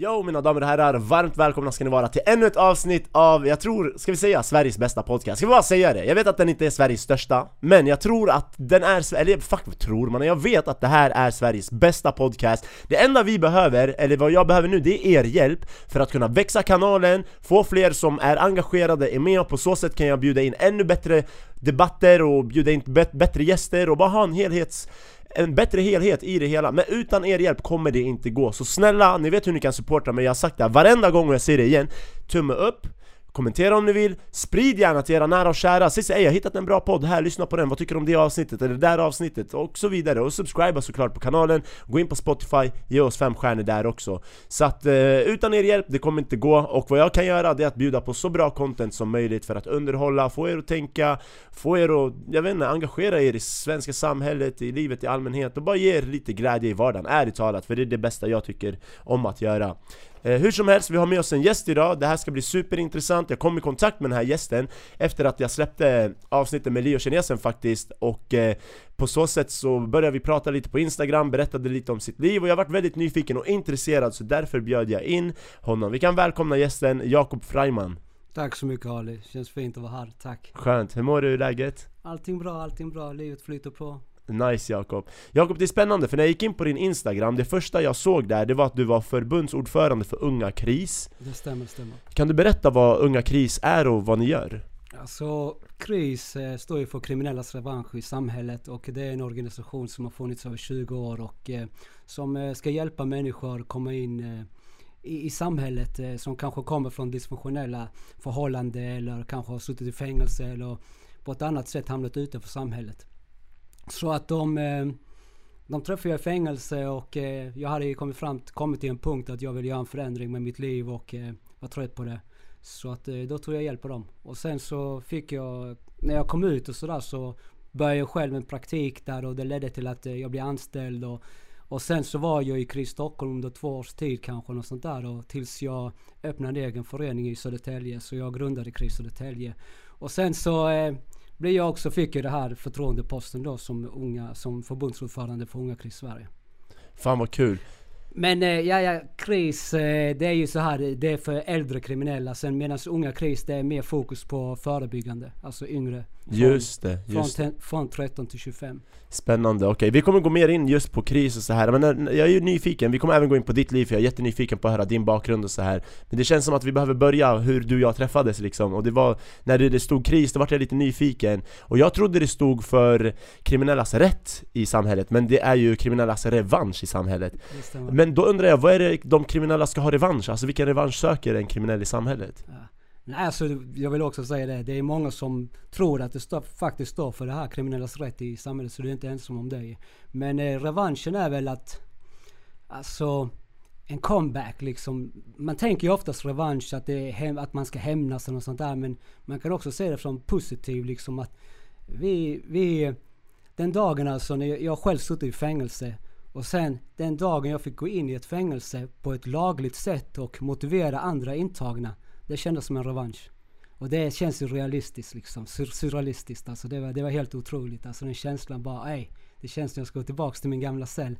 Yo mina damer och herrar, varmt välkomna ska ni vara till ännu ett avsnitt av, jag tror, ska vi säga Sveriges bästa podcast? Ska vi bara säga det? Jag vet att den inte är Sveriges största, men jag tror att den är, eller fuck vad tror man? Jag vet att det här är Sveriges bästa podcast Det enda vi behöver, eller vad jag behöver nu, det är er hjälp för att kunna växa kanalen, få fler som är engagerade, är med och på så sätt kan jag bjuda in ännu bättre debatter och bjuda in bättre gäster och bara ha en helhets en bättre helhet i det hela, men utan er hjälp kommer det inte gå. Så snälla, ni vet hur ni kan supporta mig, jag har sagt det här varenda gång och jag säger det igen. Tumme upp, Kommentera om ni vill, sprid gärna till era nära och kära, säg såhär jag har hittat en bra podd här, lyssna på den, vad tycker du om det avsnittet? Eller det där avsnittet? Och så vidare. Och subscriba såklart på kanalen, gå in på Spotify, ge oss fem stjärnor där också. Så att eh, utan er hjälp, det kommer inte gå. Och vad jag kan göra det är att bjuda på så bra content som möjligt för att underhålla, få er att tänka, få er att, jag vet inte, engagera er i svenska samhället, i livet i allmänhet. Och bara ge er lite glädje i vardagen, ärligt talat, för det är det bästa jag tycker om att göra hur som helst, vi har med oss en gäst idag, det här ska bli superintressant. Jag kom i kontakt med den här gästen efter att jag släppte avsnittet med Leo Kinesen faktiskt. Och eh, på så sätt så började vi prata lite på Instagram, berättade lite om sitt liv. Och jag varit väldigt nyfiken och intresserad så därför bjöd jag in honom. Vi kan välkomna gästen Jakob Freiman. Tack så mycket Ali, känns fint att vara här, tack. Skönt, hur mår du? i läget? Allting bra, allting bra, livet flyter på Nice Jakob. Jakob det är spännande för när jag gick in på din Instagram, det första jag såg där det var att du var förbundsordförande för Unga KRIS Det stämmer, stämmer Kan du berätta vad Unga KRIS är och vad ni gör? Alltså KRIS eh, står ju för kriminellas revansch i samhället och det är en organisation som har funnits över 20 år och eh, som eh, ska hjälpa människor komma in i, i, samhället som kanske kommer från dysfunktionella förhållanden eller kanske har suttit i fängelse eller på ett annat sätt hamnat utanför samhället. Så att de, eh, de träffade jag i fängelse och eh, jag hade ju kommit, fram, kommit till en punkt att jag ville göra en förändring med mitt liv och eh, var trött på det. Så att då tog jag hjälp av dem. Och sen så fick jag, när jag kom ut och sådär så började jag själv en praktik där och det ledde till att jag blev anställd och och sen så var jag i KRIS Stockholm under två års tid kanske något sånt där och tills jag öppnade en egen förening i Södertälje så jag grundade KRIS Södertälje. Och sen så eh, blev jag också, fick jag det här förtroendeposten då som unga, som förbundsordförande för Unga KRIS Sverige. Fan vad kul! Men eh, ja, ja, KRIS eh, det är ju så här, det är för äldre kriminella. Sen medan unga KRIS det är mer fokus på förebyggande, alltså yngre. Från, just det, just från, från 13 till 25. Spännande, okej okay. vi kommer gå mer in just på kris och så här men jag är ju nyfiken, vi kommer även gå in på ditt liv för jag är jättenyfiken på att höra din bakgrund och så här Men det känns som att vi behöver börja hur du och jag träffades liksom och det var När det stod kris, då vart jag lite nyfiken Och jag trodde det stod för kriminellas rätt i samhället men det är ju kriminellas revansch i samhället Men då undrar jag, vad är det de kriminella ska ha revansch? Alltså vilken revansch söker en kriminell i samhället? Ja. Nej, alltså jag vill också säga det. Det är många som tror att det stå, faktiskt står för det här kriminellas rätt i samhället, så du är inte ensam om det. Men eh, revanschen är väl att, alltså, en comeback liksom. Man tänker ju oftast revansch, att, det är hem, att man ska hämnas och något sånt där. Men man kan också se det som positiv liksom att vi, vi, den dagen alltså när jag, jag själv suttit i fängelse och sen den dagen jag fick gå in i ett fängelse på ett lagligt sätt och motivera andra intagna det kändes som en revansch. Och det känns ju realistiskt liksom, sur surrealistiskt alltså. Det var, det var helt otroligt. Alltså den känslan bara, ej, det känns som jag ska gå tillbaks till min gamla cell.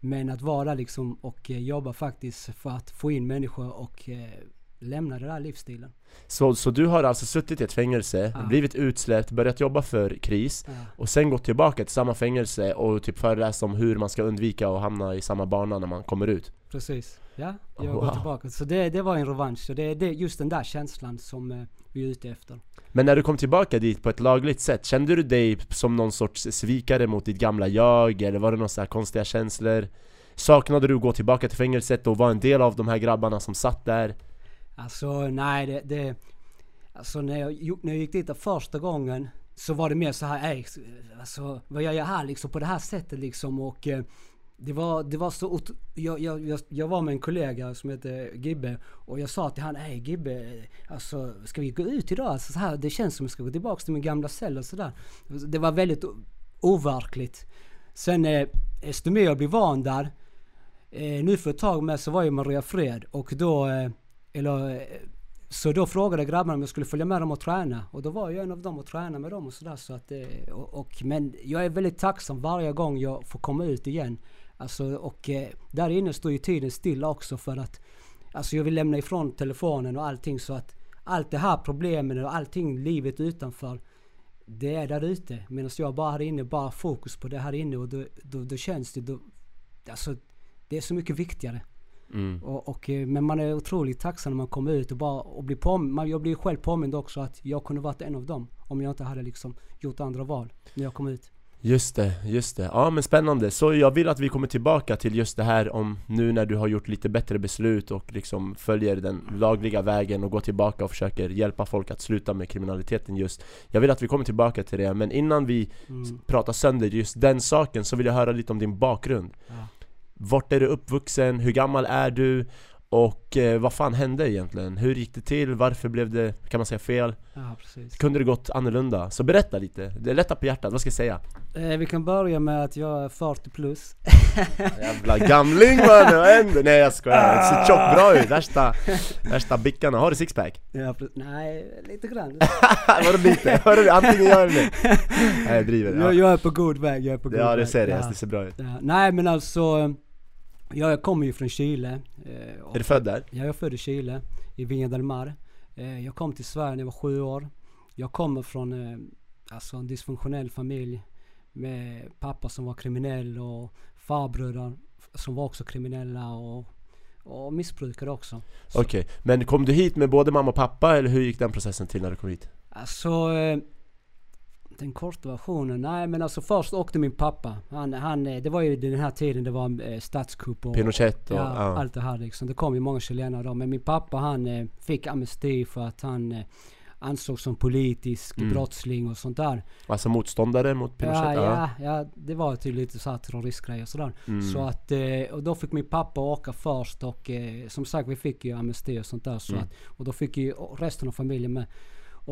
Men att vara liksom och eh, jobba faktiskt för att få in människor och eh, lämna den där livsstilen. Så, så du har alltså suttit i ett fängelse, ja. blivit utsläppt, börjat jobba för KRIS ja. och sen gått tillbaka till samma fängelse och typ föreläst om hur man ska undvika att hamna i samma bana när man kommer ut? Precis, ja. Jag wow. gått tillbaka. Så det, det var en revansch. Så det är just den där känslan som eh, vi är ute efter. Men när du kom tillbaka dit på ett lagligt sätt, kände du dig som någon sorts svikare mot ditt gamla jag? Eller var det några konstiga känslor? Saknade du att gå tillbaka till fängelset och vara en del av de här grabbarna som satt där? Alltså nej, det, det Alltså när jag, när jag gick dit första gången så var det mer så här, alltså vad gör jag här liksom på det här sättet liksom och eh, det var, det var så jag, jag, jag, var med en kollega som heter Gibbe och jag sa till han, ey Gibbe, alltså ska vi gå ut idag? Alltså, så här, det känns som att jag ska gå tillbaka till min gamla cell och sådär. Det var väldigt overkligt. Sen eh, desto mer jag blev van där, eh, nu för ett tag med så var ju Maria Fred och då eh, eller, eh, så då frågade grabbarna om jag skulle följa med dem och träna. Och då var jag en av dem och tränade med dem och sådär. Så att, eh, och, och, men jag är väldigt tacksam varje gång jag får komma ut igen. Alltså, och eh, där inne står ju tiden stilla också för att alltså jag vill lämna ifrån telefonen och allting så att allt det här problemen och allting, livet utanför, det är där ute. Medan jag bara här inne, bara fokus på det här inne och då, då, då känns det, då, alltså det är så mycket viktigare. Mm. Och, och, eh, men man är otroligt tacksam när man kommer ut och bara och blir påmind, jag blir själv påmind också att jag kunde varit en av dem. Om jag inte hade liksom gjort andra val när jag kom ut. Just det, just det. Ja men spännande. Så jag vill att vi kommer tillbaka till just det här om nu när du har gjort lite bättre beslut och liksom följer den lagliga vägen och går tillbaka och försöker hjälpa folk att sluta med kriminaliteten just. Jag vill att vi kommer tillbaka till det, men innan vi Mm. pratar sönder just den saken så vill jag höra lite om din bakgrund. Ja. Vart är du uppvuxen? Hur gammal är du? Och eh, vad fan hände egentligen? Hur gick det till? Varför blev det, kan man säga, fel? ja, precis. Kunde det gått annorlunda? Så berätta lite, det är lätta på hjärtat, vad ska jag säga? Eh, vi kan börja med att jag är 40 plus. Jävla gamling mannen, vad händer? Nej jag skojar, det ser tjockt bra ut, värsta, värsta bickarna, har du sixpack? Ja, nej, lite grann. Vadå lite? Hörru, antingen gör du det Nej jag driver, jag, ja, jag är på god väg, jag är på god ja väg. det ser jag, Ja. det ser bra ut Ja, nej men alltså, jag kommer ju från Chile. eh, Är du född där? Jag är född i Chile, i Viña del Mar. Eh, Jag kom till Sverige när jag var sju år. Jag kommer från eh, alltså en dysfunktionell familj med pappa som var kriminell och farbröder som var också kriminella och, och missbrukare också. Så, Okej, men kom du hit med både mamma och pappa eller hur gick den processen till när du kom hit? Alltså, den korta versionen, nej men alltså först åkte min pappa. Han, han, eh, det var ju den här tiden det var eh, statskupp och Pinochet och, ja, ja. allt det här liksom. Det kom ju många chilenare då. Men min pappa han eh, fick amnesti för att han ansågs som politisk Mm. brottsling och sånt där. Alltså motståndare mot Pinochet? Ja, ja, ja, det var till lite så här terroristgrejer och sådär. Mm. Så att, och då fick min pappa åka först och som sagt vi fick ju amnesti och sånt där. Så Mm. att, och då fick ju resten av familjen med.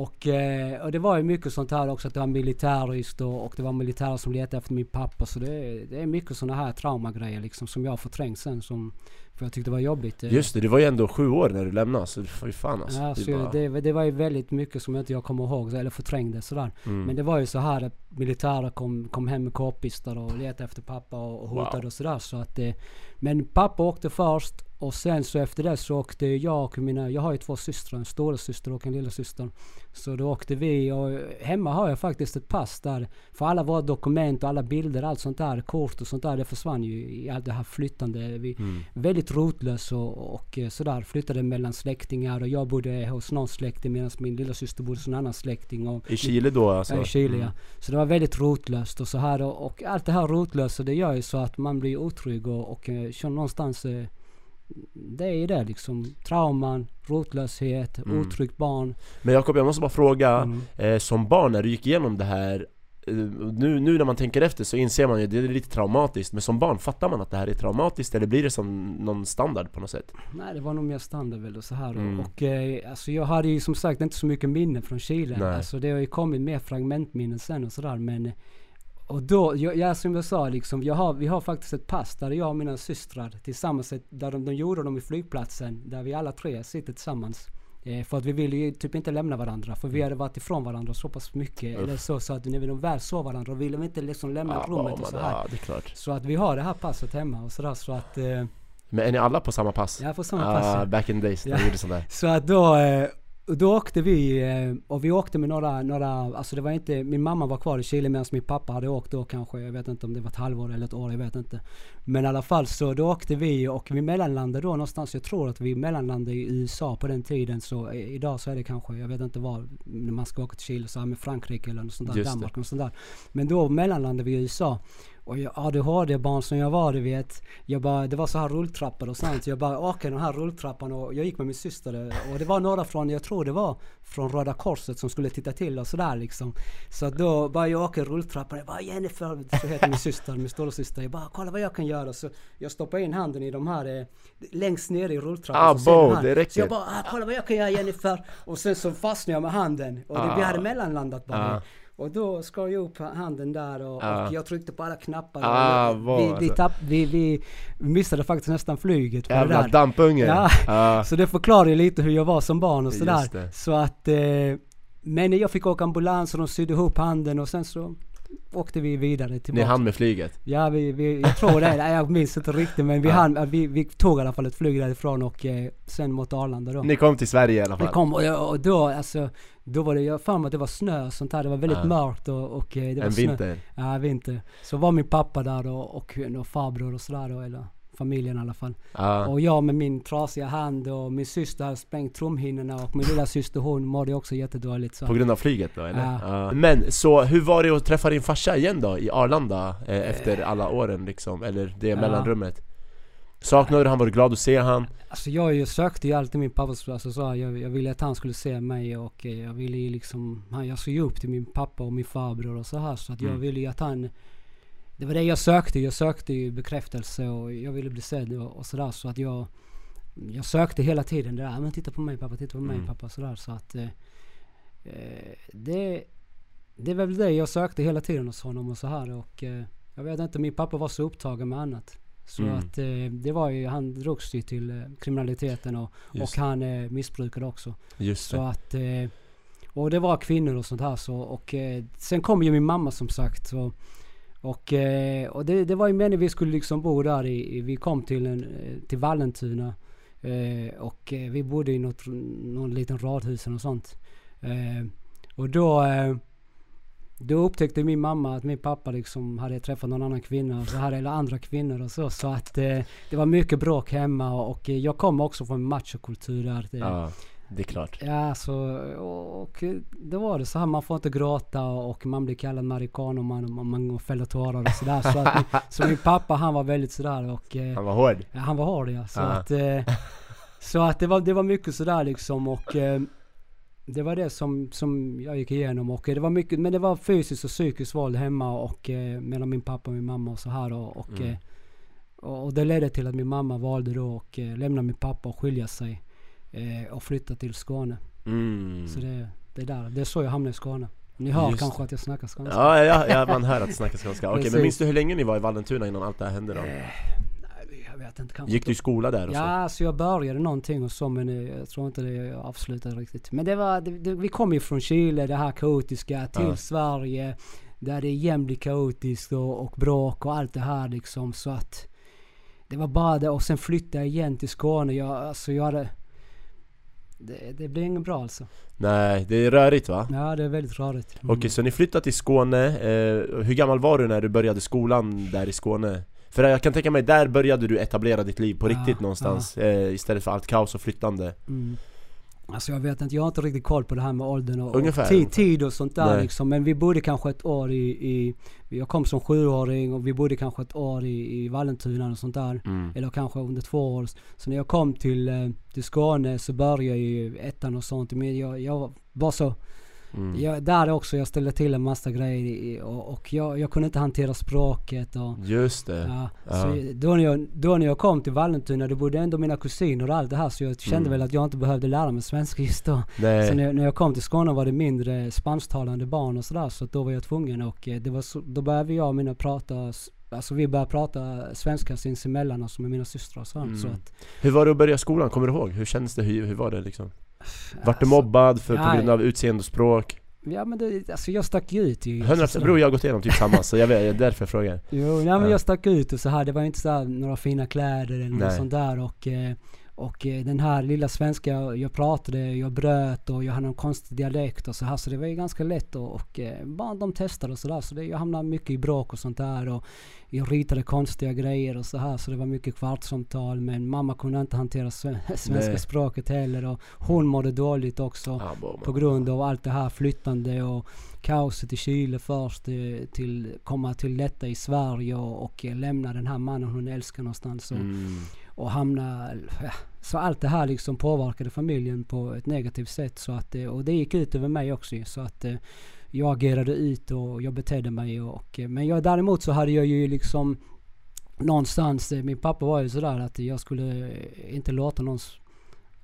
Och, eh, och det var ju mycket sånt här också att det var militäriskt och, och det var militärer som letade efter min pappa. Så det, är- det är mycket såna här traumagrejer liksom som jag har förträngt sen som, för jag tyckte det var jobbigt. eh. Just det, du var ju ändå sju år när du lämnade, så det var ju fan alltså Ja, Det så bara- det, det var ju väldigt mycket som inte jag kommer ihåg, eller förträngde sådär. mm. Men det var ju så här att militärer kom, kom hem med k-pistar och letade efter pappa och, och hotade Wow. och sådär. Så att, eh, men pappa åkte först och sen så efter det så åkte jag och mina, jag har ju två systrar, en storasyster och en lillasyster. Så då åkte vi och hemma har jag faktiskt ett pass där. För alla våra dokument och alla bilder, allt sånt där, kort och sånt där, det försvann ju i allt det här flyttande. Vi, Mm. väldigt rotlös och, och eh, sådär. Flyttade mellan släktingar och jag bodde hos någon släkting medan min lilla syster bodde hos en annan släkting. Och I Chile då alltså? Ja, i Chile Mm. ja. Så det var väldigt rotlöst och så här och, och allt det här rotlösa det gör ju så att man blir otrygg och, och eh, känner någonstans eh, det är det liksom. Trauman, rotlöshet, Mm. otryggt barn. Men Jakob, jag måste bara fråga, Mm. eh, som barn när du gick igenom det här eh, nu, nu när man tänker efter så inser man ju att det är lite traumatiskt Men som barn, fattar man att det här är traumatiskt eller blir det som någon standard på något sätt? Nej det var nog mer standard väl och så här. Mm. Och, och eh, alltså jag hade ju som sagt inte så mycket minnen från Chile. Nej. Alltså det har ju kommit mer fragmentminnen sen och sådär men och då, jag, ja, som jag sa liksom, jag har, vi har faktiskt ett pass där jag och mina systrar tillsammans, där de, de gjorde dem i flygplatsen, där vi alla tre sitter tillsammans. Eh, för att vi ville ju typ inte lämna varandra, för vi hade varit ifrån varandra så pass mycket. Uff. Eller så, så att när vi väl såg varandra, ville vi inte liksom lämna Ja, rummet och så här. ja, det är klart Så att vi har det här passet hemma och sådär så att, eh, Men är ni alla på samma pass? jag får samma Ah, pass. ja. back in the days, när Ja. gjorde sånt där Så att då, eh, då åkte vi, eh, och vi åkte med några, några, alltså det var inte, min mamma var kvar i Chile medan min pappa hade åkt då kanske, jag vet inte om det var ett halvår eller ett år, jag vet inte. Men i alla fall så då åkte vi och vi mellanlandade då någonstans, jag tror att vi mellanlandade i USA på den tiden så eh, idag så är det kanske, jag vet inte var, när man ska åka till Chile så här med Frankrike eller något sånt där, Just. Danmark och sånt där. Men då mellanlandade vi i USA. Och jag ADHD-barn som jag var, du vet. Jag bara, det var så här rulltrappor och sånt. Jag bara åkte den här rulltrappan och jag gick med min syster. Och det var några från, jag tror det var från Röda Korset som skulle titta till och sådär liksom. Så då bara jag åker rulltrappan. Jag bara Jennifer, så heter min syster, min stora syster. Jag bara kolla vad jag kan göra. Så jag stoppar in handen i de här, eh, längst ner i rulltrappan. Ah, bo, det räcker. Så jag bara, ah, kolla vad jag kan göra Jennifer. Och sen så fastnade jag med handen. Och det, vi Ah. hade mellanlandat bara. Ah. Och då skar jag upp handen där och, Ah. och jag tryckte på alla knappar. Ah, vi, vi, tapp, vi, vi missade faktiskt nästan flyget det Jävla dampunge! Ja. Ah. Så det förklarar ju lite hur jag var som barn och sådär. Så att, eh, men jag fick åka ambulans och de sydde ihop handen och sen så åkte vi vidare Ni tillbaka. hann med flyget? Ja, vi, vi, jag tror det. Jag minns inte riktigt men vi, Ja. hann, vi, vi tog i alla fall ett flyg därifrån och eh, sen mot Arlanda då. Ni kom till Sverige i alla Vi fall? kom och, och då alltså, då var det, jag för mig att det var snö och sånt där. Det var väldigt Ja. mörkt och, och eh, det var en snö. vinter? Ja, vinter. Så var min pappa där då, och, och farbror och sådär då, eller familjen i alla fall. Ja. Och jag med min trasiga hand och min syster hade sprängt trumhinnorna och min lilla syster hon mådde också jättedåligt. Så. På grund av flyget då eller? Ja. Ja. Men så hur var det att träffa din farsa igen då i Arlanda eh, efter alla åren liksom? Eller det mellanrummet? Saknade du han? Var du glad att se han? Alltså jag ju sökte ju alltid min pappas, alltså så jag, jag ville att han skulle se mig och eh, jag ville ju liksom, han, jag såg ju upp till min pappa och min farbror och så här så att jag Mm. ville ju att han Det var det jag sökte, jag sökte ju bekräftelse och jag ville bli sedd och, och sådär så att jag Jag sökte hela tiden det där, men titta på mig pappa, titta på mig Mm. pappa sådär så att eh, eh, Det Det är väl det jag sökte hela tiden hos honom och så här och eh, Jag vet inte, min pappa var så upptagen med annat så Mm. att eh, det var ju, han drogs ju till eh, kriminaliteten och, Just, och han eh, missbrukade också. just Så det. att, eh, och det var kvinnor och sånt här så och sen kom ju min mamma som sagt. Så, och eh, och det, det var ju meningen vi skulle liksom bo där i, vi kom till, en, eh, till Vallentuna. Eh, och vi bodde i något, någon liten radhus och sånt. Och då då upptäckte min mamma att min pappa liksom hade träffat någon annan kvinna och så här, eller andra kvinnor och så. Så att det var mycket bråk hemma och, jag kom också från machokultur där. Det, Ja, det är klart. Ja, så, och, och då var det så här, man får inte gråta och man blir kallad maricano om man, man fäller tårar och sådär. Så, att, så min pappa han var väldigt sådär och eh, Han var hård. ja, han var hård ja. Så Ja. att, eh, så att det, var, det var mycket sådär liksom och eh, det var det som, som jag gick igenom och det var mycket, men det var fysiskt och psykiskt våld hemma och mellan min pappa och min mamma och så här och, och, Mm. och, och det ledde till att min mamma valde då att lämna min pappa och skilja sig eh, och flytta till Skåne. Mm. Så det, det är där, det är så jag hamnade i Skåne. Ni hör Just kanske att jag snackar skånska. Ja, ja, ja, man hör att du snackar skånska. Okej, men Precis. minns du hur länge ni var i Vallentuna innan allt det här hände då? Eh, jag vet inte. Kanske Gick du i skola där och Ja, så? alltså jag började någonting och så men eh, jag tror inte det avslutade riktigt. Men det var, det, det, vi kom ju från Chile, det här kaotiska, till Ja. Sverige. Där det igen blir kaotiskt och, och bråk och allt det här liksom. Så att det var bara det och sen flyttade jag igen till Skåne. Jag, alltså jag hade... Det, det blev inget bra alltså. Nej, det är rörigt va? Ja, det är väldigt rörigt. Mm. Okej, så ni flyttade till Skåne. Eh, hur gammal var du när du började skolan där i Skåne? För jag kan tänka mig, där började du etablera ditt liv på Ja, riktigt någonstans eh, Istället för allt kaos och flyttande Mm. Alltså jag vet inte, jag har inte riktigt koll på det här med åldern och, Ungefär, och tid, tid och sånt där Nej. liksom. Men vi bodde kanske ett år i, i jag kom som sjuåring och vi bodde kanske ett år i, i Vallentuna och sånt där. mm. Eller kanske under två år. Så när jag kom till, eh, till Skåne så började jag i ettan och sånt. Men jag, jag var så, Mm. jag, där också, jag ställde till en massa grejer i- och, och jag, jag kunde inte hantera språket och Just det Ja, Ja. Så då, när jag, då när jag kom till Vallentuna, då bodde ändå mina kusiner och allt det här så jag kände Mm. väl att jag inte behövde lära mig svenska just då. Nej, Så när, när jag kom till Skåne var det mindre spansktalande barn och sådär så då var jag tvungen och eh, det var så, då började jag och mina prata, alltså vi började prata svenska sinsemellan alltså med mina systrar och sånt. Mm. Så att, hur var det att börja skolan? Kommer du ihåg? Hur kändes det? Hur, hur var det liksom? Vart du alltså, mobbad för, på grund av utseende och språk? Ja men det, alltså jag stack ju ut ju. 100% Så- bror jag har gått igenom typ samma, så jag vet, därför jag frågar Jo, nej, men Ja. jag stack ut och så här. Det var inte så några fina kläder eller något Nej. sånt där. Och, eh, och eh, den här lilla svenska jag pratade, jag bröt och jag hade någon konstig dialekt och så här. Så det var ju ganska lätt och, och eh, bara de testade och sådär. Så det, jag hamnade mycket i bråk och sånt där. Och jag ritade konstiga grejer och så här. Så det var mycket kvartssamtal. Men mamma kunde inte hantera sve- svenska Nej. språket heller. Och hon mådde dåligt också. ah, På grund av allt det här flyttande och kaoset i Chile först eh, till komma till detta i Sverige och, och lämna den här mannen hon älskar någonstans och, mm. och hamna... Ja, så allt det här liksom påverkade familjen på ett negativt sätt så att, eh, och det gick ut över mig också ju, så att eh, jag agerade ut och jag betedde mig och, eh, men jag, däremot så hade jag ju liksom någonstans, min pappa var ju sådär att jag skulle inte låta någon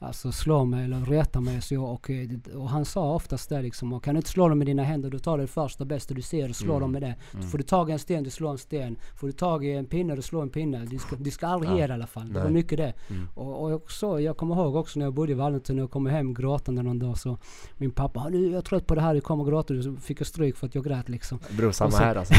alltså slå mig eller reta mig. Så jag, och, eh, och han sa oftast det liksom, kan du inte slå dem med dina händer, då tar du det första bästa du ser och slår Mm. dem med det. Mm. Får du tag i en sten, du slår en sten. Får du tag i en pinne, du slår en pinne. Du ska, du ska aldrig Ja. ge det i alla fall. Det var Nej. mycket det. Mm. Och, och jag, så, jag kommer ihåg också när jag bodde i Vallentuna och kom hem gråtande någon dag så min pappa, "Ah, nu är jag trött på det här, du kommer gråta. Så fick jag stryk för att jag grät liksom. Bror, samma så- här alltså.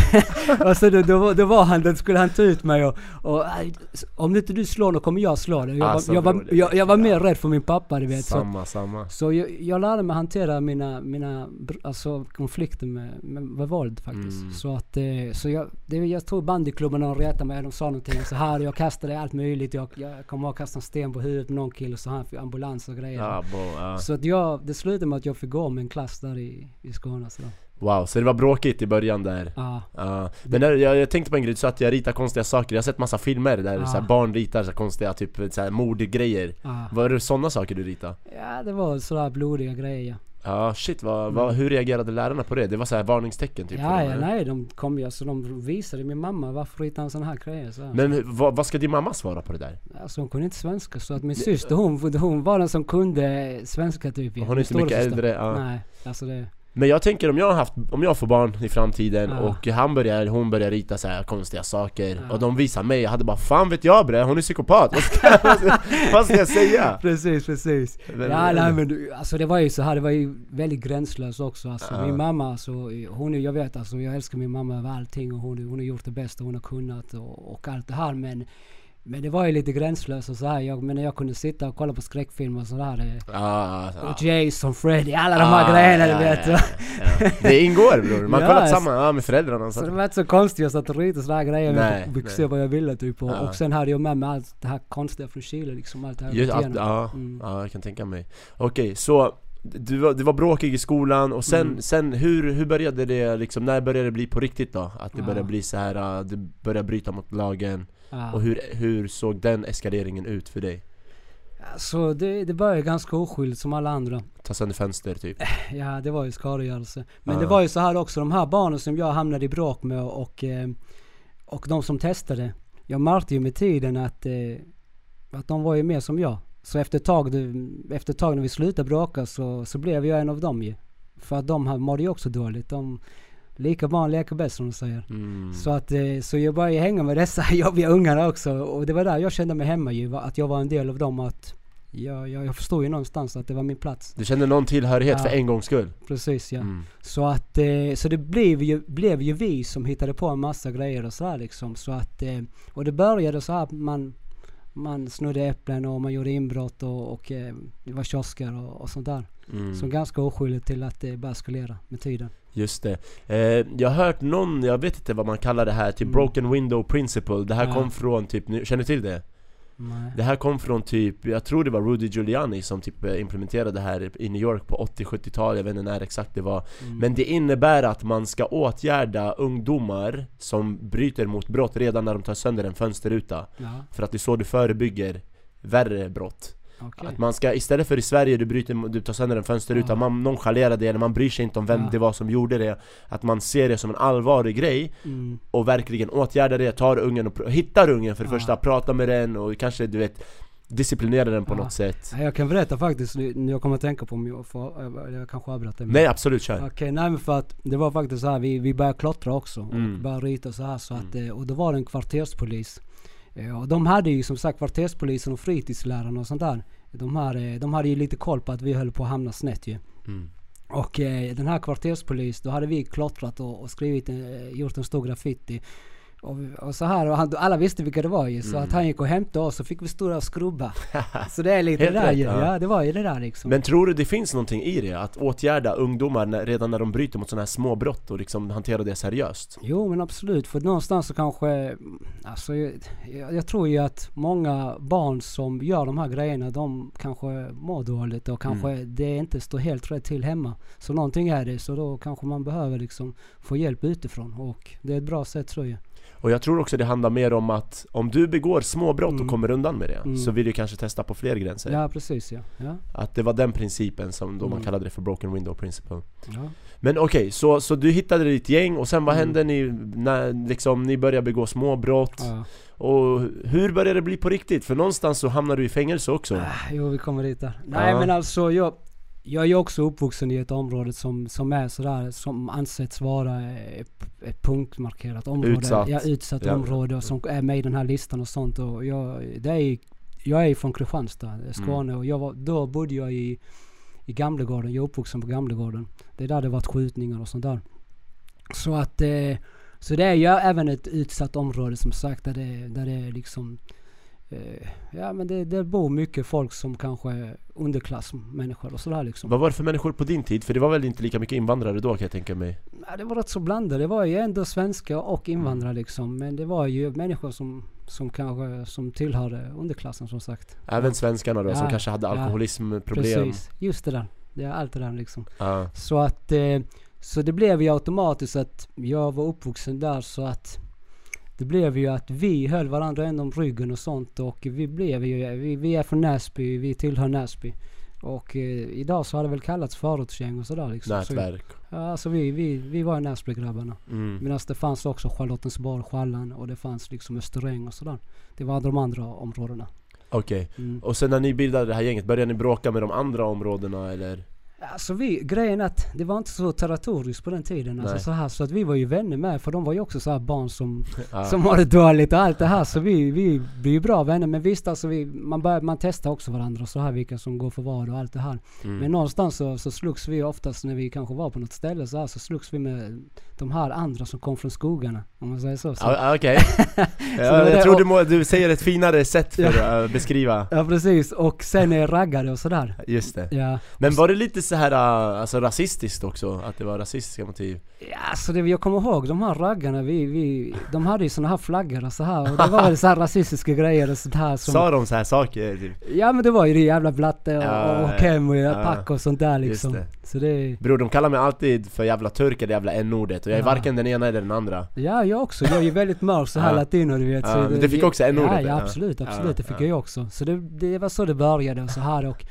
och så då, då, då var han, då skulle han ta ut mig och, och "Aj, om inte du slår då kommer jag slå dig. Jag, Alltså, var, jag, jag, jag var mer rädd för min pappa du vet. Så, Samma, samma. så jag, jag lärde mig hantera mina, mina alltså, konflikter med, med, med våld faktiskt. Mm. Så att, eh, så jag, det, jag tror bandyklubben de retade mig, de sa någonting så här. Jag kastade allt möjligt. Jag, jag kommer ihåg att kasta en sten på huvudet på någon kille så han fick ambulans och grejer. Ja, bo, ja. Så att jag, det slutade med att jag fick gå med en klass där i, i Skåne. Så. Wow, så det var bråkigt i början där. Ja, Ja, men där, jag, jag tänkte på en grej, sa att jag ritar konstiga saker, jag har sett massa filmer där Ja. så barn ritar så konstiga typ så här, mordgrejer ja. Var det sådana saker du ritade? ja, det var sådär blodiga grejer. ja. Shit, vad, vad, hur reagerade lärarna på det? Det var så här varningstecken typ? Ja, ja, eller? nej, de kom ju, alltså de visade min mamma varför ritar han sådana här grejer så. Men vad, vad ska din mamma svara på det där? Alltså hon kunde inte svenska så att min syster hon, hon var den som kunde svenska typ. Hon är inte mycket äldre, ja. Nej, alltså det... Men jag tänker om jag har haft, om jag får barn i framtiden Ja. och han börjar, hon börjar rita så konstiga saker Ja. och de visar mig, jag hade bara 'Fan vet jag bre, hon är psykopat' Vad ska, vad ska, vad ska jag säga? Precis, precis. Men- ja, nej men du, alltså det var ju så här, det var ju väldigt gränslöst också. Alltså Ja. min mamma, alltså, hon är, jag vet alltså, jag älskar min mamma över allting och hon, hon har gjort det bästa hon har kunnat och, och allt det här men men det var ju lite gränslöst och så här. Jag, men när jag kunde sitta och kolla på skräckfilmer och sådär. Ja, ja. Och Jason, Freddy, alla de här grejerna du vet. ja, ja. Det ingår bror, man Ja, kollar tillsammans ja, med föräldrarna Så det så. var inte så konstigt, jag satt och ritade sådana här grejer. Nej, Jag fick se vad jag ville typ. Och, Ja. och sen hade jag med mig allt det här konstiga från Chile liksom. Allt det här Just, att, ja, Mm. ja, jag kan tänka mig Okej, så du var, du var bråkig i skolan och sen, Mm. sen hur, hur började det liksom, när började det bli på riktigt då? Att det Ja. började bli så här, du började bryta mot lagen Ja. Och hur, hur såg den eskaleringen ut för dig? Så det, det började ganska oskyldigt som alla andra. Ta sönder fönster typ? Ja, det var ju skadegörelse. Men Ja. det var ju så här också, de här barnen som jag hamnade i bråk med och, eh, och de som testade. Jag märkte ju med tiden att, eh, att de var ju mer som jag. Så efter ett tag, efter ett tag när vi slutade bråka så, så blev jag en av dem ju. För att de mådde ju också dåligt. De, lika barn leker bäst som de säger. Mm. Så, att, eh, så jag började hänga med dessa jobbiga ungarna också. Och det var där jag kände mig hemma ju. Att jag var en del av dem. Att jag, jag, jag förstod ju någonstans att det var min plats. Du kände någon tillhörighet Ja. för en gångs skull? Precis ja. Mm. Så att, eh, så det blev ju, blev ju vi som hittade på en massa grejer och så här liksom. Så att, eh, och det började så här att man, man snodde äpplen och man gjorde inbrott och, och det var kiosker och, och sånt där. Mm. Så ganska oskyldigt till att det började eskalera med tiden. Just det. Eh, jag har hört någon, jag vet inte vad man kallar det här, typ Mm. broken window principle Det här Ja. kom från typ, känner du till det? Nej. Det här kom från typ, jag tror det var Rudy Giuliani som typ eh, implementerade det här i New York på 80-70-tal, jag vet inte när exakt det var Mm. Men det innebär att man ska åtgärda ungdomar som bryter mot brott redan när de tar sönder en fönsterruta Ja, För att det är så du förebygger värre brott okej. Att man ska, istället för i Sverige du bryter, du tar sönder en fönsterruta, Ja. man nonchalerar det eller man bryr sig inte om vem Ja. det var som gjorde det Att man ser det som en allvarlig grej Mm. och verkligen åtgärder det, tar ungen och hittar ungen för det Ja. första, pratar med den och kanske du vet Disciplinera den på Ja. något sätt Ja, Jag kan berätta faktiskt, nu jag kommer att tänka på om jag får, jag kanske avbröt men- Nej absolut, kör! Okej, nej men för att det var faktiskt så här, vi, vi började klottra också Mm. och började rita så här så att, eh, och då var det en kvarterspolis. Eh, Och de hade ju som sagt kvarterspolisen och fritidslärarna och sånt där. De, här, eh, de hade ju lite koll på att vi höll på att hamna snett ju. Mm. Och eh, den här kvarterspolis, då hade vi klottrat och, och skrivit, eh, gjort en stor graffiti. Och, och så här, och han, alla visste vilka det var ju. Så Mm. att han gick och hämtade oss så fick vi där och skrubba. så det är lite det där rätt, ju. ja. Ja. det var ju det där liksom. Men tror du det finns någonting i det? Att åtgärda ungdomar när, redan när de bryter mot sådana här små brott och liksom hantera det seriöst? Jo men absolut, för någonstans så kanske, alltså jag, jag, jag tror ju att många barn som gör de här grejerna, de kanske mår dåligt och kanske Mm. det inte står helt rätt till hemma. Så någonting är det, så då kanske man behöver liksom få hjälp utifrån och det är ett bra sätt tror jag. Och jag tror också det handlar mer om att om du begår småbrott Mm. och kommer undan med det Mm. så vill du kanske testa på fler gränser. Ja precis ja. Ja. Att det var den principen som då man Mm. kallade det för broken window principle. ja. Men okej, så, så du hittade ditt gäng och sen vad Mm. hände ni när liksom, ni började begå småbrott? ja. Och hur började det bli på riktigt? För någonstans så hamnar du i fängelse också. Ah, Jo vi kommer dit där. Nej men alltså jag, jag är ju också uppvuxen i ett område som, som är sådär, som ansetts vara ett, ett punktmarkerat område. Utsatt. Ja, utsatt Ja. område och som är med i den här listan och sånt. Och jag, det är, jag är från Kristianstad, Skåne Mm. och jag var, då bodde jag i, i Gamlegården. Jag är uppvuxen på Gamlegården. Det är där det varit skjutningar och sånt där. Så att eh, så det är ju även ett utsatt område som sagt där det, där det är liksom eh, Ja men det, det bor mycket folk som kanske är underklassmänniskor och sådär liksom. Vad var det för människor på din tid? För det var väl inte lika mycket invandrare då kan jag tänka mig? Ja, det var rätt så blandat. Det var ju ändå svenskar och invandrare liksom. Men det var ju människor som, som kanske som tillhörde underklassen som sagt. Även svenskarna då, som Ja, kanske hade alkoholismproblem? Precis, just det där. Det är allt det där liksom. Så att eh, Så det blev ju automatiskt att jag var uppvuxen där så att det blev ju att vi höll varandra ändå om ryggen och sånt och vi blev ju, vi, vi är från Näsby, vi tillhör Näsby. Och eh, idag så har det väl kallats förortsgäng och sådär liksom. Så, Nätverk. ja, alltså vi, vi, vi var Näsbygrabbarna. Mm. Medan det fanns också Charlottensborg, Schallan och det fanns liksom Österäng och sådär. Det var de andra områdena. Okej. Mm. Och sen när ni bildade det här gänget, började ni bråka med de andra områdena eller? Alltså vi, grejen att det var inte så territoriskt på den tiden. Alltså Nej. så, här, så att vi var ju vänner med för de var ju också så här barn som, Ja. som mådde dåligt och allt det här. Så vi, vi blev ju bra vänner. Men visst alltså vi, man, bör, man testar också varandra och så här vilka som går för vad och allt det här. Mm. Men någonstans så, så slogs vi oftast när vi kanske var på något ställe så här så slogs vi med de här andra som kom från skogarna. Om man säger så. så. Ja, Okej. det ja, jag det- tror du, må, du säger ett finare sätt för att beskriva. Ja precis. Och sen är raggare och sådär. Just det. Ja. Men var det lite så här äh, alltså rasistiskt också? Att det var rasistiska motiv? Ja, alltså det, jag kommer ihåg de här raggarna, vi, vi, de hade ju såna här flaggor och så här och det var väl så här rasistiska grejer och sånt här som Sa de så här saker? Typ? Ja men det var ju det jävla blatte och, Ja, och Kem och ja. pack och sånt där liksom. det. Så det, Bror de kallar mig alltid för jävla turk eller jävla n-ordet och jag är Ja. varken den ena eller den andra ja jag också, jag är ju väldigt mörk så här Ja. latino du vet. Ja, så men du fick också n-ordet, Ja, ja. absolut, absolut. Det fick ja. jag också. Så det, det var så det började och så här och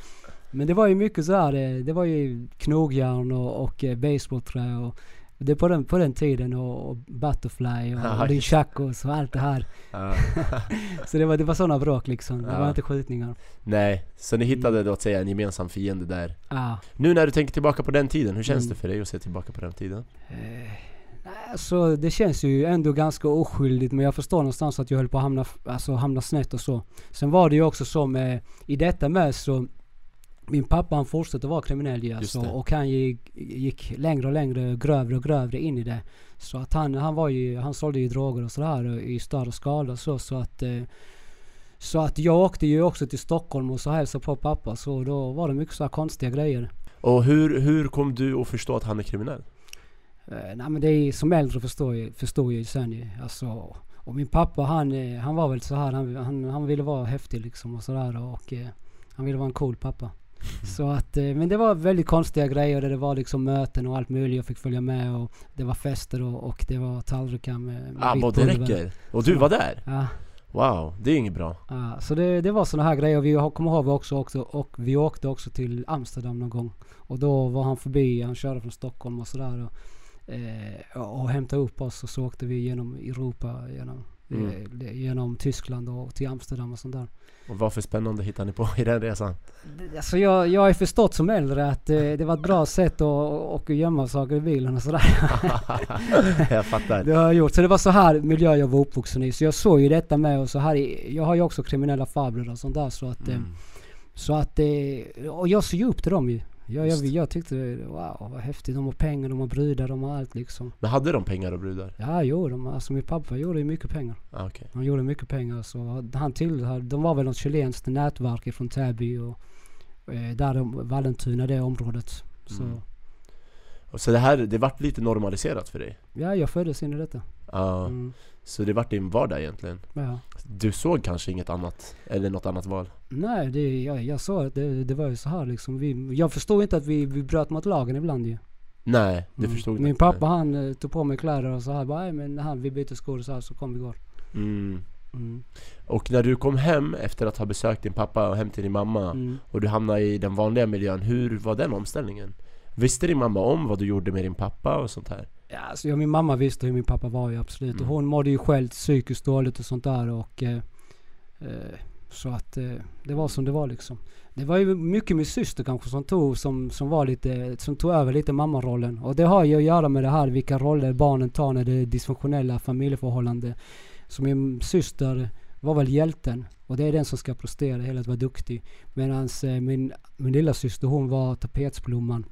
Men det var ju mycket så här, det, det var ju knogjärn och, och eh, basebollträ och det på den, på den tiden och, och butterfly och, Ja, och Chacos och allt det här. Ja. Så det var, det var sådana bråk liksom. Det Ja. var inte skjutningar. Nej, så ni hittade Mm. då att säga en gemensam fiende där Ja. Nu när du tänker tillbaka på den tiden, hur känns Mm. det för dig att se tillbaka på den tiden? Eh, alltså det känns ju ändå ganska oskyldigt men jag förstår någonstans att jag höll på att hamna, alltså, hamna snett och så. Sen var det ju också så med, i detta med så min pappa han fortsatte vara kriminell ju alltså, och han gick, gick längre och längre, grövre och grövre in i det. Så att han, han var ju, han sålde ju droger och sådär i större skala så, så att eh, så att jag åkte ju också till Stockholm och så hälsade på pappa så då var det mycket så här konstiga grejer. Och hur, hur kom du att förstå att han är kriminell? Eh, nej men det är som äldre förstår jag, förstår jag ju sen ju. Alltså, och min pappa han, eh, han var väl så här han, han, han ville vara häftig liksom och sådär och eh, han ville vara en cool pappa. Så att, eh, men det var väldigt konstiga grejer där det var liksom möten och allt möjligt jag fick följa med och det var fester och, och det var tallrikar med, med Ah, vitt det räcker! Och du var där? Ja, Wow, det är inget bra ja, så det, det var sådana här grejer. Vi kommer ihåg vi också, också och vi åkte också till Amsterdam någon gång. Och då var han förbi, han körde från Stockholm och sådär. Och, eh, och hämtade upp oss och så åkte vi genom Europa, genom, Mm. det- genom Tyskland och till Amsterdam och sånt där. Och vad för spännande hittar ni på i den resan? Det- Alltså jag, jag har ju förstått som äldre att eh, det var ett bra sätt att, att gömma saker i bilen och sådär. jag fattar Det har jag gjort. Så det var så här miljö jag var uppvuxen i. Så jag såg ju detta med och så här. Jag har ju också kriminella farbröder och sånt där så att eh, mm. Så att eh, och jag såg ju upp till dem ju. Jag, jag, jag tyckte wow vad häftigt. De har pengar, de har brudar, de har allt liksom. Men hade de pengar och brudar? Ja jo, de, alltså min pappa gjorde ju mycket pengar. Ah, okej Han gjorde mycket pengar så han tillhörde, de var väl något chilenskt nätverk från Täby och eh, där de, Vallentuna det området. Så Mm. Och så det här, det vart lite normaliserat för dig? ja, jag föddes in i detta. Ja, Mm, så det vart din vardag egentligen? ja. Du såg kanske inget annat? Eller något annat val? Nej, det, jag, jag sa att det, det var ju så här liksom. Vi, jag förstår inte att vi, vi bröt mot lagen ibland ju. Nej, det Mm. förstod Min inte. pappa han eh, tog på mig kläder och så här bara, "Nej, men han, vi byter skor och så här så kom vi igår. Mm. Mm. Och när du kom hem efter att ha besökt din pappa och hem till din mamma Mm. och du hamnade i den vanliga miljön, hur var den omställningen? Visste din mamma om vad du gjorde med din pappa och sånt här? Ja, alltså, ja, min mamma visste hur min pappa var ju absolut. Mm. Och hon mådde ju själv psykiskt dåligt och sånt där och eh, eh, så att eh, det var som det var liksom. Det var ju mycket min syster kanske som tog, som, som var lite, som tog över lite mammarollen. Och det har ju att göra med det här vilka roller barnen tar när det är dysfunktionella familjeförhållanden. Så min syster var väl hjälten. Och det är den som ska prestera, hela att vara duktig. Medan eh, min, min lilla syster hon var tapetsblomman.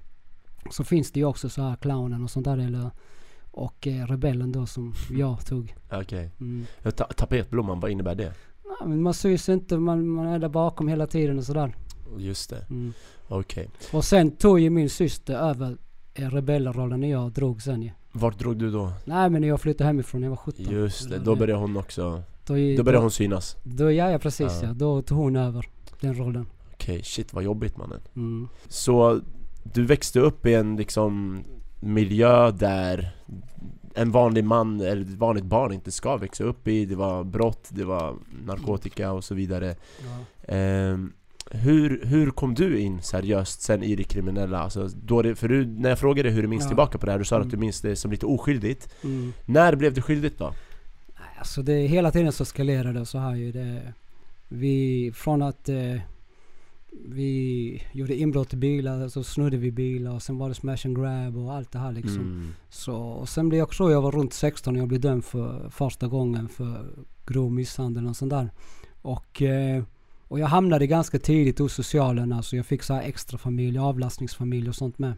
Så finns det ju också så här clownen och sånt där eller och eh, rebellen då som jag tog. Okej. Mm. Ta- tapetblomman, vad innebär det? Ja, men man syns inte, man, man är där bakom hela tiden och sådär. Just det, Mm. okej. Och sen tog ju min syster över eh, rebellrollen när jag drog sen ju. Vart drog du då? Nej men när jag flyttade hemifrån när jag var 17. Just det, då började hon också, Då, då började hon synas. Då, ja, ja precis Ja. ja. Då tog hon över den rollen. Okej, shit vad jobbigt mannen. Mm. Så du växte upp i en liksom miljö där en vanlig man eller ett vanligt barn inte ska växa upp i. Det var brott, det var narkotika och så vidare. Ja. Ehm, hur, hur kom du in seriöst sen i det kriminella? Alltså, då det, för du, när jag frågade hur du minns Ja. tillbaka på det här, du sa att Mm. du minns det som lite oskyldigt. Mm. När blev det skyldigt då? Alltså det hela tiden så eskalerade det så här ju. Det, vi, från att eh, vi gjorde inbrott i bilar, så snodde vi bilar och sen var det smash and grab och allt det här liksom. Mm. Så, och sen blev jag, tror jag var runt 16 när jag blev dömd för första gången för grov misshandel och sånt där. Och, eh, och jag hamnade ganska tidigt hos socialen, alltså jag fick så här extra familj, avlastningsfamilj och sånt med.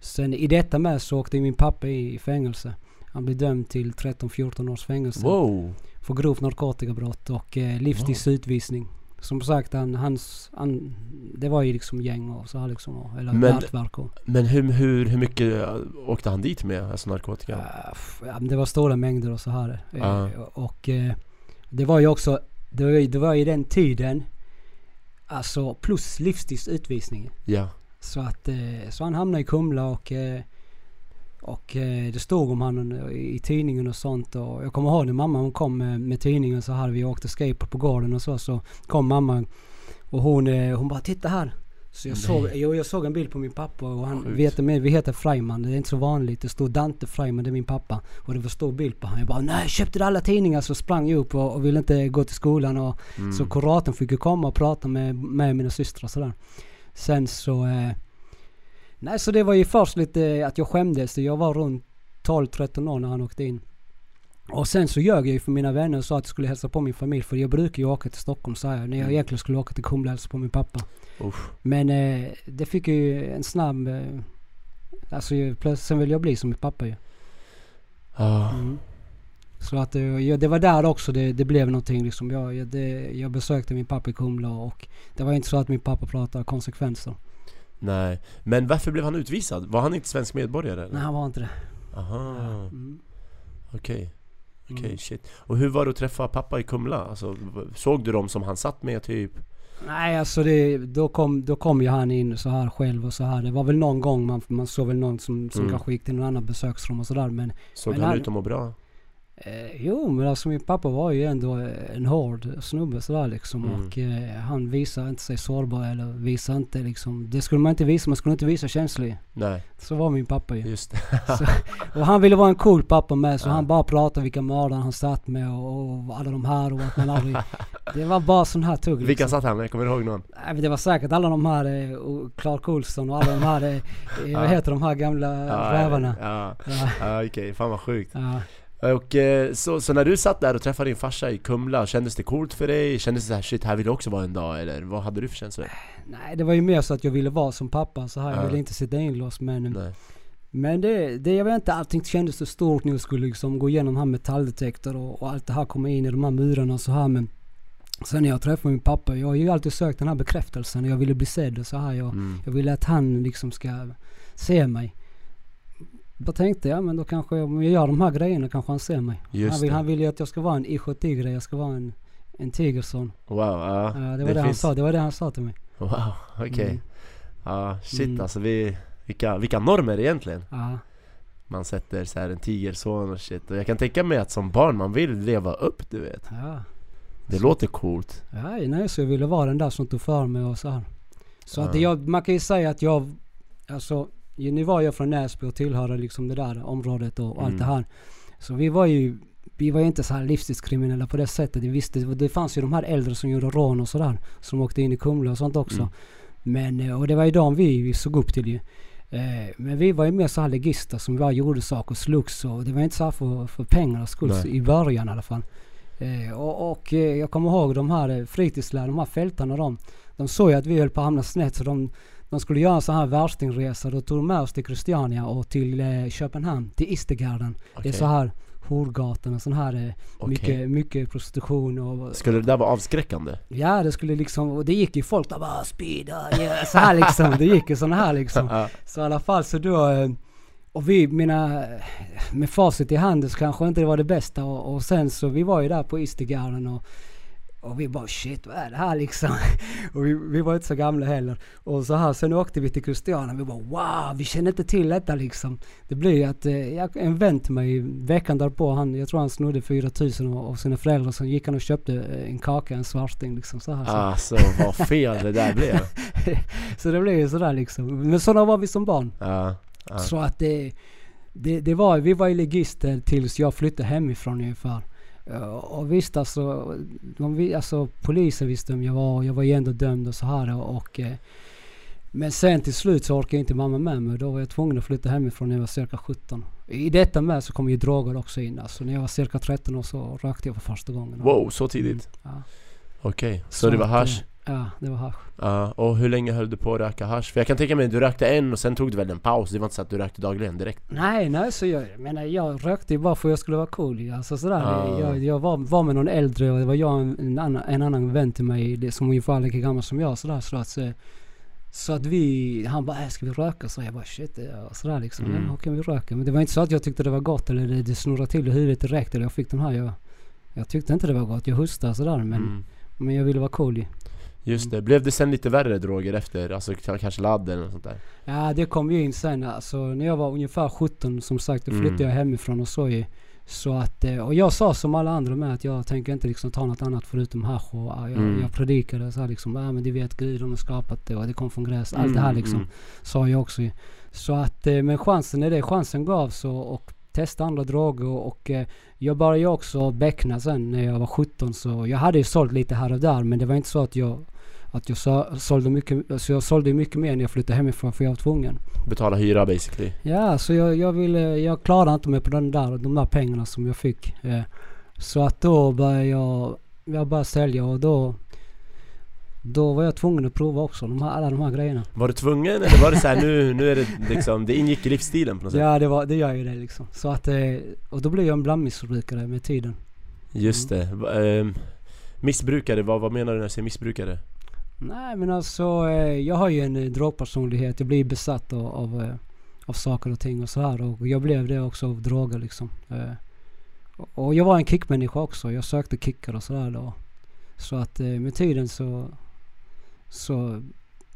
Sen i detta med så åkte min pappa i, i fängelse. Han blev dömd till 13-14 års fängelse Wow! för grovt narkotikabrott och eh, livstidsutvisning. Som sagt, han, hans, han, det var ju liksom gäng och så här liksom, och- eller Men- nätverk och... Men hur, hur, hur mycket äh, åkte han dit med? Alltså narkotika? Men det var stora mängder och så här. Eh, Ja. Och eh, det var ju också, det var, ju- det var i den tiden, alltså plus livstidsutvisning. Ja. Så att, eh, så han hamnade i Kumla och, eh, och eh, det stod om han i tidningen och sånt. Och jag kommer ihåg när mamma hon kom med, med tidningen så här, vi åkte skateboard på gården och så, så kom mamma och hon, eh, hon bara titta här. Så jag Nej. såg, jag, jag såg en bild på min pappa och han Sjukt. vet med, vi heter Freiman, det är inte så vanligt. Det stod Dante Freiman, det är min pappa. Och det var stor bild på honom. Jag bara nej, köpte du alla tidningar? Så sprang jag upp och, och ville inte gå till skolan och Mm. så kuratorn fick ju komma och prata med, med mina systrar och sådär. Sen så... Eh, nej, så det var ju först lite att jag skämdes. Jag var runt 12-13 år när han åkte in. Och sen så ljög jag ju för mina vänner och sa att jag skulle hälsa på min familj. För jag brukar ju åka till Stockholm så här, när jag Mm. egentligen skulle åka till Kumla och hälsa på min pappa. Usch. Men eh, det fick ju en snabb... Eh, alltså plötsligt sen ville jag bli som min pappa ju. Ah. Mm. Så att eh, ja, det var där också det, det blev någonting liksom. Jag, jag, det, jag besökte min pappa i Kumla och det var inte så att min pappa pratade konsekvenser. Nej. Men varför blev han utvisad? Var han inte svensk medborgare eller? Nej han var inte det. Aha, Mm. okej. Okej, Mm. shit. Och hur var det att träffa pappa i Kumla? Alltså, såg du dem som han satt med typ? Nej alltså det, då, kom, då kom ju han in så här själv och så här. Det var väl någon gång man, man såg väl någon som, som Mm. kanske gick till någon annan besöksrum och sådär men Såg Men han han- ut att må bra? Eh, jo men alltså min pappa var ju ändå eh, en hård snubbe sådär liksom. Mm. Och eh, han visade inte sig sårbar eller visade inte liksom. Det skulle man inte visa. Man skulle inte visa känslor. Nej, Så var min pappa ju. just det. Och han ville vara en cool pappa med så Ja. han bara pratade vilka mördare han satt med och, och alla de här och att man aldrig... det var bara sån här tugg Vilka satt han med? Kommer du ihåg någon? Nej, men det var säkert alla de här, eh, och Clark Olsson och alla de här, eh, eh, vad heter de här gamla rävarna? Ja, Ja, ja okej. Fan vad sjukt. ja. Och eh, så, så när du satt där och träffade din farsa i Kumla, kändes det coolt för dig? Kändes det så här, shit här vill jag också vara en dag? Eller vad hade du för känslor? Nej, det var ju mer så att jag ville vara som pappa så här. Jag Ja. ville inte sitta inlåst men, Nej. men det, det, jag vet inte, allting kändes så stort när jag skulle liksom gå igenom här metalldetektor och, och allt det här komma in i de här murarna och så här men Sen när jag träffade min pappa, jag har ju alltid sökt den här bekräftelsen. Jag ville bli sedd och så här. Jag, Mm. Jag ville att han liksom ska se mig. Då tänkte jag, men då kanske jag, om jag gör de här grejerna kanske han ser mig. Just han, vill, det. han vill ju att jag ska vara en Isho Tigre, jag ska vara en, en tigerson. Wow, ja. Ja, det var det, han finns- sa, det var det han sa till mig. Wow, okej. Mm. Ja, shit Mm. alltså vi... vilka, vilka normer egentligen Ja. Man sätter så här en tigerson och shit Och jag kan tänka mig att som barn man vill leva upp du vet Ja. Det låter coolt Ja, nej, så jag ville vara den där som tog för mig och så här. Så att Ja. jag, man kan ju säga att jag, alltså, nu var jag från Näsby och tillhörde liksom det där området och, och allt Mm. det här. Så vi var ju, vi var ju inte så här livstidskriminella på det sättet. Vi visste, det fanns ju de här äldre som gjorde rån och sådär. Som åkte in i Kumla och sånt också. Mm. Men, eh, och det var ju de vi, vi såg upp till ju. Eh, Men vi var ju mer så här legister som bara gjorde saker och slogs och det var inte så här för, för pengarnas skull i början i alla fall. Eh, Och, och jag kommer ihåg de här fritidslärarna, de här fältarna de, de såg ju att vi höll på att hamna snett så de, de skulle göra en sån här värstingresa. Då tog de med oss till Christiania och till eh, Köpenhamn, till Istergarden. Det Okej, är så här Horgatan och sån här eh, okej. mycket, mycket prostitution och Skulle det där vara avskräckande? Ja det skulle liksom, och det gick ju folk där bara speed, yeah, så här liksom. Det gick ju såna här liksom. Så i alla fall så då, eh, och vi, mina, med facit i handen så kanske inte det var det bästa och, och sen så vi var ju där på Istergarden och, och vi bara shit vad är det här liksom? Och vi, vi var inte så gamla heller. Och så här, sen åkte vi till Christiania vi bara wow, vi känner inte till detta liksom. Det blev ju att eh, jag- en vän till mig veckan därpå, han, jag tror han snodde 4000 av sina föräldrar. Så gick han och köpte eh, en kaka, en svarting liksom så här. Så. Alltså vad fel det där blev så det blev ju sådär liksom. Men sådana var vi som barn. Ja, ja. Så att det, det, det var, vi var ju legister tills jag flyttade hemifrån ungefär. Och visst alltså, de, alltså polisen visste vem jag var jag var ju ändå dömd och så här och, eh, men sen till slut så orkade inte mamma med mig. Då var jag tvungen att flytta hemifrån när jag var cirka 17. I detta med så kom ju droger också in. Alltså när jag var cirka 13 år så rökte jag för första gången. Wow, så tidigt? Mm, ja. Okej, så, det var att, hasch? eh, Ja, det var hasch. Ja, och hur länge höll du på att röka hasch? För jag kan tänka mig, du rökte en och sen tog du väl en paus? Det var inte så att du rökte dagligen direkt? Nej, nej så jag, menar jag rökte ju bara för att jag skulle vara cool. Alltså sådär. Ah. Jag, jag var, var med någon äldre och det var jag och en, annan, en annan vän till mig det, som ungefär lika gammal som jag sådär. Så att, så, att vi, han bara äh, ska vi röka? Så jag bara shit, ja, och sådär liksom. Mm. Ja, kan vi röka? Men det var inte så att jag tyckte det var gott eller det, det snurrade till i huvudet direkt eller jag fick den här. Jag, jag tyckte inte det var gott. Jag hostade sådär men, Mm. men jag ville vara cool ju. Just det, blev det sen lite värre droger efter? Alltså kanske ladd eller något sånt där? Ja det kom ju in sen alltså när jag var ungefär 17 som sagt då flyttade Mm. jag hemifrån och så ju. Så att, eh, och jag sa som alla andra med att jag tänker inte liksom ta något annat förutom hasch och ja, jag, Mm. jag predikade så här liksom, ja men du vet Gud har skapat det och det kom från gräs. Allt det här Mm, liksom. mm. Sa jag också ju. Så att, eh, men chansen, när det chansen gavs och, och testa andra droger och, och eh, jag började ju också beckna sen när jag var 17 så jag hade ju sålt lite här och där men det var inte så att jag att jag så, sålde mycket, alltså jag sålde mycket mer när jag flyttade hemifrån för jag var tvungen. Betala hyra basically Ja, så jag, jag ville, jag klarade inte mig på den där, de där pengarna som jag fick. Eh, så att då började jag, jag började sälja och då, då var jag tvungen att prova också, de här, alla de här grejerna. Var du tvungen eller var det så här, nu, nu är det liksom, det ingick i livsstilen på något sätt? Ja, det, var, det gör ju det liksom. Så att, eh, och då blev jag en blandmissbrukare med tiden. Just det, Va- ehm, Missbrukare, vad, vad menar du när du säger missbrukare? Nej men alltså, eh, jag har ju en eh, drogpersonlighet. Jag blir besatt av, av, eh, av saker och ting och så här. Och jag blev det också av droger liksom. Och- jag var en kickmänniska också. Jag sökte kickar och sådär då. Så att med tiden så, så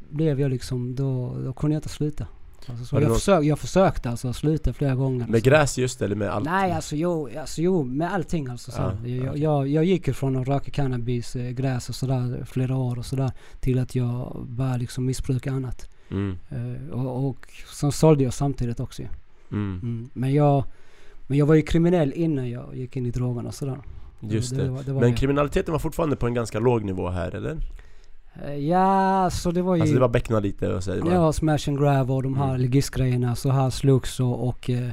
blev jag liksom, då, då kunde jag inte sluta. Alltså, jag, någon- försök, jag försökte alltså sluta flera gånger. Med liksom. gräs just eller med allt? Nej alltså jo, alltså jo med allting alltså. Så. Ja, jag, okej. jag, jag gick ju från att röka cannabis, eh, gräs och sådär flera år och sådär. Till att jag började liksom missbruka annat. Mm, Eh, och, och sen sålde jag samtidigt också ju. mm, mm. Men jag men jag var ju kriminell innan jag gick in i drogerna och sådär. just det, var, det var Men jag. kriminaliteten var fortfarande på en ganska låg nivå här eller? Eh, Ja, så det var ju... Alltså det var beckna lite och så det var, Ja, smash and grab och de här Mm. ligistgrejerna, så här slugs och, och eh,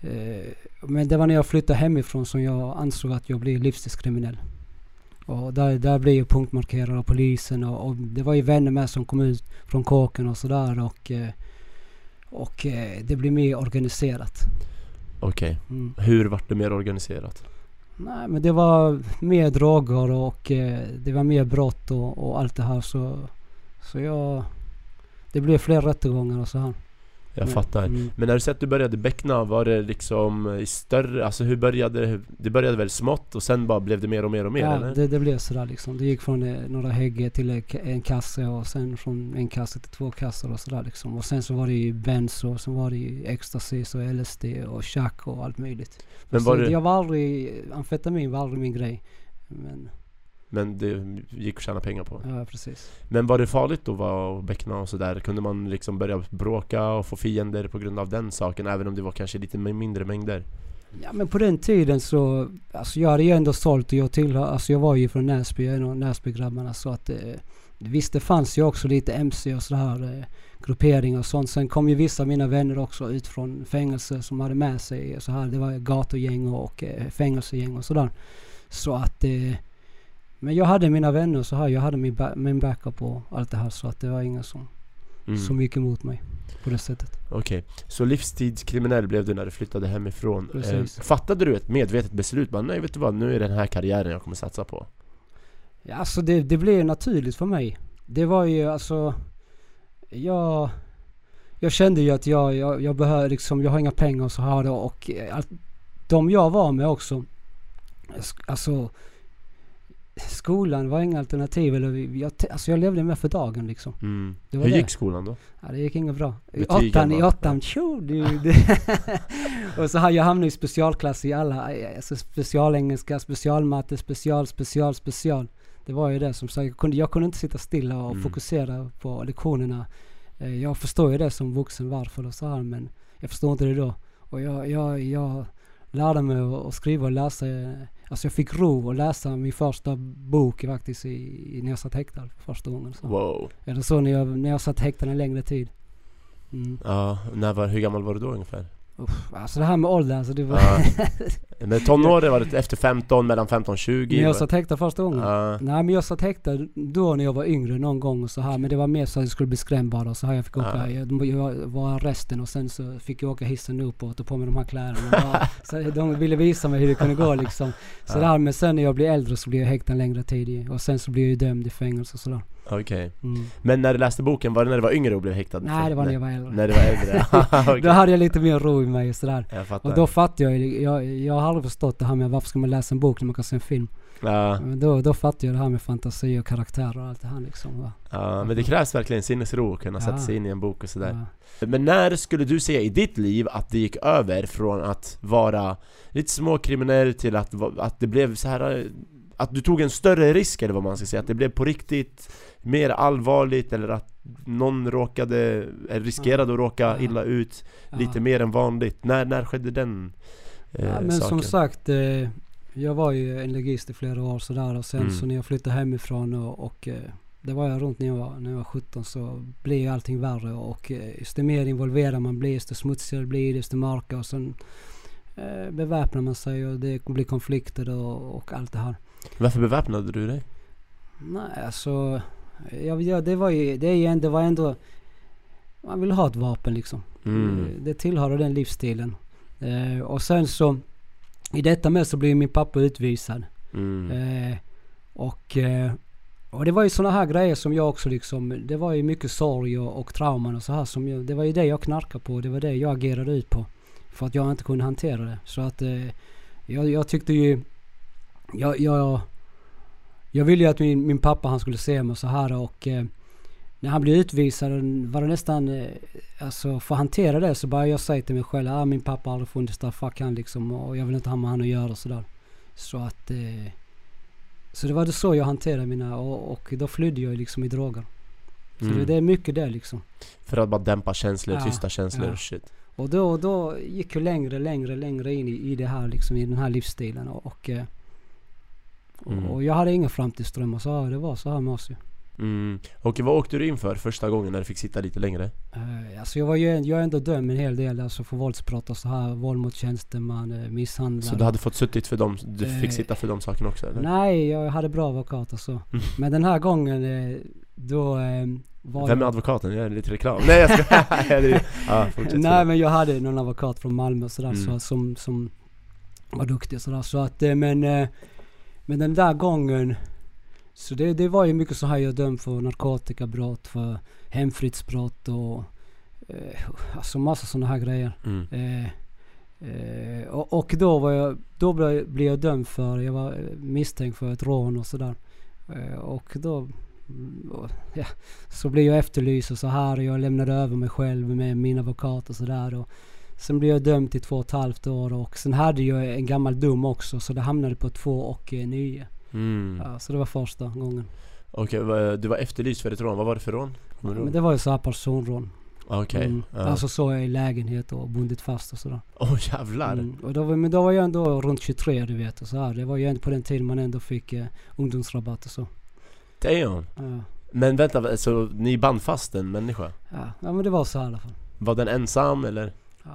eh, Men det var när jag flyttade hemifrån som jag ansåg att jag blev livstidskriminell. Och där, där blev jag punktmarkerad av polisen och, och det var ju vänner med som kom ut från kåken och sådär och eh, och eh, det blev mer organiserat. Okej, Mm. hur vart det mer organiserat? Nej men det var mer droger och eh, det var mer brott och, och allt det här så Så jag Det blev fler rättegångar och så här. Jag Men- fattar. mm. Men när du säger att du började beckna, var det liksom i större, alltså hur började det? Började väl smått och sen bara blev det mer och mer och mer Ja, eller? det, det blev sådär liksom. Det gick från eh, några hägge till eh, en kasse och sen från en kasse till två kassar och sådär liksom. Och sen så var det ju benzo, och sen var det ju ecstasy och LSD och chack och allt möjligt. Men så var det, Jag var aldrig, amfetamin var aldrig min grej. Men, men det gick att tjäna pengar på? ja precis. Men var det farligt att vara och sådär? Kunde man liksom börja bråka och få fiender på grund av den saken? Även om det var kanske lite mi- mindre mängder? Ja men på den tiden så, alltså jag hade ju ändå sålt och jag tillhör, alltså jag var ju från Näsby, en av Näsbygrabbarna så att eh, Visst det fanns ju också lite MC och sådär eh, grupperingar och sånt. Sen kom ju vissa av mina vänner också ut från fängelse som hade med sig så här. Det var gatugäng och, och eh, fängelsegäng och sådär. Så att eh, Men jag hade mina vänner så här. Jag hade min, ba- min backup och allt det här så att det var ingen som, Mm. som gick emot mig på det sättet. Okej, så livstidskriminell blev du när du flyttade hemifrån. Eh, fattade du ett medvetet beslut? Bara, nej vet du vad, nu är det den här karriären jag kommer satsa på. Ja, alltså det, det blev naturligt för mig. Det var ju alltså, jag, jag kände ju att jag, jag, jag behöver liksom, jag har inga pengar och så här då och eh, allt, de jag var med också, alltså skolan var inga alternativ eller jag, alltså jag levde med för dagen liksom. Mm. Det var Hur det. gick skolan då? Ja, det gick inget bra. I åttan, i åttan, tjo, det, det. Och så har jag hamnat i specialklass i alla, alltså specialengelska, specialmatte, special, special, special. Det var ju det som sagt, jag kunde, jag kunde inte sitta stilla och Mm. fokusera på lektionerna. Eh, Jag förstår ju det som vuxen varför och så här men jag förstår inte det då. Och jag, jag, jag lärde mig att att skriva och läsa, eh, alltså jag fick ro att läsa min första bok faktiskt i, när jag satt häktad första gången. Så. Wow. Eller så när jag, när jag satt häktad en längre tid. Mm. Ja, när var, hur gammal var du då ungefär? Uff, alltså det här med ålder, alltså det var... Ja. Men tonåren var det efter 15, mellan 15 och 20? när jag satt häktad första gången. Ja. Nej men jag satt häktad då när jag var yngre någon gång och så här. Men det var mer så att jag skulle bli skrämd bara och så här. Jag fick åka, Ja. jag, jag var arresten och sen så fick jag åka hissen upp och på mig de här kläderna. Bara, så de ville visa mig hur det kunde gå liksom. Så Ja. där, men sen när jag blev äldre så blev jag häktad längre tid och sen så blev jag ju dömd i fängelse och sådär. Okej. Mm. Men när du läste boken, var det när du var yngre och blev häktad? Nej det var när jag var äldre. När du var äldre? Okej. Då hade jag lite mer ro i mig och sådär. Jag fattar. Och då fattade jag, jag, jag har aldrig förstått det här med varför ska man läsa en bok när man kan se en film. ja, Men då, då fattade jag det här med fantasi och karaktärer och allt det här liksom. Va? ja, men det krävs verkligen sinnesro att kunna sätta Ja. sig in i en bok och sådär. Ja. Men när skulle du säga i ditt liv att det gick över från att vara lite småkriminell till att, att det blev så här att du tog en större risk eller vad man ska säga, att det blev på riktigt mer allvarligt eller att någon råkade, eller riskerade att råka illa ut lite mer än vanligt. När, när skedde den eh, Ja, men saken? som sagt, eh, jag var ju en legist i flera år sådär och sen Mm. så när jag flyttade hemifrån och, och eh, det var jag runt när jag var, när jag var 17 så blev ju allting värre och eh, desto mer involverad man blir, desto smutsigare det blir, desto mörkare och sen eh, beväpnar man sig och det blir konflikter och, och allt det här. Varför beväpnade du dig? Nej, alltså. Jag, ja, det var ju, det är ju ändå, det var ändå. Man vill ha ett vapen liksom. Mm. Det, det tillhör den livsstilen. Eh, och sen så. I detta med så blev min pappa utvisad. Mm. Eh, och, eh, och det var ju sådana här grejer som jag också liksom. Det var ju mycket sorg och, och trauman och så här som jag, Det var ju det jag knarkade på. Det var det jag agerade ut på. För att jag inte kunde hantera det. Så att eh, jag, jag tyckte ju. Jag, jag, jag ville ju att min, min pappa han skulle se mig så här och eh, när han blev utvisad var det nästan, eh, alltså för att hantera det så började jag säga till mig själv, ah, min pappa har aldrig funnits där, fuck han liksom och jag vill inte ha med han att göra och sådär. Så att, eh, så det var det så jag hanterade mina och, och då flydde jag liksom i droger. Så Mm. det, det är mycket det liksom. För att bara dämpa känslor, Ja, tysta känslor ja. och shit. Och då, då gick jag längre, längre, längre in i, i det här liksom, i den här livsstilen och, och, eh, Mm. och jag hade inga framtidsdrömmar så det var så här med oss ju. Mm. Och vad åkte du in för första gången när du fick sitta lite längre? Uh, alltså jag var ju, jag är ändå dömd en hel del alltså för våldsbrott och så här, våld mot tjänsteman, uh, misshandel. Så du hade fått suttit för dem, du fick Eh, sitta för de sakerna också eller? Nej, jag hade bra advokat och så. Men den här gången eh, då eh, var Vem är advokaten? Jag är lite reklam. Nej jag ska... ja. Nej men jag hade någon advokat från Malmö och sådär Mm. så, som, som var duktig och sådär. Så att, eh, men, eh, men den där gången så det, det var ju mycket så här jag dömd för narkotikabrott, för hemfridsbrott och eh, alltså massa sådana här grejer. Mm. Eh, eh, och, och då var jag, då blev, blev jag dömd för, jag var eh, misstänkt för ett rån och sådär. Eh, och då, mm, ja, så blev jag efterlyst och så här och jag lämnade över mig själv med min advokat och sådär. Sen blev jag dömd till två och ett halvt år och sen hade jag en gammal dom också så det hamnade på två och eh, nio. Mm. Ja, så det var första gången. Okej, va- du var efterlyst för ett rån, vad var det för rån? Du Men det var ju så här personrån. Okej, Mm. ja. Alltså så är i lägenhet och bundit fast och sådär. Åh jävlar! Mm. Och då, var- men då var jag ändå runt 23 du vet och så här. Det var ju ändå på den tiden man ändå fick eh, ungdomsrabatt och så. Damn! Ja. Men vänta, så ni band fast en människa? Ja. ja men det var så här i alla fall. Var den ensam eller? Ja.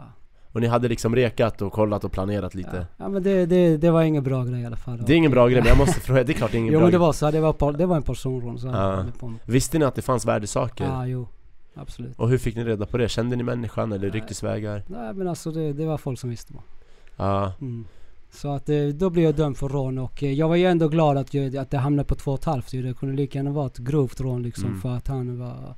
Och ni hade liksom rekat och kollat och planerat Ja. lite? ja men det, det, det var ingen bra grej i alla fall. Det är ingen bra grej men jag måste fråga, det är klart det är ingen Jo bra men det var så det var, par- det var en personrån så. Ja. Visste ni att det fanns värdesaker? Ja jo. Absolut. Och hur fick ni reda på det? Kände ni människan eller ryktesvägar? Nej men alltså det, det var folk som visste bara. Ja, Mm. Så att eh, då blev jag dömd för rån och eh, jag var ju ändå glad att, jag, att det hamnade på två och ett halvt. Det kunde lika gärna vara ett grovt rån liksom Mm. för att han var...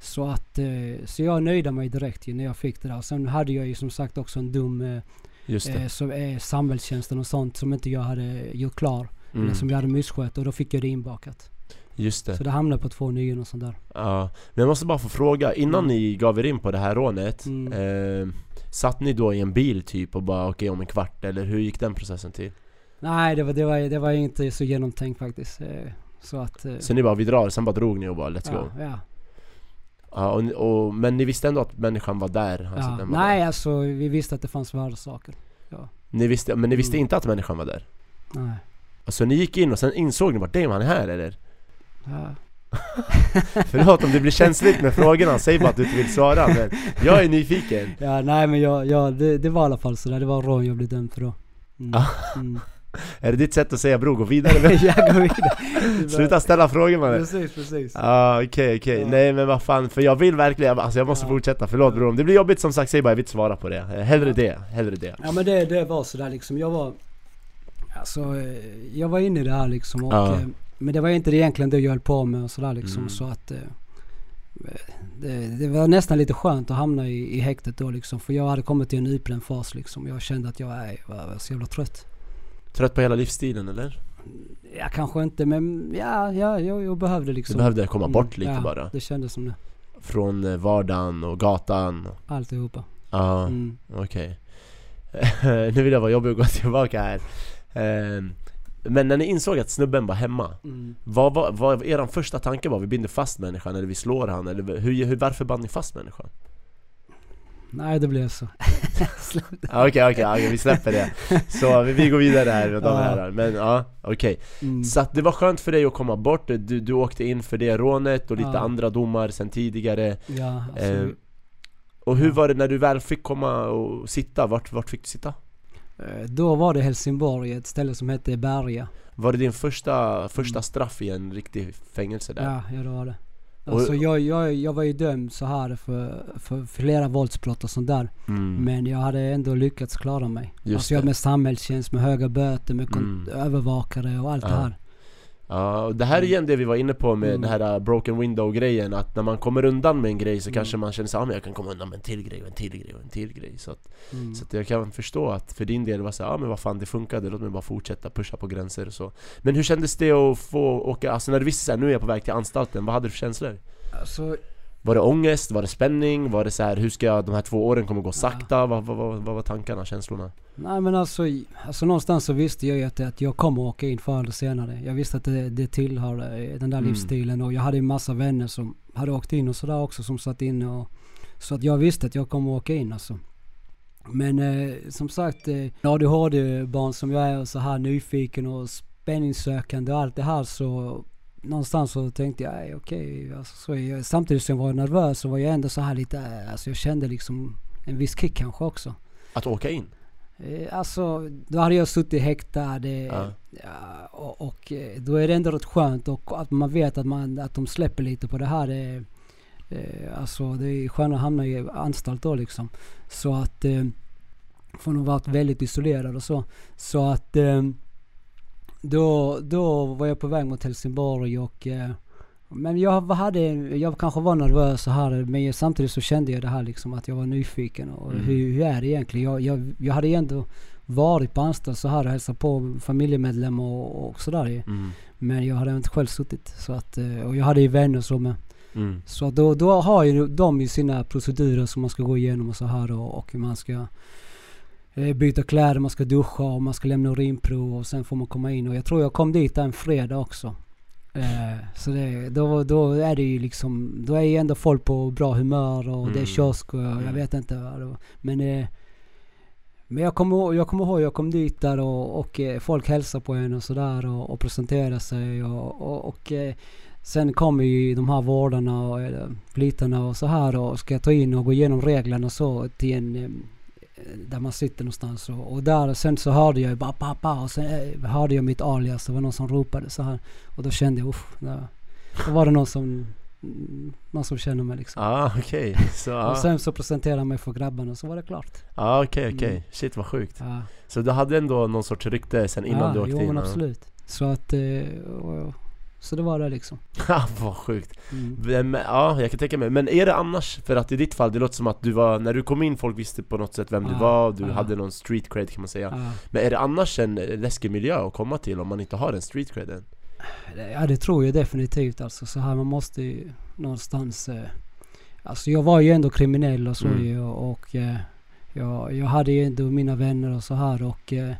Så att, eh, så jag nöjde mig direkt ju när jag fick det där. Sen hade jag ju som sagt också en dum eh, just det eh, som är samhällstjänsten och sånt som inte jag hade gjort klar. mm. Eller som jag hade misskött och då fick jag det inbakat. Just det Så det hamnade på två nior och sånt där. Ja, men jag måste bara få fråga, innan Mm. ni gav er in på det här rånet Mm. eh, Satt ni då i en bil typ och bara okej om en kvart eller hur gick den processen till? Nej det var, det var, det var inte så genomtänkt faktiskt. Så att... eh, Så ni bara vi drar, sen bara drog ni och bara let's ja, go? ja. Ja, och, och, men ni visste ändå att människan var där? Alltså, ja. var Nej där. alltså vi visste att det fanns värdesaker. Ni visste, men ni visste Mm. inte att människan var där? Nej. Alltså ni gick in och sen insåg ni bara damn han är här eller? Ja. Förlåt om det blir känsligt med frågorna, säg bara att du inte vill svara men jag är nyfiken Ja, nej men jag, jag, det, det var i alla fall sådär. Det var rån jag blev dömd för då. Mm. Mm. Är det ditt sätt att säga bror gå vidare med? jag går vidare. Sluta ställa frågor mannen! Precis, precis. Ja ah, okej okej, Ja. nej men vad fan, för jag vill verkligen, alltså jag måste Ja. fortsätta, förlåt bror om det blir jobbigt som sagt, säg bara jag vill inte svara på det Eh, Hellre det, hellre det Ja men det, det var sådär liksom. Jag var... Alltså, eh, jag var inne i det här liksom. Och, Ja. eh, men det var inte egentligen det jag höll på med och sådär liksom. Mm. Så att... Det, det var nästan lite skönt att hamna i, i häktet då liksom. För jag hade kommit till en utbränd fas liksom. Jag kände att jag är, var så jävla trött. Trött på hela livsstilen eller? Ja kanske inte men ja, ja jag, jag behövde Du liksom. behövde komma bort Mm, lite ja, bara det kändes som det. Från eh, vardagen och gatan Alltihopa. Ja, Mm. okej Nu vill jag vara jobbig och gå tillbaka här Ehm, Men när ni insåg att snubben var hemma Mm. Vad var, vad er första tanke var? Vi binder fast människan eller vi slår han? Eller hur, hur, varför band ni fast människan? Nej det blev så. Ah, Okej okej, okej, vi släpper det Så vi, vi går vidare här med de Ja. här Men ja, okej Mm. Så att det var skönt för dig att komma bort, du, du åkte in för det rånet och lite Ja. andra domar sen tidigare Ja, alltså, Ehm, Och hur Ja. var det när du väl fick komma och sitta? Vart, vart fick du sitta? eh, då var det Helsingborg, ett ställe som hette Berga. Var det din första, första Mm. straff i en riktig fängelse där? Ja, ja det var det. Alltså jag, jag, jag var ju dömd så här för, för flera våldsbrott och sånt där. Mm. Men jag hade ändå lyckats klara mig. Just alltså jag det. med samhällstjänst, med höga böter, med Mm. övervakare och allt Ja. det här. Ja, och det här är igen det vi var inne på med Mm. den här uh, broken window grejen Att när man kommer undan med en grej så Mm. kanske man känner sig ah, men jag kan komma undan med en till grej och en till grej och en till grej Så, att, Mm. så att jag kan förstå att för din del var så ja ah, men vad fan det funkade, låt mig bara fortsätta pusha på gränser och så Men hur kändes det att få åka, alltså när du visste såhär nu är jag på väg till anstalten, vad hade du för känslor? Alltså, Var det ångest? Var det spänning? Var det så här, hur ska jag, de här två åren kommer gå sakta? Vad, vad, vad, vad var tankarna, känslorna? nej men alltså, alltså någonstans så visste jag ju att, att jag kommer åka in förr eller senare. Jag visste att det, det tillhör eh, den där Mm. livsstilen och jag hade ju massa vänner som hade åkt in och sådär också som satt inne och så att jag visste att jag kommer åka in alltså. Men eh, som sagt, eh, ADHD-barn som jag är och så här nyfiken och spänningssökande och allt det här så någonstans så tänkte jag, "Nej, okej, alltså, så är jag, samtidigt som jag var nervös så var jag ändå så här lite, eh, alltså jag kände liksom en viss kick kanske också. Att åka in? Eh, alltså, då hade jag suttit häktad Ja. ja, och, och eh, då är det ändå rätt skönt och att man vet att, man, att de släpper lite på det här. Eh, alltså det är skönt att hamna i anstalt då liksom. Så att, från att ha varit väldigt isolerad och så. Så att då, då var jag på väg mot Helsingborg och eh, Men jag hade, jag kanske var nervös så här men samtidigt så kände jag det här liksom att jag var nyfiken och Mm. hur, hur är det egentligen? Jag, jag, jag hade ändå varit på anstalt så här och hälsat på familjemedlemmar och, och sådär. Mm. Men jag hade inte själv suttit. Så att, eh, och jag hade ju vänner så med. Mm. Så då, då har ju de ju sina procedurer som man ska gå igenom och så här och, och man ska eh, byta kläder, man ska duscha och man ska lämna urinprov och sen får man komma in. Och jag tror jag kom dit en fredag också. Eh, så det, då, då är det ju liksom, då är ju ändå folk på bra humör och det Mm. är kiosk och jag Mm. vet inte vad det. Men, eh, men jag kommer, jag kommer ihåg, jag kom dit där och, och eh, folk hälsade på en och sådär och, och presenterade sig och, och, och eh, Sen kommer ju de här vårdarna och plitarna och så här och ska ta in och gå igenom reglerna och så till en eh, där man sitter någonstans och, och där sen så hörde jag bara pappa och sen eh, hörde jag mitt alias. Det var någon som ropade så här och då kände jag usch. Då, då var det någon som mm, någon som känner mig liksom. Ah, okej. Så, Och ah. sen så presenterade jag mig för grabbarna och så var det klart. ah, okej, okej. Mm. Shit vad sjukt. Ja, Så du hade ändå någon sorts rykte sen innan ja, du åkte jo, in? men ja. absolut. Så att, eh, och, så det var det liksom. Ja, vad sjukt. Mm. Vem, ja, jag kan tänka mig. Men är det annars, för att i ditt fall, det låter som att du var, när du kom in, folk visste på något sätt vem du Ja, var, du ja. hade någon street cred kan man säga. Ja. Men är det annars en läskig miljö att komma till om man inte har en street creden? Ja det tror jag definitivt alltså. Så här man måste ju någonstans... Eh, alltså jag var ju ändå kriminell och så Mm. ju och, och eh, jag, jag hade ju ändå mina vänner och så här och... Eh,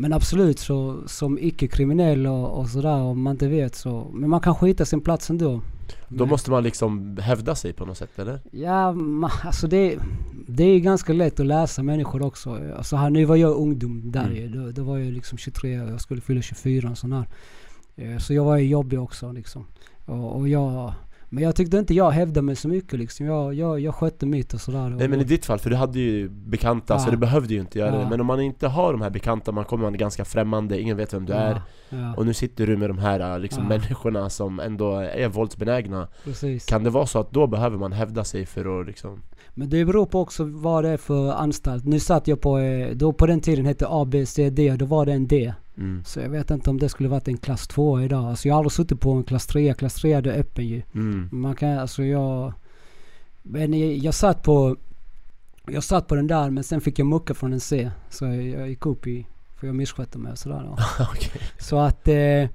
men absolut så som icke-kriminell och, och sådär om man inte vet så... Men man kan skita sin plats ändå. Då måste man liksom hävda sig på något sätt eller? Ja, ma, alltså det, det är ganska lätt att läsa människor också. Alltså här, nu var jag ungdom där Mm. Då, då var jag liksom 23 och jag skulle fylla 24 och sån här. Eh, Så jag var ju jobbig också liksom. Och, och jag, men jag tyckte inte jag hävdade mig så mycket liksom. Jag, jag, jag skötte mitt och sådär. Nej men i ditt fall, för du hade ju bekanta så Ja. du behövde ju inte göra det Ja. Men om man inte har de här bekanta, man kommer man är ganska främmande, ingen vet vem du är Ja, Och nu sitter du med de här liksom, människorna som ändå är våldsbenägna precis. Kan det vara så att då behöver man hävda sig för att liksom Men det beror på också vad det är för anstalt. Nu satt jag på, eh, då på den tiden hette A, B, C, D och då var det en D. mm. Så jag vet inte om det skulle varit en klass 2 idag. Alltså jag har aldrig suttit på en klass 3. Klass 3 är öppen ju. Mm. Man kan, alltså jag... Men jag, jag satt på... Jag satt på den där men sen fick jag mucka från en C. Så jag, jag gick upp i... För jag misskötte mig och sådär. Okej. Så att... Eh,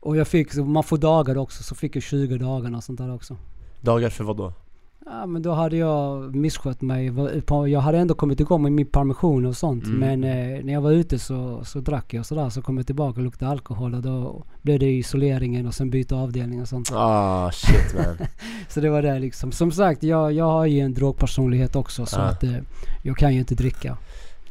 och jag fick, man får dagar också. Så fick jag 20 dagar och sånt där också. Dagar för vad då? Ja men då hade jag misskött mig. Jag hade ändå kommit igång med min permission och sånt. Mm. Men eh, när jag var ute så, så drack jag och sådär. Så kom jag tillbaka och luktade alkohol och då blev det isoleringen och sen byta avdelning och sånt. Ah shit man Så det var det liksom. Som sagt, jag, jag har ju en drogpersonlighet också så Ja. att eh, jag kan ju inte dricka.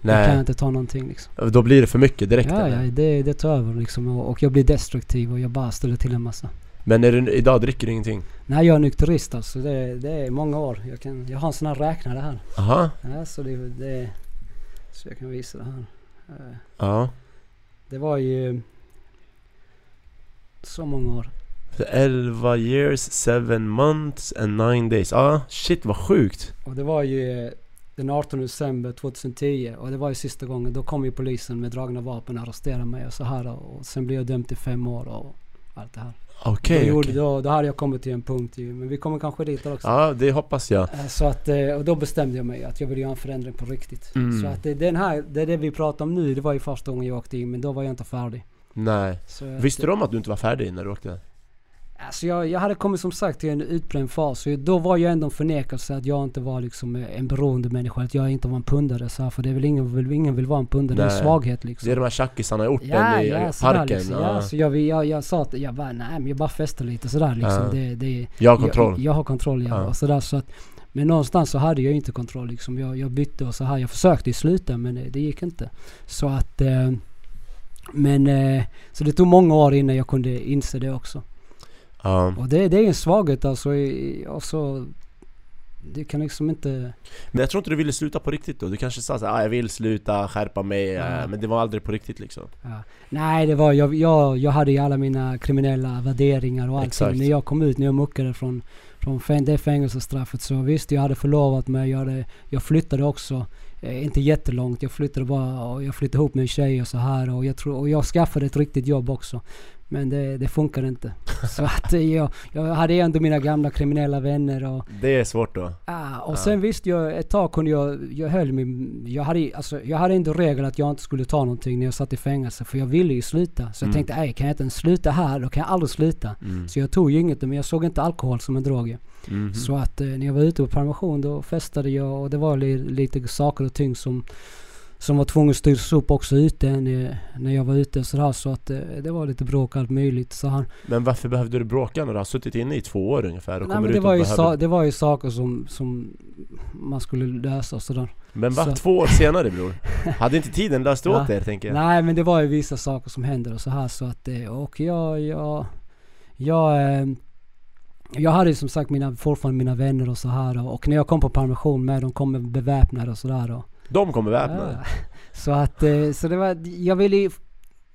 Jag kan Nej, inte ta någonting liksom. då blir det för mycket direkt Ja, eller? ja det, det tar över liksom. Och, och jag blir destruktiv och jag bara ställer till en massa. Men är du, idag dricker du ingenting? Nej jag är nykterist alltså. Det, det är många år. Jag, kan, jag har en sån här räknare här. Aha, Ja, så det, det Så jag kan visa det här. Eh, ja Det var ju så många år. 11 years, 7 months and 9 days Ah shit vad sjukt! Och det var ju den 18 december 2010 och det var ju sista gången. Då kom ju polisen med dragna vapen och arresterade mig och så här och sen blev jag dömd till fem år och allt det här. Okej, då, gjorde, okej. då, då hade jag kommit till en punkt ju, men vi kommer kanske dit också. Ja, det hoppas jag Eh, Så att, eh, och då bestämde jag mig att jag ville göra en förändring på riktigt. Mm. Så att det, den här, det det vi pratar om nu, det var ju första gången jag åkte in men då var jag inte färdig. Nej Så att, Visste du om att du inte var färdig när du åkte? Alltså jag, jag hade kommit som sagt till en utbränd fas. Så då var jag ändå en förnekelse att jag inte var liksom en beroende människa. Att jag inte var en pundare. Så här, för det är väl ingen, vill, ingen vill vara en pundare. Det är en Nej. svaghet liksom. Det är de här tjackisarna i orten ja, i ja, parken Liksom. ja. Ja, så jag, jag, jag sa att jag bara, nej men jag bara festar lite sådär liksom. Ja. Det, det, Jag har kontroll Jag, jag har kontroll ja. Och sådär, så att, men någonstans så hade jag inte kontroll liksom. Jag, jag bytte och så här. Jag försökte ju sluta men det, det gick inte. Så att... Eh, men... Eh, så det tog många år innan jag kunde inse det också. Ja. Och det, det är en svaghet alltså. i- Alltså, det kan liksom inte... Men jag tror inte du ville sluta på riktigt då? Du kanske sa såhär, ah, jag vill sluta, skärpa mig, Ja. eh, men det var aldrig på riktigt liksom Ja. Nej, det var jag, jag, jag hade ju alla mina kriminella värderingar och allting. Exakt. När jag kom ut, när jag muckade från, från fäng- det fängelsestraffet så visst, jag hade förlovat mig. Jag, hade, jag flyttade också. Eh, inte jättelångt. Jag flyttade bara och jag flyttade ihop med en tjej och så här. Och jag, tror, och jag skaffade ett riktigt jobb också. Men det, det funkar inte. Så att jag, jag hade ändå mina gamla kriminella vänner och... Det är svårt då. Ah, och sen visste jag, ett tag kunde jag, jag höll mig, jag hade, alltså, jag hade ändå regel att jag inte skulle ta någonting när jag satt i fängelse. För jag ville ju sluta. Så jag Mm. tänkte, nej kan jag inte ens sluta här, då kan jag aldrig sluta. Mm. Så jag tog ju inget, men jag såg inte alkohol som en drog. Mhm. Så att eh, när jag var ute på permission då festade jag och det var li, lite saker och ting som som var tvungen att styras upp också ute när, när jag var ute sådär. Så att eh, det var lite bråk allt möjligt. Så han, Men varför behövde du bråka när du har suttit inne i två år ungefär och nej, men ut det, var ju behöver... det var ju saker som, som man skulle lösa och sådär. Men va? så- Två år senare bror? Hade inte tiden löst Ja. åt er tänker jag? Nej men det var ju vissa saker som hände och så här så att eh, och jag, jag, jag, eh, jag hade ju som sagt mina, fortfarande mina vänner och så här och, när jag kom på permission med de kom beväpnade och sådär de kommer väpnade? ja. Så att, eh, så det var, jag ville ju,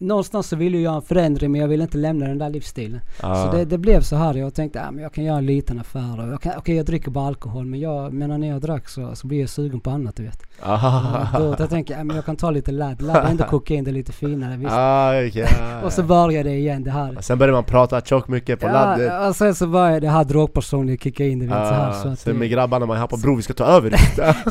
någonstans så ville jag göra en förändring men jag ville inte lämna den där livsstilen. Ja. Så det, det blev så här. Jag tänkte att jag kan göra en liten affär. och jag kan- Okej jag dricker bara alkohol men jag, men när jag drack så, så blir jag sugen på annat du vet. Ah. Då, då tänker jag att jag kan ta lite ladd. Ladd är ändå kokain, det är lite finare visst. Ah, okej. Och så började det igen det här. Sen börjar man prata tjockt mycket på laddet Ja, och sen så började det här drogpersonen kicka in du vet så här. Så Ah, att, sen med grabbarna man på bro vi ska ta över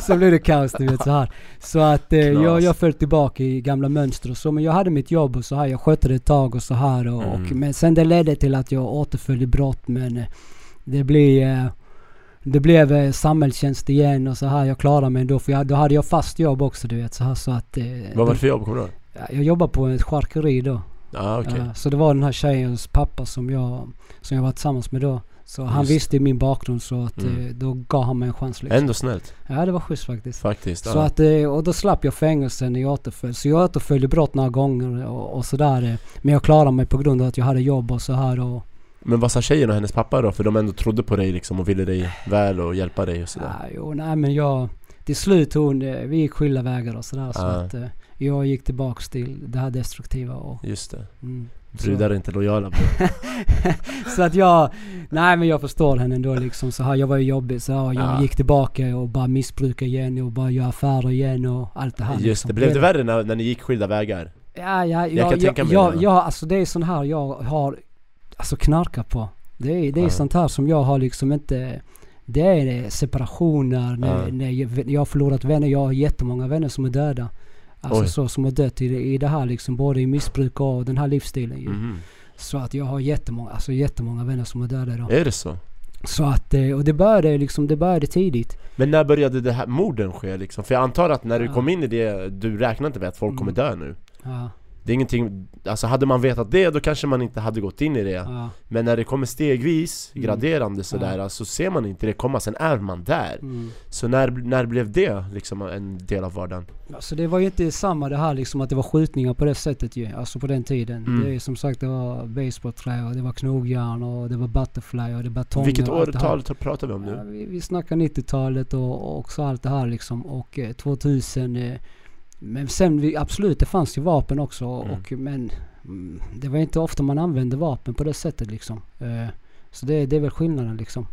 så blev det kaos du vet så här. Så att eh, jag, jag föll tillbaka i gamla mönster och så. Men jag hade mitt jobb och så här. Jag skötte det ett tag och så här. Och, och, Mm. men sen det ledde till att jag återföll i brott. Men eh, det blev eh, det blev eh, samhällstjänst igen och så här. Jag klarade mig ändå för jag, då hade jag fast jobb också du vet så här så att... Vad var det för jobb, kommer du Jag jobbade på ett charkeri då. Ah, Ja, så det var den här tjejens pappa som jag, som jag var tillsammans med då. Så han Just. visste ju min bakgrund så att Mm. eh, då gav han mig en chans liksom. Ändå snällt, Ja det var schysst faktiskt. faktiskt Så ja. att, eh, och då slapp jag fängelse när jag återföll. Så jag återföll i brott några gånger och, och sådär. eh. Men jag klarade mig på grund av att jag hade jobb och så här och... Men vad sa tjejen och hennes pappa då? För de ändå trodde på dig liksom och ville dig väl och hjälpa dig och sådär Ja, jo, nej men jag... Till slut hon, vi gick skilda vägar och sådär. Så Ja. att eh, jag gick tillbaks till det här destruktiva och... Just det, Mm, så- brudar är inte lojala bror så att jag, nej men jag förstår henne ändå liksom så här. Jag var ju jobbig så här, jag Ja. gick tillbaka och bara missbrukade igen och bara göra affärer igen och allt det här Just liksom. det, blev det värre när, när ni gick skilda vägar? Ja, ja, Jag jag, kan jag, tänka mig jag, det. jag, alltså det är sån här jag har, alltså knarkat på. Det är, det är Ja. sånt här som jag har liksom inte, det är separationer, när, Ja. när jag har förlorat vänner, jag har jättemånga vänner som är döda. Alltså Oj. så som har dött i, det- i det här liksom, både i missbruk och den här livsstilen ju. Mhm. Så att jag har jättemånga, alltså jättemånga vänner som är döda idag. Är det så? Så att, eh, och det började liksom, det började tidigt. Men när började det här morden ske liksom? För jag antar att när du Ja. kom in i det, du räknar inte med att folk Mm. kommer dö nu? Ja, Det är ingenting, alltså hade man vetat det då kanske man inte hade gått in i det ja. Men när det kommer stegvis, Mm. graderande sådär, Ja. så ser man inte det komma, sen är man där Mm. Så när, när blev det liksom en del av vardagen? Alltså det var ju inte samma det här liksom att det var skjutningar på det sättet ju. Alltså på den tiden. Mm. Det är som sagt det var basebollträ och det var knogjärn och det var butterfly och det var batonger Vilket årtal pratar vi om Ja, nu? vi, vi snackar 90-talet och, också allt det här liksom. Och eh, 2000 eh, Men sen vi, absolut det fanns ju vapen också Mm. och men mm, Det var inte ofta man använde vapen på det sättet liksom. Eh, så det, det är väl skillnaden liksom.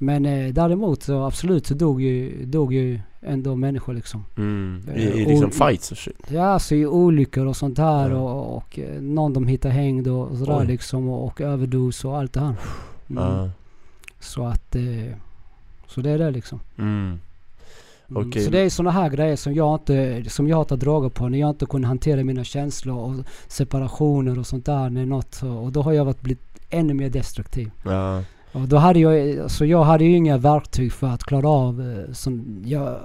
Men eh, däremot så absolut så dog ju, dog ju ändå människor liksom. Mm. I, Eh, i liksom fights och shit? Ja, alltså i olyckor och sånt här Ja. och, och eh, någon de hittar hängd och, sådär Oj. liksom och, och överdos och allt det här. Mm. Ja. Så att, eh, så det är det liksom. Mm. Mm. Okej. Så det är sådana här grejer som jag inte, som jag tar droger på när jag inte kunde hantera mina känslor och separationer och sånt där. När något, och då har jag varit blivit ännu mer destruktiv. Ja. Och då hade jag, så jag hade ju inga verktyg för att klara av eh, som jag,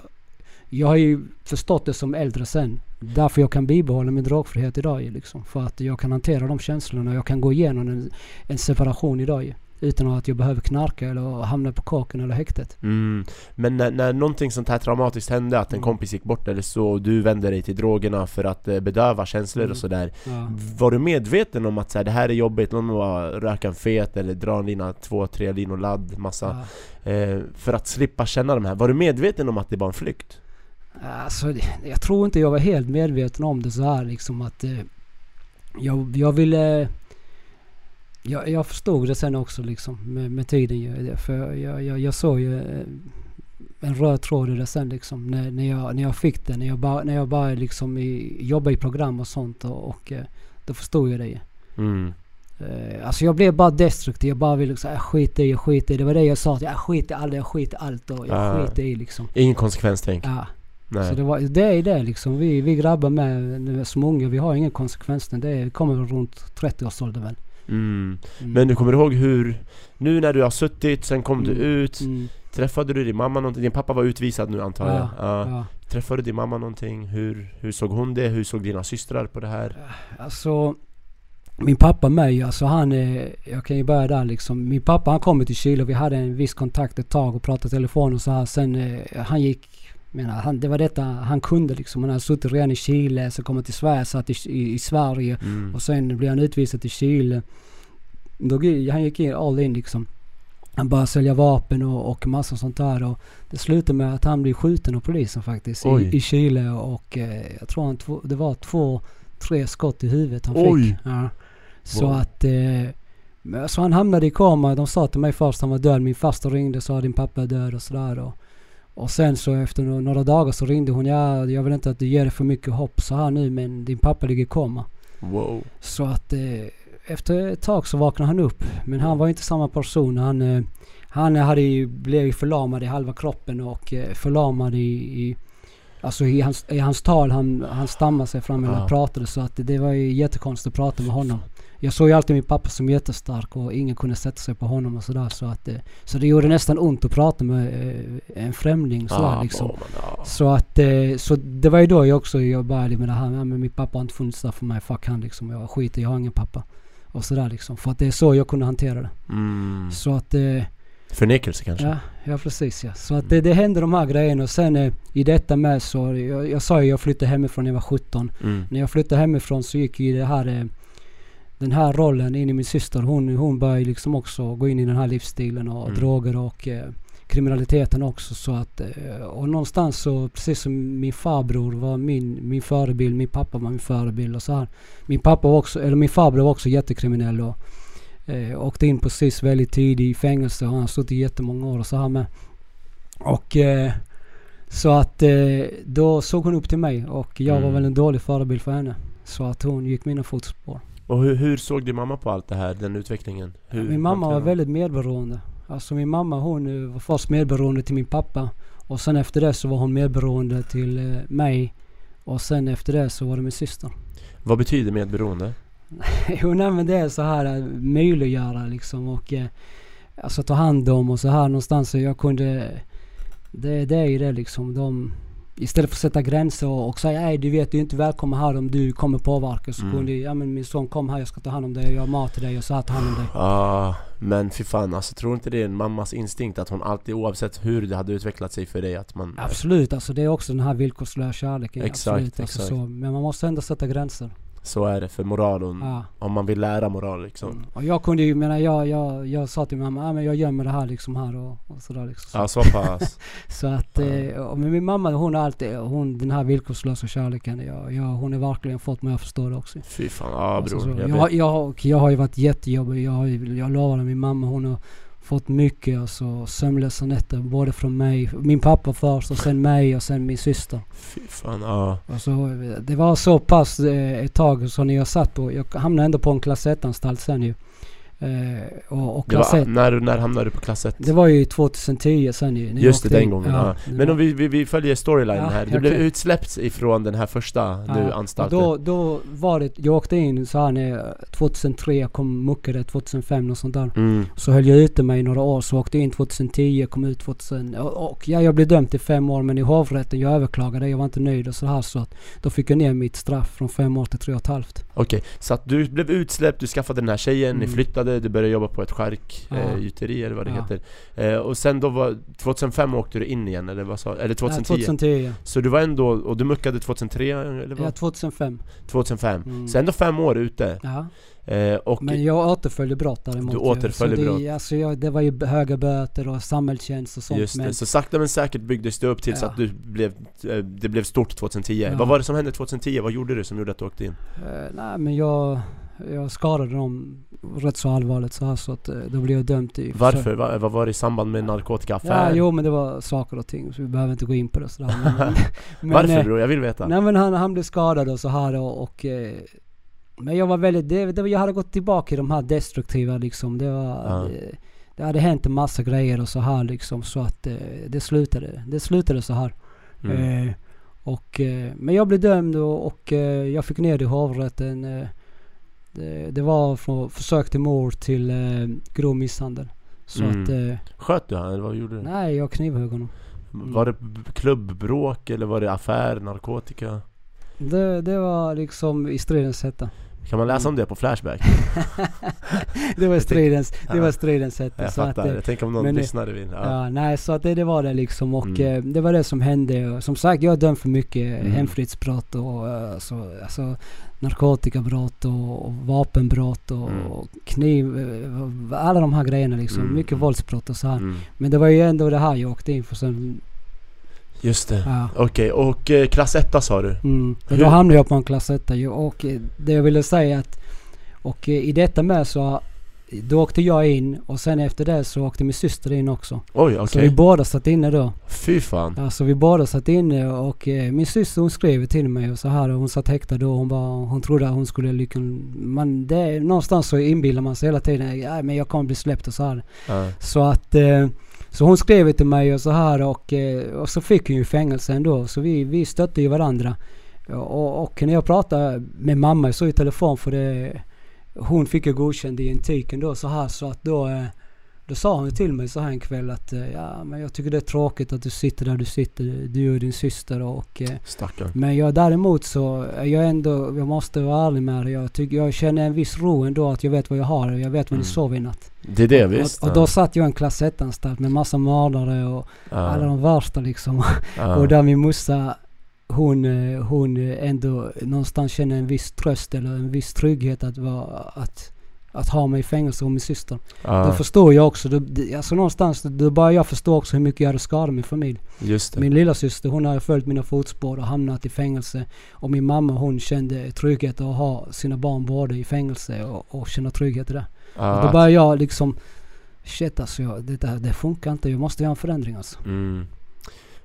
jag har ju förstått det som äldre sen. Därför jag kan bibehålla min drogfrihet idag liksom. För att jag kan hantera de känslorna. Jag kan gå igenom en, en separation idag. Utan att jag behöver knarka eller hamna på kåken eller häktet. Mm. Men när, när någonting sånt här traumatiskt hände, att en Mm. kompis gick bort eller så, och du vände dig till drogerna för att eh, bedöva känslor Mm. och sådär Ja. Var du medveten om att så här, det här är jobbigt, någon var röka en fet eller dra en lina, två, tre linor ladd, massa Ja. eh, För att slippa känna de här, var du medveten om att det var en flykt? Alltså, jag tror inte jag var helt medveten om det så här liksom att eh, jag, jag ville... Jag, jag förstod det sen också liksom med, med tiden ju. För jag, jag, jag såg ju eh, en röd tråd i det sen liksom när, när, jag, när jag fick det. När jag, bara, när jag började liksom i, jobba i program och sånt och, och eh, då förstod jag det ju. Mm. Eh, alltså jag blev bara destruktiv. Jag bara ville säga skit i, jag skiter i. Det var det jag sa. Jag skiter i allt, jag skiter i allt och jag Ah. skiter i liksom. Ingen konsekvenstänk. Ja. Så Nej. det, var, det är det liksom. Vi, vi grabbar med, nu som unga, vi har ingen konsekvens. Det är- kommer runt 30-årsåldern väl. Mm. Mm. Men du kommer ihåg hur, nu när du har suttit, sen kom du Mm. ut, Mm. träffade du din mamma någonting? Din pappa var utvisad nu antar jag? Ja, Ja. ja. Träffade du din mamma någonting? Hur, hur såg hon det? Hur såg dina systrar på det här? Alltså min pappa mig, alltså han är, jag kan ju börja där liksom. Min pappa han kom till Chile och vi hade en viss kontakt ett tag och pratade telefon och så här. Sen eh, han gick, menar, han, det var detta han kunde liksom. Han hade suttit redan i Chile, så kom han till Sverige, satt i, i, i Sverige Mm. och sen blev han utvisad till Chile. Då, han gick in all in liksom. Han började sälja vapen och, och massa sånt där och det slutade med att han blev skjuten av polisen faktiskt Oj. i, i Chile och eh, jag tror han två, det var två, tre skott i huvudet han Oj. fick. Ja. Så Wow. att eh, så han hamnade i koma. De sa till mig först att han var död. Min faster ringde och sa din pappa är död och sådär. Och, och sen så efter några dagar så ringde hon. Ja, jag vill inte att du ger dig för mycket hopp så här nu men din pappa ligger i koma. Wow. Så att eh, efter ett tag så vaknade han upp. Men han var inte samma person. Han, eh, han hade ju, blev ju förlamad i halva kroppen och eh, förlamad i, i Alltså i hans, i hans tal, han, han stammade sig fram eller Ja. pratade så att det, det var ju jättekonstigt att prata med honom. Jag såg ju alltid min pappa som jättestark och ingen kunde sätta sig på honom och sådär. Så, att, eh, så det gjorde nästan ont att prata med eh, en främling sådär Ah, liksom. men, ah. Så att, eh, så det var ju då jag också jag började med det här, ja, men min pappa har inte funnits där för mig, fuck han liksom, jag skiter, jag har ingen pappa. Och sådär liksom, för att det är så jag kunde hantera det. Mm. Så att, Förnekelse kanske? ja, ja precis ja. Så att det, det hände de här grejerna och sen eh, i detta med så, jag, jag sa ju jag flyttade hemifrån när jag var 17. Mm. När jag flyttade hemifrån så gick ju det här eh, den här rollen in i min syster. Hon, hon började liksom också gå in i den här livsstilen och Mm. droger och eh, kriminaliteten också. Så att, eh, och någonstans så, precis som min farbror var min, min förebild, min pappa var min förebild och så här. Min pappa var också, eller min farbror var också jättekriminell och eh, åkte in precis väldigt tidigt i fängelse och han har suttit jättemånga år och så här med. Och eh, så att eh, då såg hon upp till mig och jag var Mm. väl en dålig förebild för henne. Så att hon gick mina fotspår. Och hur, hur såg din mamma på allt det här, den utvecklingen? Hur min mamma var väldigt medberoende. Alltså min mamma hon eh, var först medberoende till min pappa. Och sen efter det så var hon medberoende till eh, mig. Och sen efter det så var det min syster. Vad betyder medberoende? jo nej men det är så här eh, möjliggöra liksom och eh, alltså ta hand om och så här någonstans så jag kunde det, det är ju det liksom. De, istället för att sätta gränser och, säga nej du vet du är inte välkommen här om du kommer påverka så Mm. kunde ja men min son kom här jag ska ta hand om dig, jag har mat till dig och så här ta hand om dig. Ja, men fy fan alltså tror inte det är en mammas instinkt att hon alltid oavsett hur det hade utvecklat sig för dig att man... Absolut, alltså det är också den här villkorslösa kärleken. Exakt, absolut, alltså, exakt. Så, men man måste ändå sätta gränser. Så är det för moralen, Ja. om man vill lära moral liksom. Mm. Och jag kunde ju, menar jag, jag, jag sa till mamma, ah, men jag gömmer det här liksom här och, och sådär liksom. Ja, så pass. Så att, eh, och min mamma hon har alltid, hon, den här villkorslösa kärleken, jag, jag, hon har verkligen fått mig att förstå det också. Fy fan, ja Alltså, bror. så, jag jag, jag, jag har ju varit jättejobbig. Jag, har jag lovar min mamma hon har fått mycket alltså, sömnlösa nätter. Både från mig, min pappa först och sen mig och sen min syster. Fy fan, ja. Alltså, det var så pass eh, ett tag så när jag satt på, jag hamnade ändå på en klass 1-anstalt sen ju. Eh, och, och klass var, 1, när, när hamnade du på klass 1? det var ju 2010 sen ju. Just det, den gången. Ja. det Men om vi, vi, vi följer storylinen Ja, här. Du blev utsläppt ifrån den här första nu Ja, anstalten. Då, då var det, jag åkte in så här när 2003, jag kom muckade 2005 och sånt där. Mm. Så höll jag ute mig i några år, så åkte jag in 2010, kom ut 2000 och, och ja, jag blev dömd till fem år men i hovrätten, jag överklagade, jag var inte nöjd och så här så att då fick jag ner mitt straff från fem år till tre och ett halvt. Okej, så att du blev utsläppt, du skaffade den här tjejen, ni Mm. flyttade, du började jobba på ett Ja. eh, eller vad det heter eh, Och sen då var, 2005 åkte du in igen eller vad sa Eller 2010? Ja, 2010 ja. Så du var ändå, och du muckade 2003 eller vad? Ja, 2005. 2005? Mm. Så ändå fem år ute? Ja. Eh, Men jag återföljde brott däremot. Du ju. återföljde det, brott. Alltså jag, det var ju höga böter och samhällstjänst och sånt. just men det, så sakta men säkert byggdes det upp till så Ja. att du blev, eh, det blev stort 2010 Ja. Vad var det som hände 2010? Vad gjorde du som gjorde att du åkte in? Eh, nej men jag, jag skadade dem rätt så allvarligt så här så att eh, då blev jag dömd till Varför? Va, vad var det i samband med narkotikaaffär? Ja, jo men det var saker och ting så vi behöver inte gå in på det sådär. Men, men, Varför eh, bror? Jag vill veta Nej men han, han blev skadad och så här och, och eh, Men jag var väldigt, det, det, jag hade gått tillbaka i de här destruktiva liksom. Det var... Ja. Det, det hade hänt en massa grejer och så här liksom så att eh, det slutade. Det slutade så här. Mm. Eh, och, eh, men jag blev dömd och, och jag fick ner det i hovrätten. Eh, det, det var från försök till mord till eh, grov misshandel. Så Mm. att, eh, Sköt du han eller vad gjorde du? nej jag knivhögg honom. Var det klubbbråk eller var det affär, narkotika? Det, det var liksom i stridens hetta. Kan man läsa om det på Flashback? det var stridens, det var stridens hetta. Jag så att, fattar, eh, jag tänker om någon men det- lyssnare vill. Ja. Ja, nej så att det, det var det liksom och Mm. eh, det var det som hände. Och som sagt jag är dömd för mycket Mm. hemfridsbrott och så, alltså, narkotikabrott och, och vapenbrott och, Mm. och kniv, eh, alla de här grejerna liksom. Mm, Mycket mm. våldsbrott och så här. Mm. Men det var ju ändå det här jag åkte in för sen. Just det. Ja. Okej, och eh, klass 1 sa du? Mm. Hur- då hamnade jag på en klass 1 ju. och eh, det jag ville säga att och i detta med så då åkte jag in och sen efter det så åkte min syster in också. Oj, Så okej. vi båda satt inne då. Fy fan. Alltså vi båda satt inne och eh, min syster hon skrev till mig och så här och hon satt häktad då. Hon, bara, hon trodde att hon skulle lyckan... Man, det, någonstans så inbillar man sig hela tiden ja, men jag kommer bli släppt och så här. Ja. Så att... Eh, så hon skrev till mig och så här och, eh, och så fick hon ju fängelse ändå. Så vi, vi stötte ju varandra. Och, och när jag pratade med mamma så i telefon för det... Hon fick ju godkänd i entiken då så här så att då... Eh, då sa hon till mig så här en kväll att eh, ja men jag tycker det är tråkigt att du sitter där du sitter, du och din syster och... Eh, Stackarn. men jag däremot så, jag ändå, jag måste vara ärlig med det. Jag, tycker, jag känner en viss ro ändå att jag vet vad jag har och jag vet vad Mm. ni sov i natt. Det är det visst. Och, och då satt jag i en klass 1-anstalt med massa mördare och ja. alla de värsta liksom. ja. Och där min morsa, hon, eh, hon ändå någonstans känner en viss tröst eller en viss trygghet att, vara, att, att ha mig i fängelse och min syster. ja. Då förstår jag också, då, alltså någonstans, då börjar jag förstå också hur mycket jag hade skadat min familj. Just det. Min lilla syster hon har följt mina fotspår och hamnat i fängelse. Och min mamma hon kände trygghet att ha sina barn både i fängelse och, och känna trygghet i det. Och ja. då börjar jag liksom Shit alltså, jag, det, det funkar inte. Jag måste göra en förändring alltså. Mm.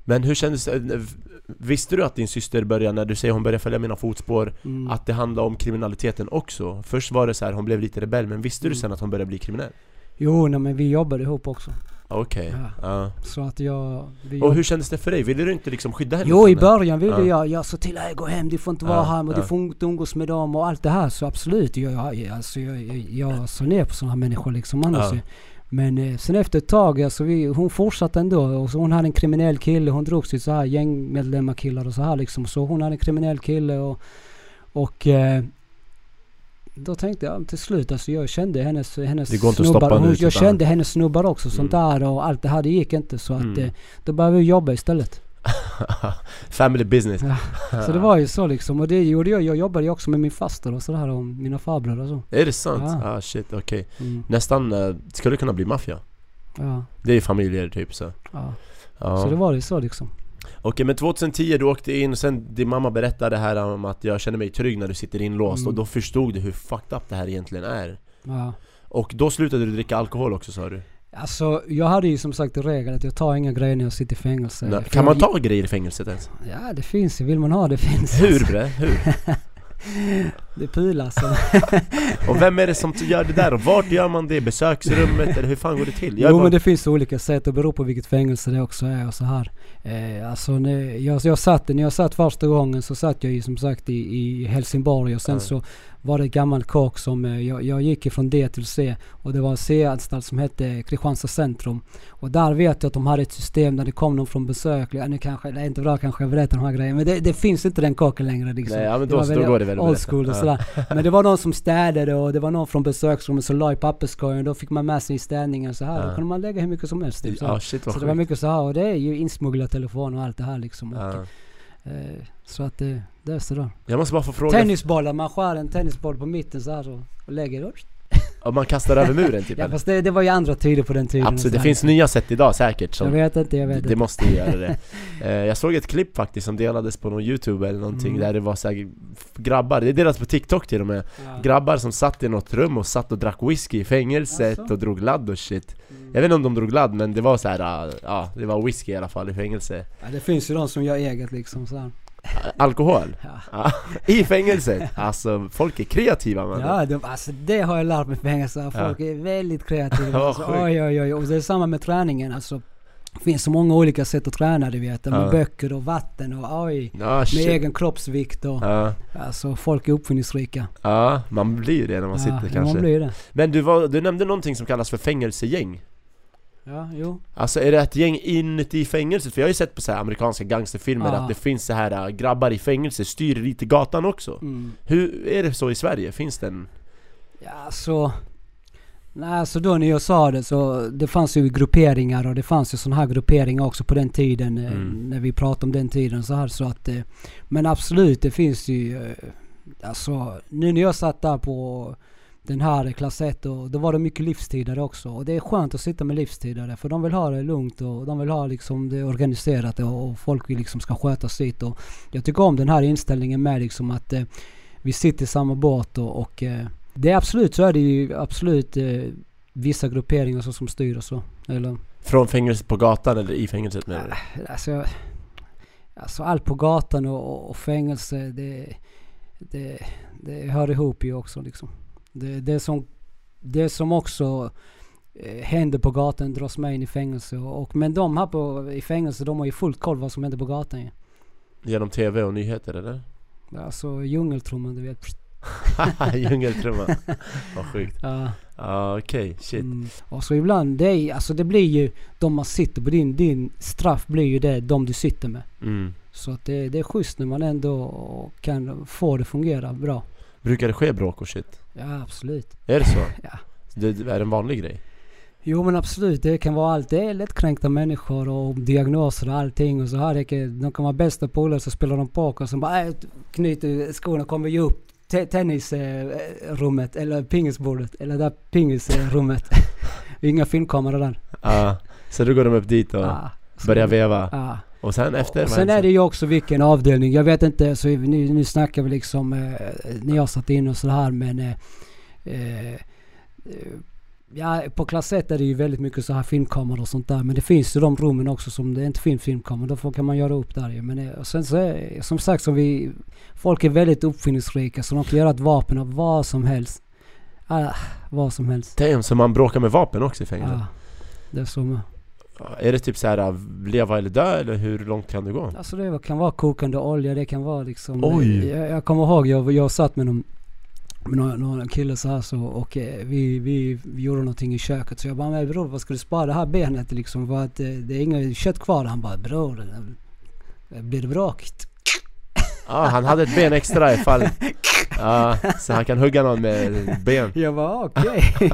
Men hur kändes det? Visste du att din syster började, när du säger hon började följa mina fotspår, Mm. att det handlade om kriminaliteten också? Först var det så här, hon blev lite rebell, men visste du Mm. sen att hon började bli kriminell? Jo, nej, men vi jobbade ihop också. Okej, Ja. ja. Så att jag... Vi Och hur kändes det för dig? Ville du inte liksom skydda henne? Jo i början ville Ja. jag, jag sa till henne gå hem, du får inte vara här och du får inte umgås med dem och allt det här. Så absolut, jag, jag, alltså, jag, jag, jag såg ner på sådana människor liksom annars. Men eh, sen efter ett tag, alltså, vi, hon fortsatte ändå. Och så hon hade en kriminell kille, hon drogs till så här gängmedlemmar killar och så här liksom. Så hon hade en kriminell kille och, och eh, då tänkte jag till slut, alltså jag kände hennes, hennes Det går inte att snubbar. stoppa hon, jag ja. kände hennes snubbar också, sånt Mm. där och allt det här, det gick inte. Så att Mm. eh, då började vi jobba istället. Family business. Ja. Så det var ju så liksom. Och det gjorde jag. Jag jobbade ju också med min faster och sådär och mina farbröder och så. Är det sant? Ja. Ah shit, okej. Mm. Nästan, uh, skulle kunna bli maffia. Ja, Det är familjer typ så. ja. Ja. Så det var ju så liksom. Okej men 2010 du åkte in och sen din mamma berättade här om att jag känner mig trygg när du sitter inlåst Mm. och då förstod du hur fucked up det här egentligen är. Ja. Och då slutade du dricka alkohol också sa du? Alltså jag hade ju som sagt regel att jag tar inga grejer när jag sitter i fängelse. Nej, kan man ta grejer i fängelset ens? Ja det finns ju. Vill man ha det finns. Hur bre? Hur? Det pilas. alltså. Och vem är det som gör det där? Och vart gör man det? Besöksrummet? Eller hur fan går det till? Jag Jo bara- men det finns olika sätt. Det beror på vilket fängelse det också är och så här. Eh, alltså när jag, jag satt, när jag satt första gången så satt jag ju som sagt i, i Helsingborg och sen Ja. så var det ett gammalt kåk som, eh, jag, jag gick ifrån D till C och det var en C-anstalt som hette Kristianstad centrum. Och där vet jag att de hade ett system när det kom någon från besök. Ja, nu kanske, det är inte bra kanske jag berättar de här grejerna men det, det finns inte den kåken längre liksom. Nej, ja, men Det då, var då går det väl Old school och sådär. Men det var någon som städade och det var någon från besöksrummet som la i papperskorgen. Då fick man med sig i städningen så här. Ja. Då kunde man lägga hur mycket som helst. Typ, så. Ja shit Så det var mycket så här och det är ju insmugglad telefon och allt det här liksom. Och, så att det, det är sådär. Jag måste bara få fråga, Tennisbollar, man skär en tennisboll på mitten så här och, och lägger det. om man kastar över muren typ? Ja fast det, det var ju andra tider på den tiden. och Absolut, det så finns nya sätt idag säkert som Jag vet inte, jag vet inte. det måste ju göra det. Eh, jag såg ett klipp faktiskt som delades på någon youtube eller någonting Mm. där det var så här, f- grabbar, det delades på tiktok till och med Ja. Grabbar som satt i något rum och satt och drack whisky i fängelset Asså? och drog ladd och shit. Jag vet inte om de drog ladd men det var så här, ah, ja det var whisky i alla fall i fängelse Ja, det finns ju de som gör eget liksom så här. Alkohol? Ja. Ja. I fängelset? Alltså, folk är kreativa man. Ja, de, alltså det har jag lärt mig i fängelse. Folk är väldigt kreativa. Alltså, oj, oj, oj. Och det är samma med träningen. Alltså, det finns så många olika sätt att träna, du vet. Med Ja. böcker och vatten och oj. Ja, Med egen kroppsvikt och... Ja, Alltså folk är uppfinningsrika. ja, man blir det när man sitter ja, kanske. man blir det. Men du, var, du nämnde någonting som kallas för fängelsegäng. Ja, jo. Alltså är det ett gäng inuti fängelset? För jag har ju sett på så här amerikanska gangsterfilmer Ja. att det finns så här äh, grabbar i fängelse styr lite gatan också. Mm. Hur är det så i Sverige? Finns det en... Ja, så... Nej, så då när jag sa det så det fanns ju grupperingar och det fanns ju sådana här grupperingar också på den tiden. eh, Mm. När vi pratade om den tiden så här så att... eh, Men absolut, det finns ju... eh, Alltså, nu när jag satt där på den här klass 1 och då var det mycket livstidare också. Och det är skönt att sitta med livstidare för de vill ha det lugnt och de vill ha liksom det organiserat och, och folk vill liksom ska sköta sitt. Och jag tycker om den här inställningen med liksom att eh, vi sitter i samma båt och, och eh, det är absolut så är det ju absolut eh, vissa grupperingar så som styr och så. Eller, Från fängelset på gatan eller i fängelset menar du? alltså, alltså allt på gatan och, och, och fängelse det, det, det hör ihop ju också liksom. Det, det, som, det som också eh, händer på gatan dras med in i fängelse. Och, men de här på, i fängelse de har ju fullt koll vad som händer på gatan ju. Genom TV och nyheter eller? Alltså djungeltrumman du vet. Djungeltrumma. Vad sjukt. Ja. Ja okej, shit. Mm. Och så ibland, det, är, alltså det blir ju de man sitter på, din, din straff blir ju det, de du sitter med. Mm. Så att det, det är schysst när man ändå kan få det fungera bra. Brukar det ske bråk och shit? Ja absolut. Är det så? Ja. Det är en vanlig grej? Jo men absolut, det kan vara allt. Det är lättkränkta människor och diagnoser och allting och så här. Det kan, de kan vara bästa polare så spelar de poker och så bara äh, knyter skorna kommer ju upp te- tennisrummet eller pingisbordet eller där pingisrummet. Inga filmkameror där. Ja. Så då går de upp dit och så- börjar veva? Ja. Och sen efter? Och sen är det ju också vilken avdelning. Jag vet inte, så nu, nu snackar vi liksom eh, när jag satt in och så här men eh, eh, Ja, på klass 1 är det ju väldigt mycket så här filmkameror och sånt där. Men det finns ju de rummen också som det inte finns filmkameror. Då får, kan man göra upp där ju. Men eh, och sen så är, som sagt som vi... Folk är väldigt uppfinningsrika så de kan göra ett vapen av vad som helst. Ah, vad som helst. Damn, så man bråkar med vapen också i fängelset? Ja, det är så med. Är det typ så här äh, leva eller dö eller hur långt kan det gå? Alltså det kan vara kokande olja, det kan vara liksom... Oj. Jag, jag kommer ihåg, jag, jag satt med någon, med någon, någon kille så här så och eh, vi, vi, vi gjorde någonting i köket. Så jag bara, men bror vad ska du spara det här benet liksom? För att eh, det är inget kött kvar. Han bara, bror, blir det bråkigt? Ja, han hade ett ben extra ifall... Ja, så han kan hugga någon med ben. Jag bara, okej.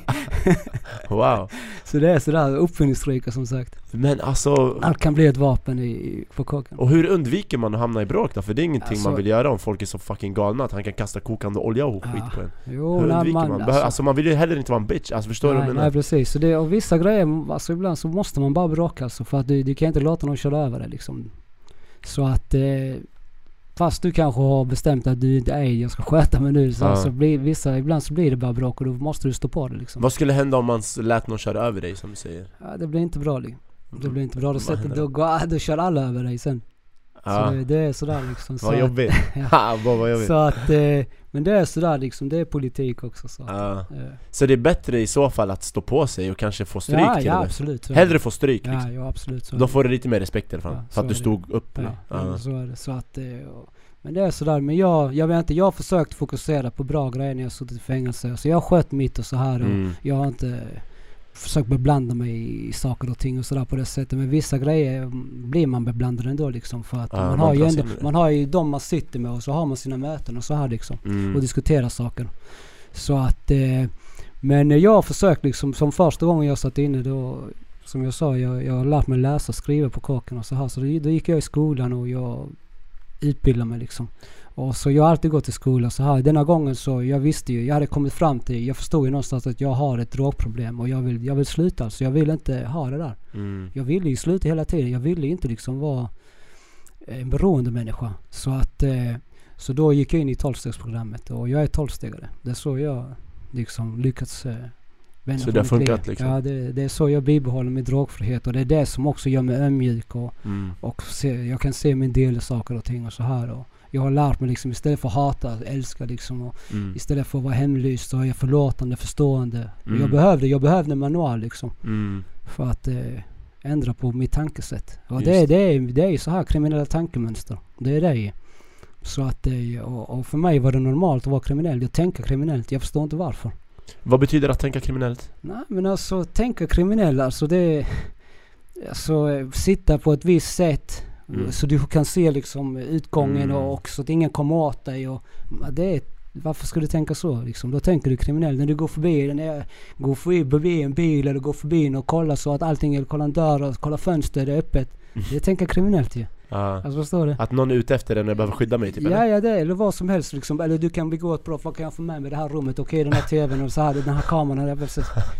Wow. så det är sådär uppfinningsrika som sagt. Men alltså... Allt kan bli ett vapen i, på kocken. Och hur undviker man att hamna i bråk då? För det är ingenting Alltså- man vill göra om folk är så fucking galna att han kan kasta kokande olja och skit Ja. på en. Jo, Hur undviker man? man... Behö- Alltså, man vill ju heller inte vara en bitch, alltså förstår du vad nej, nej precis. Så det, och vissa grejer, alltså ibland så måste man bara bråka alltså. För att du, du kan inte låta någon köra över dig liksom. Så att... Eh, fast du kanske har bestämt att du inte är jag ska sköta mig nu. Så, Ja. så blir vissa, ibland så blir det bara bråk och då måste du stå på det liksom. Vad skulle hända om man lät någon köra över dig som du säger? Ja, det blir inte bra liksom. Det blir inte bra. Då, Vad sätter, då, går, då kör alla över dig sen. Ja, Så det, är sådär liksom. Så vad att- jobbigt. Ja. Ha, vad vad jobbigt. Så att, eh, men det är sådär liksom. Det är politik också så. Ja. Eh, Så det är bättre i så fall att stå på sig och kanske få stryk ja, till ja och med. absolut. så. Hellre få stryk Ja, liksom. ja absolut. Så är Då får du lite mer respekt i alla fall. Ja, för att du det. stod upp. Ja, Ja. ja. så är det. Så att, eh, och- men det är sådär. Men jag, jag vet inte, jag har försökt fokusera på bra grejer när jag suttit i fängelse. Så jag har skött mitt och så här. Och Mm. Jag har inte försökt beblanda mig i saker och ting och sådär på det sättet. Men vissa grejer blir man beblandad ändå liksom. För att Ja, man, har ju ändå, man har ju de man sitter med och så har man sina möten och så här liksom. Mm. Och diskuterar saker. Så att, eh, men jag har försökt liksom, som första gången jag satt inne då, som jag sa, jag, jag har lärt mig läsa och skriva på kåken och så här. Så då, då gick jag i skolan och jag utbildade mig liksom. Och så jag har alltid gått i skolan så här. Denna gången så, jag visste ju, jag hade kommit fram till, jag förstod ju någonstans att jag har ett drogproblem och jag vill, jag vill sluta alltså. Jag vill inte ha det där. Mm. Jag ville ju sluta hela tiden. Jag ville inte liksom vara en beroende människa. Så att eh, så då gick jag in i tolvstegsprogrammet och jag är tolvstegare. Det är så jag liksom lyckats eh, Så det har funkat, liksom? Ja, det, det är så jag bibehåller min drogfrihet och det är det som också gör mig ömjuk och, Mm. och se, jag kan se min del i saker och ting och så här. Och jag har lärt mig liksom istället för att hata, älska liksom. Och Mm. istället för att vara hemlyst så är jag förlåtande, förstående. Mm. Jag behövde, jag behövde en manual liksom. Mm. För att eh, ändra på mitt tankesätt. Och det, är- det, är, det är så här kriminella tankemönster. Det är det. Så att det, och, och för mig var det normalt att vara kriminell. Jag tänker kriminellt. Jag förstår inte varför. Vad betyder att tänka kriminellt? Nej men alltså tänka kriminell alltså det. Alltså eh, sitta på ett visst sätt. Mm. Så du kan se liksom utgången Mm. och, och så att ingen kommer åt dig och det är, varför ska du tänka så liksom? Då tänker du kriminell. När du går förbi, när jag går förbi, en bil eller går förbi och kollar så att allting är, kollar en dörr och kollar fönster, det är öppet. Det tänker kriminellt ju. Ja. Alltså? Att någon är ute efter en och behöver skydda mig typ Ja, eller? ja det eller vad som helst liksom. Eller du kan begå ett brott. Vad kan jag få med mig i det här rummet? Okej den här tvn och så här, den här kameran.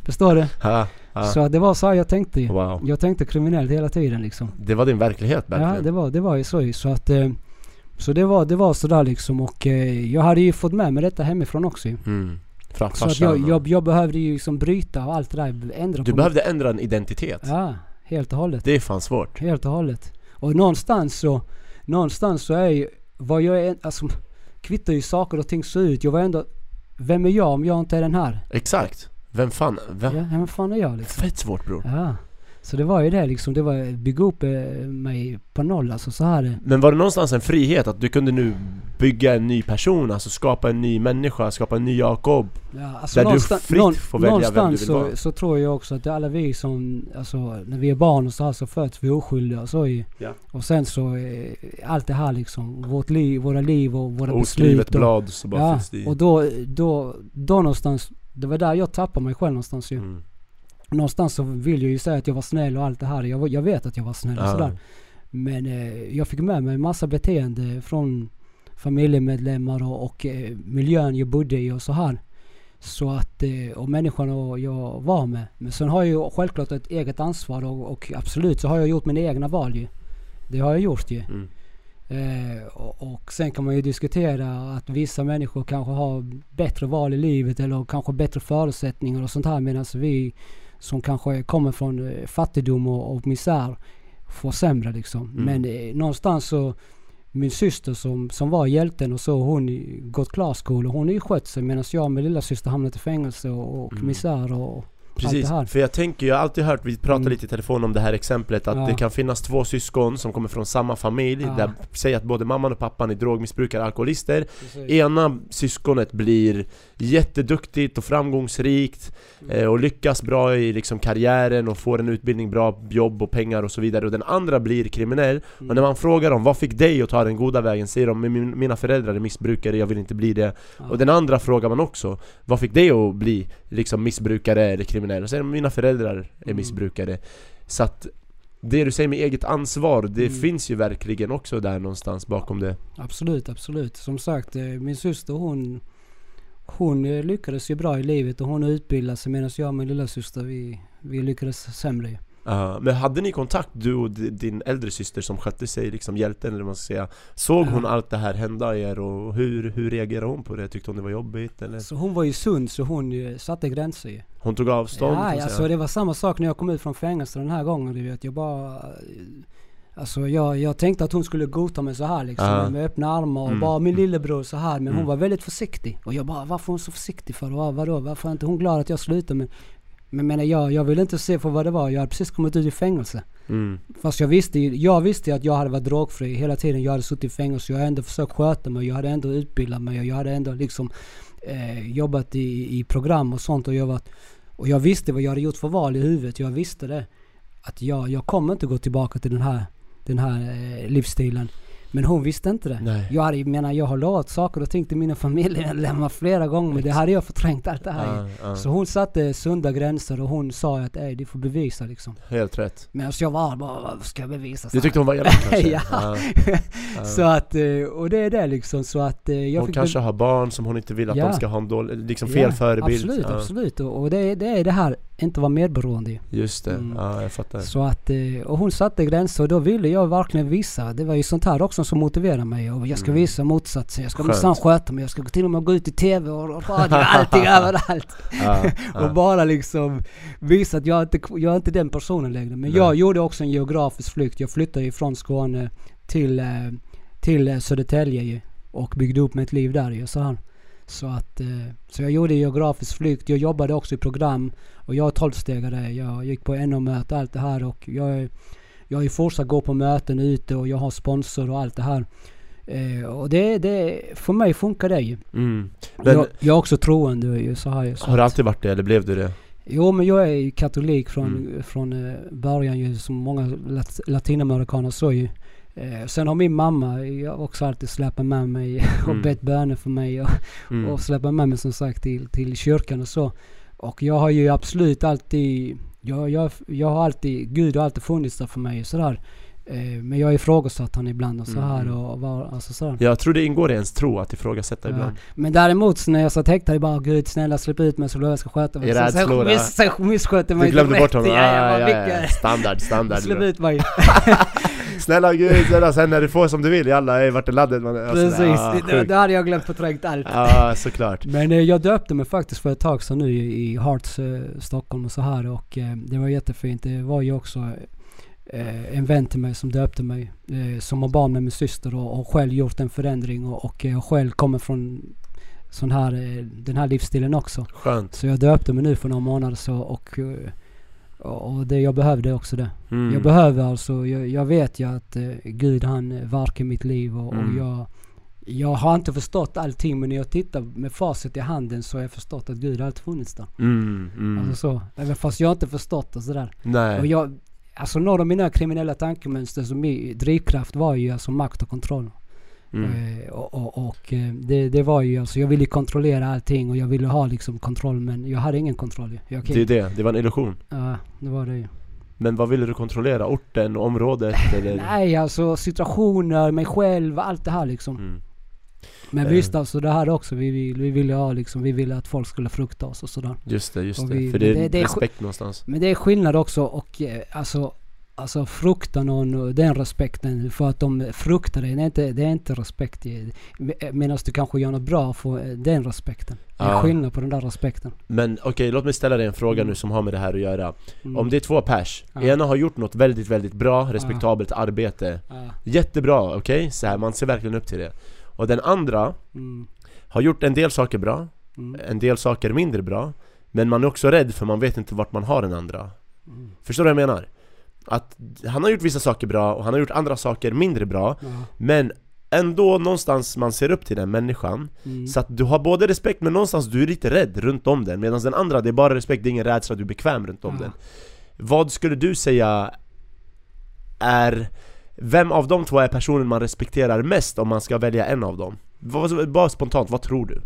Förstår du? Ja. Ja. Så det var så jag tänkte. Wow. Jag tänkte kriminellt hela tiden liksom. Det var din verklighet verkligen? Ja, det var, det var ju så. Så att... Eh, så det var, det var sådär liksom och eh, jag hade ju fått med mig detta hemifrån också. Mm. Så att jag, jag, jag behövde ju liksom bryta och allt det där. Ändra Du behövde ändra en identitet? Ja, helt och hållet. Det är fan svårt. Helt och hållet. Och någonstans så, någonstans så är ju, vad jag är, alltså kvittar ju saker och ting så ut. Jag var ändå, vem är jag om jag inte är den här? Exakt. Vem fan? Vem? Ja, vem fan är jag liksom? Fett svårt bror. Ja. Så det var ju det liksom, det var bygga upp eh, mig på noll alltså så här. Men var det någonstans en frihet att du kunde nu bygga en ny person, alltså skapa en ny människa, skapa en ny Jakob? Ja, alltså Där du någonstans, fritt någon, får välja vem du någonstans vill så, vara. så tror jag också att alla vi som, alltså när vi är barn och så här så föds vi oskyldiga och så ju. Ja. Och sen så, eh, allt det här liksom, vårt liv, våra liv och våra Oskrivet beslut. Och, blad så bara ja, finns det i. och då, då, då någonstans, det var där jag tappade mig själv någonstans ju. Mm. Någonstans så vill jag ju säga att jag var snäll och allt det här. Jag, jag vet att jag var snäll och Ja. sådär. Men eh, jag fick med mig en massa beteende från familjemedlemmar och, och eh, miljön jag bodde i och så här. Så att, eh, och människorna jag var med. Men sen har jag ju självklart ett eget ansvar och, och absolut så har jag gjort mina egna val ju. Det har jag gjort ju. Mm. Eh, och, och sen kan man ju diskutera att vissa människor kanske har bättre val i livet eller kanske bättre förutsättningar och sånt här medan vi som kanske kommer från eh, fattigdom och, och misär får sämre liksom. Mm. Men eh, någonstans så min syster som, som var hjälten och så hon gått klarskola hon har ju skött sig medan jag och min lilla syster hamnat i fängelse och, och Mm. misär och Precis, för jag tänker, jag har alltid hört, vi pratade Mm. lite i telefon om det här exemplet att Ja. det kan finnas två syskon som kommer från samma familj Ja. där, säg att både mamman och pappan är drogmissbrukare, alkoholister Precis. Ena syskonet blir jätteduktigt och framgångsrikt Mm. eh, och lyckas bra i liksom karriären och får en utbildning, bra jobb och pengar och så vidare och den andra blir kriminell Mm. och när man frågar dem vad fick dig att ta den goda vägen säger de "Min- mina föräldrar är missbrukare, jag vill inte bli det Ja. och den andra frågar man också Vad fick dig att bli liksom missbrukare eller kriminell? Och säger de mina föräldrar är Mm. missbrukare Så att det du säger med eget ansvar, det Mm. finns ju verkligen också där någonstans bakom det Absolut, absolut. Som sagt, eh, min syster hon, hon eh, lyckades ju bra i livet och hon utbildade sig medan jag och min lilla syster vi, vi lyckades sämre. Ja, men hade ni kontakt, du och di- din äldre syster som skötte sig, liksom hjälten eller vad man ska säga Såg hon allt det här hända er och hur, hur reagerade hon på det? Tyckte hon det var jobbigt eller? Så hon var ju sund så hon eh, satte gränser ju. Hon tog avstånd? Ja, säga. alltså det var samma sak när jag kom ut från fängelse den här gången. Du vet. Jag bara... Alltså jag, jag tänkte att hon skulle godta mig så här liksom. Ja. Med öppna armar och Mm. bara min lillebror så här. Men Mm. hon var väldigt försiktig. Och jag bara, varför är hon så försiktig för? Vad, vadå? Varför är inte hon glad att jag slutar? Men, men menar jag, jag vill inte se för vad det var. Jag hade precis kommit ut i fängelse. mm. Fast jag visste ju- jag visste att jag hade varit drogfri hela tiden. Jag hade suttit i fängelse. Jag hade ändå försökt sköta mig. Jag hade ändå utbildat mig. och Jag hade ändå liksom eh, jobbat i, i program och sånt. Och jag, var, och jag visste vad jag hade gjort för val i huvudet. Jag visste det. Att jag, jag kommer inte gå tillbaka till den här, den här eh, livsstilen. Men hon visste inte det. Nej Jag hade, menar, jag har lovat saker och ting till mina familjemedlemmar flera gånger. Men det hade jag förträngt allt det här. Ja, ja. Så hon satte sunda gränser och hon sa att Ej, du får bevisa liksom. Helt rätt Medan jag var bara, vad ska jag bevisa? Du tyckte hon var elak kanske? Ja. ja. Så att, eh, och det är det liksom så att eh, jag Hon kanske har barn som hon inte vill att Ja. de ska ha en dålig, liksom fel Ja, förebild Absolut, absolut. Och, och det, det är det här inte vara medberoende. Just det, Mm. ja jag fattar. Så att, eh, och hon satte gränser och då ville jag verkligen visa. Det var ju sånt här också som motiverade mig. Och jag ska Mm. visa motsatsen. Jag ska minsann sköta mig. Jag ska till och med gå ut i TV och och radio, allting överallt. Ja, Och ja. bara liksom visa att jag inte, jag är inte den personen längre. Men Nej. jag gjorde också en geografisk flykt. Jag flyttade ju från Skåne till, eh, till eh, Södertälje. Och byggde upp mitt liv där ju. Så, här. Så att, eh, så jag gjorde geografisk flykt. Jag jobbade också i program. Och jag är tolvstegare. Jag gick på NO-möte, allt det här. Och jag, är- jag ju fortsatt gå på möten ute och jag har sponsor och allt det här. Eh, och det, det, för mig funkar det ju. Mm. Men jag, jag är också troende ju, så här. Så har du alltid varit det, eller blev du det? Jo men jag är katolik från, Mm. från eh, början ju som många lat, latinamerikaner så ju. Eh, sen har min mamma också alltid släpat med mig och Mm. bett böner för mig och, Mm. och släpat med mig som sagt till, till kyrkan och så. Och jag har ju absolut alltid, jag, jag, jag har alltid, Gud har alltid funnits där för mig och sådär. Eh, men jag har ifrågasatt han ibland och så här Mm. och var, alltså sådär. Jag tror det ingår i ens tro att ifrågasätta Ja. ibland. Men däremot så när jag satt häktad, bara Gud snälla släpp ut mig så jag ska sköta mig. I Så- så rädslor, jag miss, så jag misskötte mig Du glömde bort honom? Ja, ja, ja. Standard, standard. Släpp ut mig. Snälla gud, snälla, sen när du får som du vill, jalla, ey, vart är laddet? Man, alltså, Precis, ah, det, det hade jag glömt förträngt allt. Ja, såklart. Men eh, jag döpte mig faktiskt för ett tag sedan nu i, Hearts eh, Stockholm och så här och det var jättefint. Det var ju också eh, en vän till mig som döpte mig eh, som har barn med min syster och, och själv gjort en förändring och, och jag själv kommer från sån här, eh, den här livsstilen också. Skönt. Så jag döpte mig nu för några månader så och, eh, och det, jag behövde också det. Mm. Jag behöver alltså, jag, jag vet ju att eh, Gud han eh, verkar mitt liv och, Mm. och jag jag har inte förstått allting men när jag tittar med facit i handen så har jag förstått att Gud har alltid funnits där. Mm, mm. Alltså så. Även fast jag inte förstått och sådär. Och Nej. jag, alltså några av mina kriminella tankemönster som i drivkraft var ju alltså makt och kontroll. Mm. Eh, och och, och eh, det, det var ju alltså, jag ville kontrollera allting och jag ville ha liksom kontroll men jag hade ingen kontroll. Jag, Det är det, det var en illusion. Ja, det var det ju. Men vad ville du kontrollera? Orten, området eller? Nej alltså situationer, mig själv, allt det här liksom. Mm. Men Eh. visst alltså det här också, vi, vill, vi ville ha liksom, vi ville att folk skulle frukta oss och sådär. Just det, just Och det. vi- För det är det- det är respekt någonstans. Men det är skillnad också och eh, alltså Alltså frukta någon, den respekten för att de fruktar dig, det är inte, det är inte respekt. Medan du kanske gör något bra för eh, den respekten. Det är Ja. skillnad på den där respekten. Men okej, låt mig ställa dig en fråga Mm. nu som har med det här att göra. Mm. Om det är två pers, Ja. ena har gjort något väldigt, väldigt bra, respektabelt arbete. Ja. Jättebra, okej? Så här, man ser verkligen upp till det. Och den andra Mm. har gjort en del saker bra, Mm. en del saker mindre bra. Men man är också rädd för man vet inte vart man har den andra. Mm. Förstår du vad jag menar? Att han har gjort vissa saker bra och han har gjort andra saker mindre bra. Men ändå någonstans man ser upp till den människan Mm. Så att du har både respekt men någonstans du är lite rädd runt om den Medan den andra, det är bara respekt, det är ingen rädsla, du är bekväm runt om Ja. den Vad skulle du säga är Vem av de två är personen man respekterar mest om man ska välja en av dem? Vad- Bara spontant, vad tror du?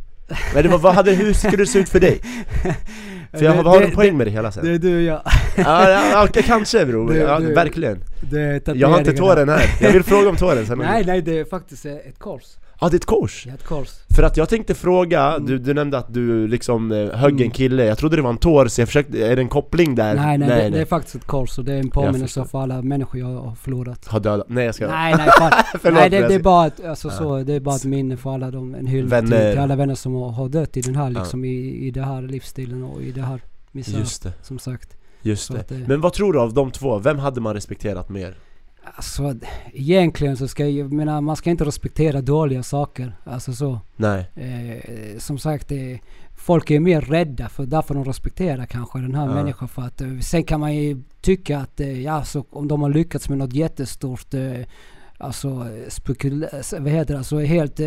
Eller vad, vad hade, hur skulle det se ut för dig? För jag har, en poäng med det hela sen Det är du och jag. Ja, ja, ja kanske bror, ja, verkligen Jag har inte tåren här, jag vill fråga om tåren sen Nej, nej det är faktiskt ett kors. Ja det är ett kors! Är ett kors. För att jag tänkte fråga, Mm. du, du nämnde att du liksom eh, högg en Mm. kille, jag trodde det var en tår så jag försökte, är det en koppling där? Nej, nej, det, det är faktiskt ett kors och det är en påminnelse för alla människor jag har förlorat. Har dödat, nej jag ska Nej, nej, fan. Förlåt, nej det, det är bara ett, alltså, Ja. så, det är bara ett minne för alla de, en hyllning till, till alla vänner som har, har dött i den här Ja. liksom, i, i det här livsstilen och i det här misär, Just det, som sagt. just Så det. att det- Men vad tror du av de två? Vem hade man respekterat mer? Alltså egentligen så ska jag, menar, man ska inte respektera dåliga saker. Alltså så. Nej, Eh, som sagt, eh, folk är mer rädda för därför de respekterar kanske den här Ja. människan. För att, eh, sen kan man ju tycka att eh, ja, så om de har lyckats med något jättestort, eh, alltså eh, spekul... vad heter det, alltså helt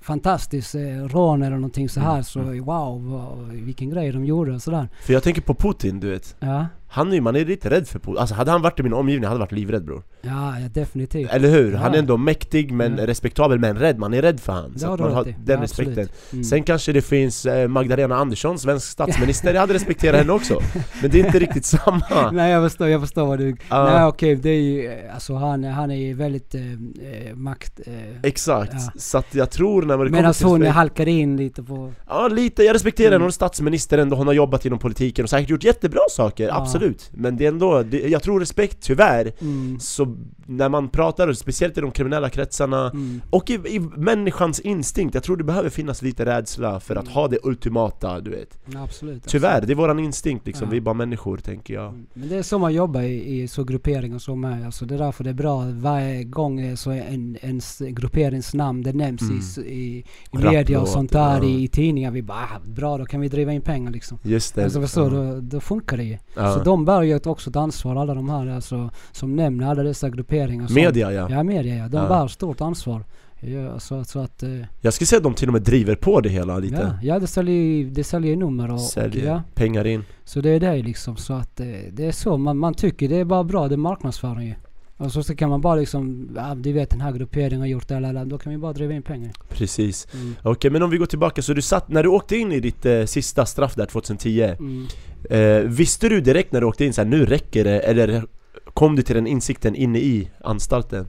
fantastiskt eh, rån eller någonting så här Mm, så wow, vad, vilken grej de gjorde och sådär. för jag tänker på Putin du vet Ja, Han är ju, man är lite rädd för Putin, alltså hade han varit i min omgivning hade jag varit livrädd bror Ja, ja definitivt. Eller hur? Han är Ja. ändå mäktig men Ja. respektabel men rädd, man är rädd för han Så man har den Ja, absolut. respekten Mm. Sen kanske det finns eh, Magdalena Andersson, svensk statsminister, jag hade respekterat henne också Men det är inte riktigt samma Nej jag förstår, jag förstår vad du... Ja. Nej okej, det är ju, eh, alltså han, han är ju väldigt eh, eh, makt... Eh, Exakt, Ja. så att jag tror när det kommer Medan till hon respekt- halkade in lite på... Ja lite, jag respekterar henne, Mm. hon är statsminister ändå, hon har jobbat inom politiken och säkert gjort jättebra saker, Ja. Absolut. Men det är ändå, det, jag tror respekt, tyvärr Mm, Så när man pratar, speciellt i de kriminella kretsarna mm, Och i, i människans instinkt, jag tror det behöver finnas lite rädsla för att Mm. ha det ultimata, du vet ja, absolut. Tyvärr, absolut. det är våran instinkt liksom, Ja. vi är bara människor tänker jag Mm, Men det är så man jobbar i, i så grupperingar som är. Alltså det är därför det är bra varje gång så en, en s- grupperings namn det nämns Mm. i, i, media och sånt där ja. i, i tidningar. Vi bara ah, bra då kan vi driva in pengar liksom. Just det Alltså ja. du, då funkar det ju. Så de bär ju också ett ansvar alla de här alltså, som nämner alla dessa grupperingar. Som, Media ja. Ja media ja. De Ja. bär stort ansvar. Ja, så, så att... eh, Jag skulle säga att de till och med driver på det hela lite Ja, ja det säljer ju det säljer nummer och, och Säljer ja. pengar in Så det är det liksom. Så att eh, det är så. Man, man tycker det är bara bra. Det är marknadsföring ju. Och så, så kan man bara liksom, ja, du vet den här grupperingen har gjort det, eller, eller, då kan vi bara driva in pengar. Precis Mm. Okej men om vi går tillbaka, så du satt, när du åkte in i ditt eh, sista straff där 2010 Mm. eh, Visste du direkt när du åkte in så här, nu räcker det? Eller kom du till den insikten inne i anstalten?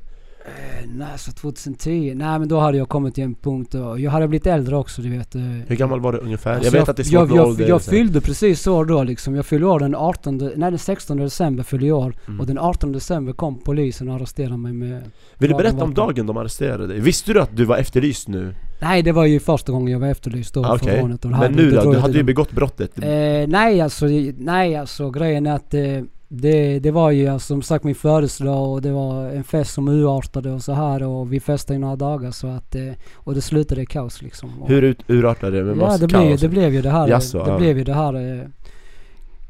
Eh, nej, så 2010. Nej men då hade jag kommit till en punkt och jag hade blivit äldre också du vet. eh. Hur gammal var du ungefär? Alltså, jag vet att det är svårt jag, med jag, ålder jag fyllde precis år då liksom. Jag fyllde år den 18, nej den 16 december fyllde jag år. Mm. Och den 18 december kom polisen och arresterade mig med... Vill du berätta om dagen de arresterade dig? Visste du att du var efterlyst nu? Nej det var ju första gången jag var efterlyst då Ah, för Okej, rånet men nu då? Du jag hade ju begått brottet Eh, nej alltså, nej alltså grejen är att eh, det, det var ju alltså, som sagt min födelsedag och det var en fest som urartade och så här och vi festade i några dagar så att eh, och det slutade i kaos liksom. Hur ut, urartade det med ja det blev, det blev ju det här, Jaså, det ja. blev ju det här eh,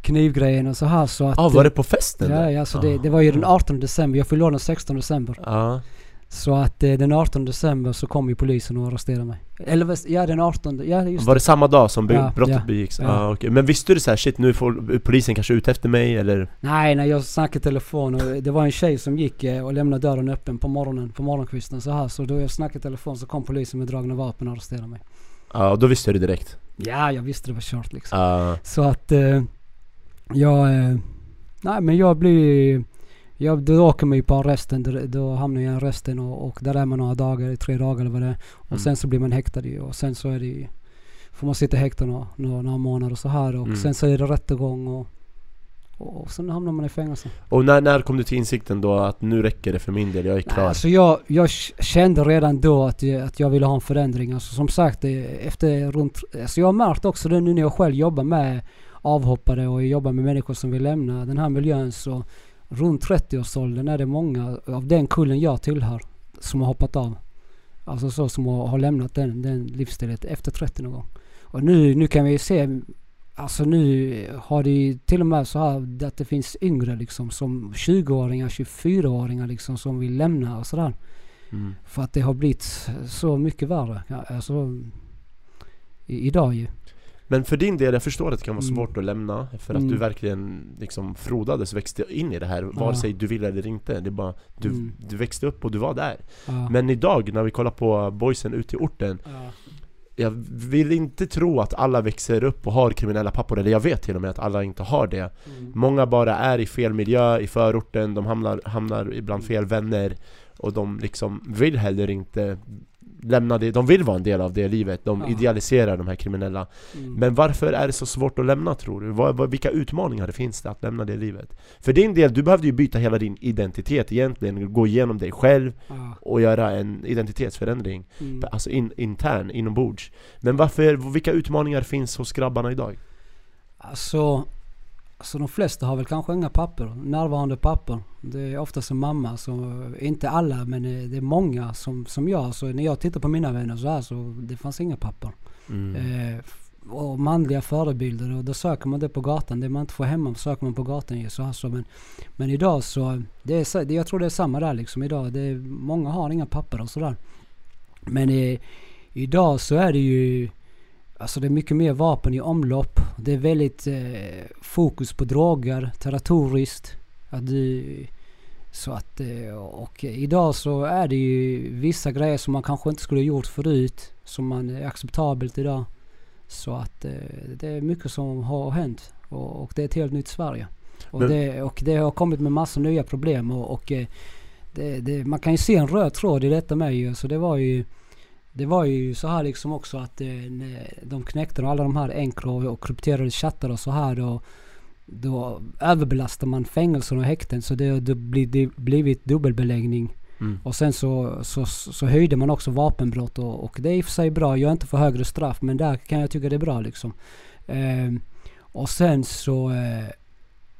knivgrejen och så här så att... ah, var det på festen? Ja, där? ja alltså det, det var ju den Ah. 18 december, jag fyllde år den 16 december. Ja, Så att eh, den 18 december så kom ju polisen och arresterade mig. Eller ja den 18, ja just var det samma dag som Ja, brottet ja, begicks? ja. Ah, okej. Men visste du så här, shit nu får polisen kanske ut efter mig eller? Nej, nej jag snackade i telefon och det var en tjej som gick eh, och lämnade dörren öppen på morgonen, på morgonkvisten så här. Så då jag snackade i telefon så kom polisen med dragna vapen och arresterade mig. Ja, och då visste du direkt? Ja, jag visste det var kört liksom. Ah, Så att eh, jag... Eh, nej men jag blir... Jag, då åker man ju på arresten, då, då hamnar jag i arresten och, och där är man några dagar, tre dagar eller vad det är. Och Mm. sen så blir man häktad ju och sen så är det ju, Får man sitta häktad några, några, några månader och så här och Mm. sen så är det rättegång och, och, och sen hamnar man i fängelse. Och när, när kom du till insikten då att nu räcker det för min del, jag är klar? Nej, alltså jag, jag kände redan då att jag, att jag ville ha en förändring. Alltså som sagt, efter runt... Alltså jag har märkt också det nu när jag själv jobbar med avhoppare och jobbar med människor som vill lämna den här miljön så runt 30-årsåldern är det många av den kullen jag tillhör som har hoppat av. Alltså så som har, lämnat den, den livsstilen efter 30 någon gång. Och nu, nu kan vi ju se Alltså nu har det ju till och med så här att det finns yngre liksom som 20-åringar, 24-åringar liksom som vill lämna och sådär. Mm. För att det har blivit så mycket värre. Alltså i, idag ju. Men för din del, jag förstår att det kan vara Mm. svårt att lämna För att Mm. du verkligen liksom frodades, växte in i det här Vare sig du ville eller inte Det bara, du, Mm. du växte upp och du var där. Men idag när vi kollar på boysen ute i orten ja. Jag vill inte tro att alla växer upp och har kriminella pappor Eller jag vet till och med att alla inte har det Mm. Många bara är i fel miljö, i förorten, de hamnar, hamnar ibland fel vänner Och de liksom vill heller inte lämna det, de vill vara en del av det livet De Ja. idealiserar de här kriminella Mm. Men varför är det så svårt att lämna tror du? Vad, vad, vilka utmaningar det finns det att lämna det livet? För din del, du behövde ju byta hela din identitet egentligen Gå igenom dig själv Ja. och göra en identitetsförändring Mm. Alltså in, intern, inombords Men varför, vilka utmaningar finns hos grabbarna idag? Alltså, alltså de flesta har väl kanske inga papper. Närvarande papper. Det är oftast en mamma. Så, inte alla men det är många som, som jag. Så när jag tittar på mina vänner så här så det fanns inga papper. Mm. Eh, och manliga förebilder och då söker man det på gatan. Det man inte får hemma söker man på gatan ju. Så så, men, men idag så, det är, så- jag tror det är samma där liksom idag. Det är, många har inga papper och sådär. Men eh, idag så är det ju Alltså det är mycket mer vapen i omlopp. Det är väldigt eh, fokus på droger, territoriskt. Att du, så att, eh, och idag så är det ju vissa grejer som man kanske inte skulle ha gjort förut. Som man är acceptabelt idag. Så att eh, det är mycket som har hänt. Och, och det är ett helt nytt Sverige. Och, det, och det har kommit med massa nya problem. Och, och eh, det, det, man kan ju se en röd tråd i detta med ju. Så det var ju det var ju så här liksom också att eh, de knäckte alla de här enkla och, och krypterade chattar och så här då, då överbelastar man fängelser och häkten så det har blivit dubbelbeläggning. Mm. Och sen så, så, så höjde man också vapenbrott och, och det är i och för sig bra. Jag är inte för högre straff men där kan jag tycka det är bra liksom. Ehm, och sen så eh,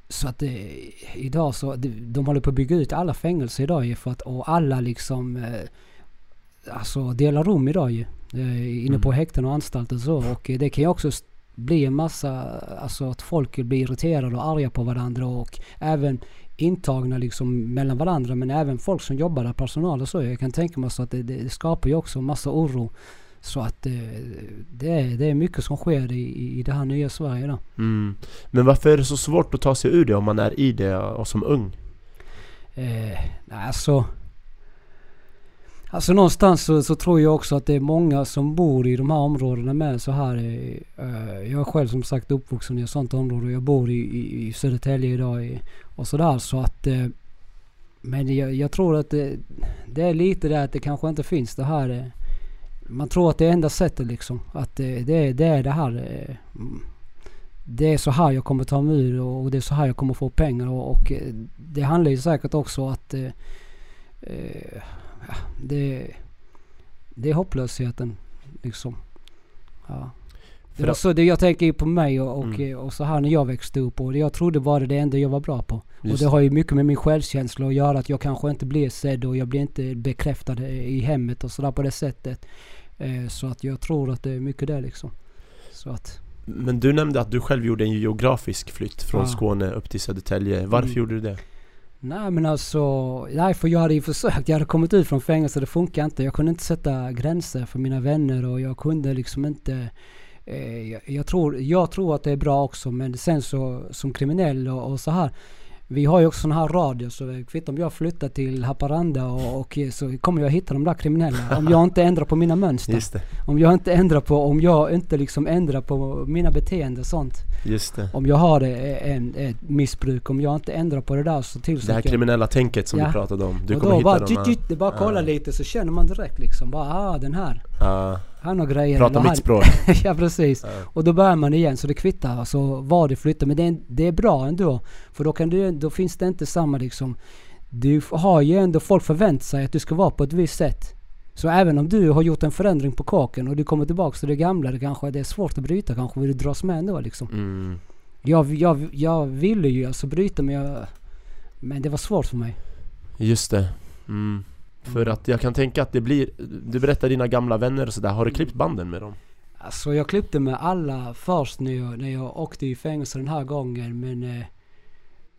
så att det, idag så, de, de håller på att bygga ut alla fängelser idag för att, och alla liksom eh, Alltså delar rum idag ju. Eh, inne på Mm. häkten och anstalter och så. Och eh, det kan ju också bli en massa, alltså att folk blir irriterade och arga på varandra och även intagna liksom mellan varandra men även folk som jobbar där, personal och så. Jag kan tänka mig så att det, det skapar ju också massa oro. Så att eh, det, är, det är mycket som sker i, i det här nya Sverige då. Mm. Men varför är det så svårt att ta sig ur det om man är i det och som ung? Eh, alltså... Alltså någonstans så, så tror jag också att det är många som bor i de här områdena med så här. Eh, eh, jag är själv som sagt uppvuxen i ett sånt område och jag bor i, i, i Södertälje idag i, och sådär så att... Eh, men jag, jag tror att det, det är lite det att det kanske inte finns det här... Eh, man tror att det är enda sättet liksom. Att eh, det, är- det är det här... Eh, mm, det är så här jag kommer ta mig ur och det är så här jag kommer få pengar och, och eh, det handlar ju säkert också att eh, eh, ja, det, det är hopplösheten liksom. Ja. Det var så det jag tänker ju på mig och, och, Mm. och så här när jag växte upp och det jag trodde var det enda jag var bra på. och Just det har ju mycket med min självkänsla att göra att jag kanske inte blir sedd och jag blir inte bekräftad i hemmet och sådär på det sättet. Eh, så att jag tror att det är mycket det liksom. Så att Men du nämnde att du själv gjorde en geografisk flytt från Ja. Skåne upp till Södertälje. Varför Mm. gjorde du det? Nej men alltså, nej för jag hade ju försökt. Jag hade kommit ut från fängelse, det funkar inte. Jag kunde inte sätta gränser för mina vänner och jag kunde liksom inte eh, jag, jag, tror, jag tror att det är bra också men sen så som kriminell och, och så här. Vi har ju också sån här radio så det kvittar om jag flyttar till Haparanda och, och så kommer jag hitta de där kriminella. Om jag inte ändrar på mina mönster. Om jag inte ändrar på, om jag inte liksom ändrar på mina beteenden och sånt. Om jag har en, ett missbruk, om jag inte ändrar på det där så till Det här jag- kriminella tänket som Ja. du pratade om. Du och kommer då hitta bara, tjut, här. det bara kolla lite så känner man direkt liksom bara ah den här, Ja. Han har grejer. Prata mitt språk. ja precis. Ja. Och då börjar man igen så det kvittar alltså var du flyttar. Men det är, det är bra ändå. För då kan du, då finns det inte samma liksom. Du har ju ändå, folk förväntar sig att du ska vara på ett visst sätt. Så även om du har gjort en förändring på kaken och du kommer tillbaka till det gamla, det kanske det är svårt att bryta kanske, vill du dras med ändå liksom. Mm. Jag, jag, jag ville ju alltså bryta men jag, men det var svårt för mig. Just det. Mm. För att jag kan tänka att det blir, du berättar dina gamla vänner och sådär, har du klippt banden med dem? Alltså jag klippte med alla först när jag, när jag åkte i fängelse den här gången men eh,